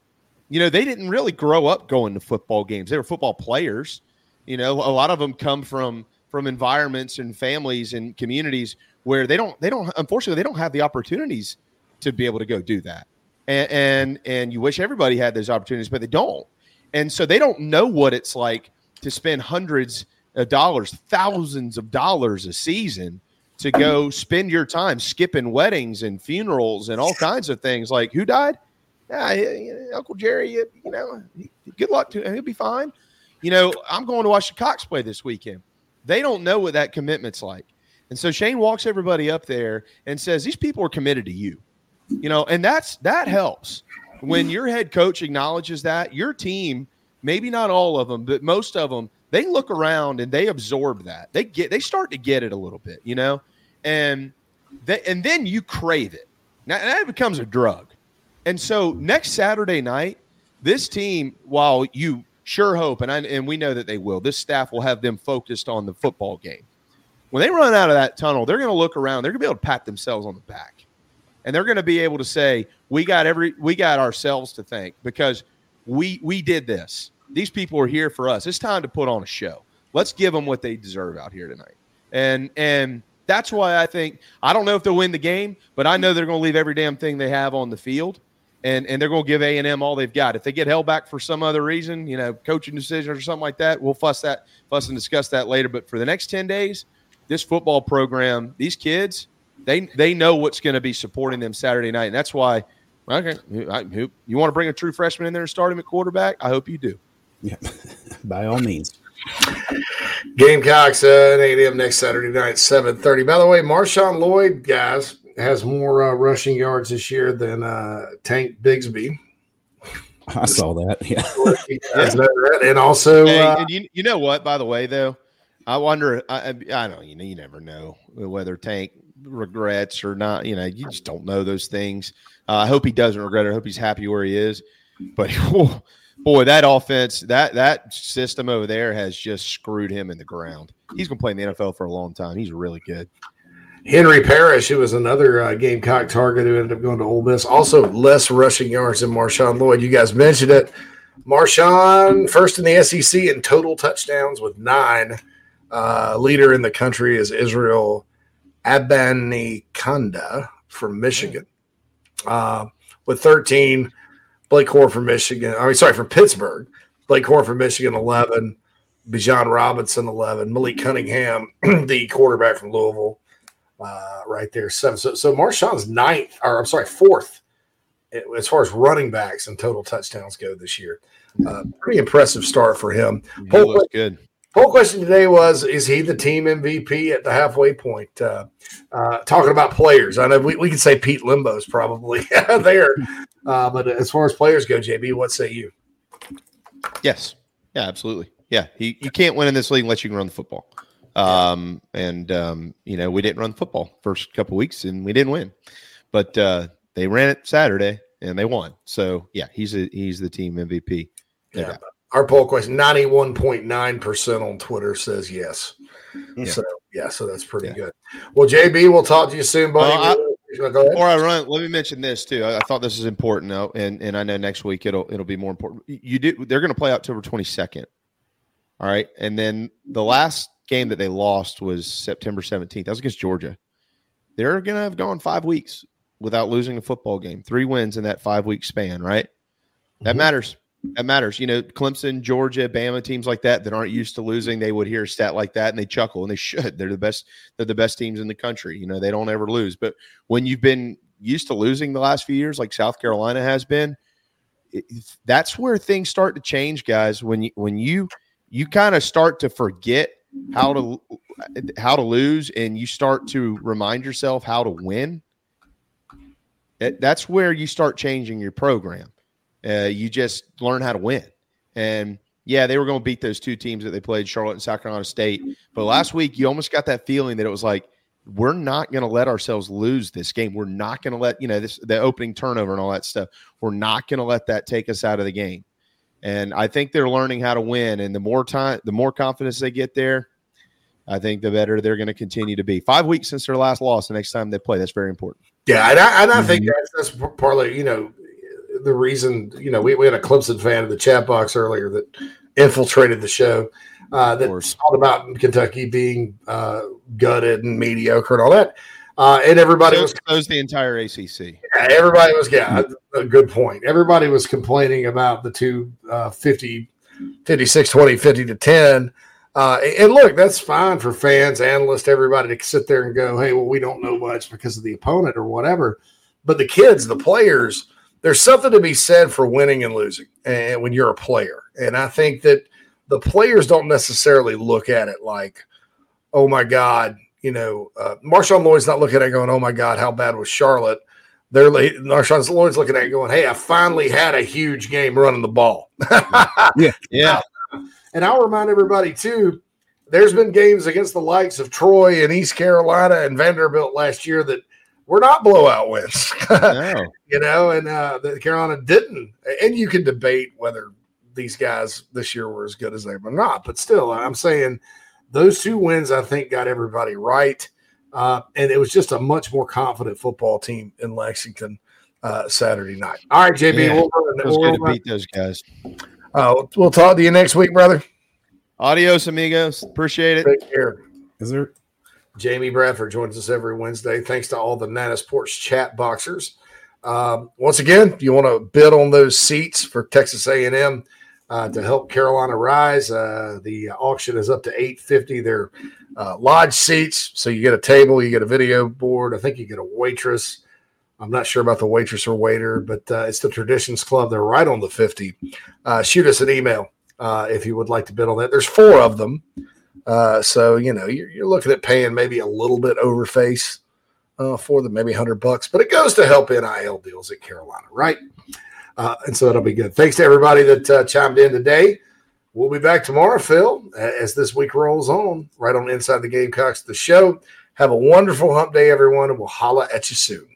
you know, they didn't really grow up going to football games. They were football players. You know, a lot of them come from from environments and families and communities where they don't they don't unfortunately they don't have the opportunities to be able to go do that. And and, and you wish everybody had those opportunities, but they don't. And so they don't know what it's like to spend hundreds of dollars, thousands of dollars a season to go spend your time skipping weddings and funerals and all kinds of things. Like who died? Yeah, Uncle Jerry, you, know, good luck to him. He'll be fine. You know, I'm going to watch the Cox play this weekend. They don't know what that commitment's like. And so Shane walks everybody up there and says, These people are committed to you. You know, and that's that helps. When your head coach acknowledges that, your team, maybe not all of them, but most of them, they look around and they absorb that. They get they start to get it a little bit, you know? And they, and then you crave it. Now that becomes a drug. And so next Saturday night, this team, while you sure hope, and I, and we know that they will, this staff will have them focused on the football game. When they run out of that tunnel, they're going to look around. They're going to be able to pat themselves on the back, and they're going to be able to say, "We got every, we got ourselves to thank because we we did this. These people are here for us. It's time to put on a show. Let's give them what they deserve out here tonight." And and that's why I think I don't know if they'll win the game, but I know they're going to leave every damn thing they have on the field and and they're going to give A and M all they've got. If they get held back for some other reason, you know, coaching decisions or something like that, we'll fuss that fuss and discuss that later. But for the next ten days, this football program, these kids, they they know what's going to be supporting them Saturday night, and that's why. Okay, you want to bring a true freshman in there and start him at quarterback? I hope you do. Yeah, by all means. Gamecocks uh, at 8 a.m. next Saturday night, 7:30. By the way, Marshawn Lloyd, guys, has more uh, rushing yards this year than uh, Tank Bigsby. I saw that. Yeah. yeah. And also, hey, uh, and you, you know what? By the way, though, I wonder. I, I don't. You know, you never know whether Tank regrets or not. You know, you just don't know those things. Uh, I hope he doesn't regret it. I hope he's happy where he is. But boy, that offense, that that system over there has just screwed him in the ground. He's going to play in the NFL for a long time. He's really good. Henry Parrish, who was another uh, Gamecock target who ended up going to Ole Miss, also less rushing yards than Marshawn Lloyd. You guys mentioned it. Marshawn, first in the SEC in total touchdowns with nine. Uh, leader in the country is Israel Abanikanda from Michigan uh, with 13. Blake Corum from Michigan. I mean, sorry, from Pittsburgh. Blake Corum from Michigan, 11. Bijan Robinson, 11. Malik Cunningham, the quarterback from Louisville, uh, right there, seven. So, so Marshawn's ninth, or I'm sorry, fourth as far as running backs and total touchdowns go this year. Uh, pretty impressive start for him. Poll, looks good. poll question today was: Is he the team MVP at the halfway point? Uh, uh, talking about players, I know we, we can say Pete Lembo's probably there, uh, but as far as players go, JB, what say you? Yes. Yeah, absolutely. Yeah. He, you can't win in this league unless you can run the football. Um, and um, you know, we didn't run the football first couple weeks and we didn't win. But uh they ran it Saturday and they won. So yeah, he's a he's the team MVP. Yeah. Our poll question: ninety-one point nine percent on Twitter says yes. Yeah. So yeah, so that's pretty good. Well, JB, we'll talk to you soon, buddy. Uh, ahead. Before I run, let me mention this too. I, I thought this is important, though, and and I know next week it'll it'll be more important. You do they're going to play October twenty second, all right, and then the last game that they lost was September seventeenth. That was against Georgia. They're going to have gone five weeks without losing a football game. Three wins in that five week span, right? That mm-hmm. matters. That matters. You know, Clemson, Georgia, Bama, teams like that that aren't used to losing, they would hear a stat like that and they chuckle and they should. They're the best. They're the best teams in the country. You know, they don't ever lose. But when you've been used to losing the last few years, like South Carolina has been, it, that's where things start to change, guys. When you when you you kind of start to forget how to how to lose and you start to remind yourself how to win. That- that's where you start changing your program. Uh, you just learn how to win. And yeah, they were going to beat those two teams that they played, Charlotte and South Carolina State. But last week, you almost got that feeling that it was like, we're not going to let ourselves lose this game. We're not going to let, you know, this, the opening turnover and all that stuff. We're not going to let that take us out of the game. And I think they're learning how to win. And the more time, the more confidence they get there, I think the better they're going to continue to be. Five weeks since their last loss, the next time they play, that's very important. Yeah, and I, and I think that's, that's partly, you know, the reason, you know, we, we had a Clemson fan in the chat box earlier that infiltrated the show uh, that talked about Kentucky being uh, gutted and mediocre and all that. Uh, and everybody so, was so's the entire ACC. Yeah, everybody was yeah a good point. Everybody was complaining about the two uh 50 56 20 50 to 10 uh and look that's fine for fans analysts everybody to sit there and go hey well we don't know much because of the opponent or whatever. But the kids the players there's something to be said for winning and losing and when you're a player. And i think that the players don't necessarily look at it like oh my god you know, uh, Marshawn Lloyd's not looking at it going, "Oh my God, how bad was Charlotte?" They're late. Marshawn Lloyd's looking at it going, "Hey, I finally had a huge game running the ball." yeah, yeah. And I'll remind everybody too. There's been games against the likes of Troy and East Carolina and Vanderbilt last year that were not blowout wins. No. you know, and uh, that Carolina didn't. And you can debate whether these guys this year were as good as they were not, but still, I'm saying those two wins, I think, got everybody right. Uh, and it was just a much more confident football team in Lexington uh, Saturday night. All right, JB, Yeah, we'll, it was we'll, good to beat those guys. uh, we'll talk to you next week, brother. Adios, amigos. Appreciate it. Take care. Is there? Jamie Bradford joins us every Wednesday. Thanks to all the Nana's Porch chat boxers. Um, once again, if you want to bid on those seats for Texas A&M uh, to help Carolina rise, uh, the auction is up to eight fifty. They're uh, lodge seats, so you get a table, you get a video board. I think you get a waitress. I'm not sure about the waitress or waiter, but uh, it's the Traditions Club. They're right on the fifty. Uh, shoot us an email uh, if you would like to bid on that. There's four of them. So you know you're, you're looking at paying maybe a little bit over face for them, maybe hundred bucks, but it goes to help NIL deals at Carolina, right? Uh, and so that'll be good. Thanks to everybody that uh, chimed in today. We'll be back tomorrow, Phil, as this week rolls on, right on Inside the Gamecocks, the show. Have a wonderful hump day, everyone, and we'll holla at you soon.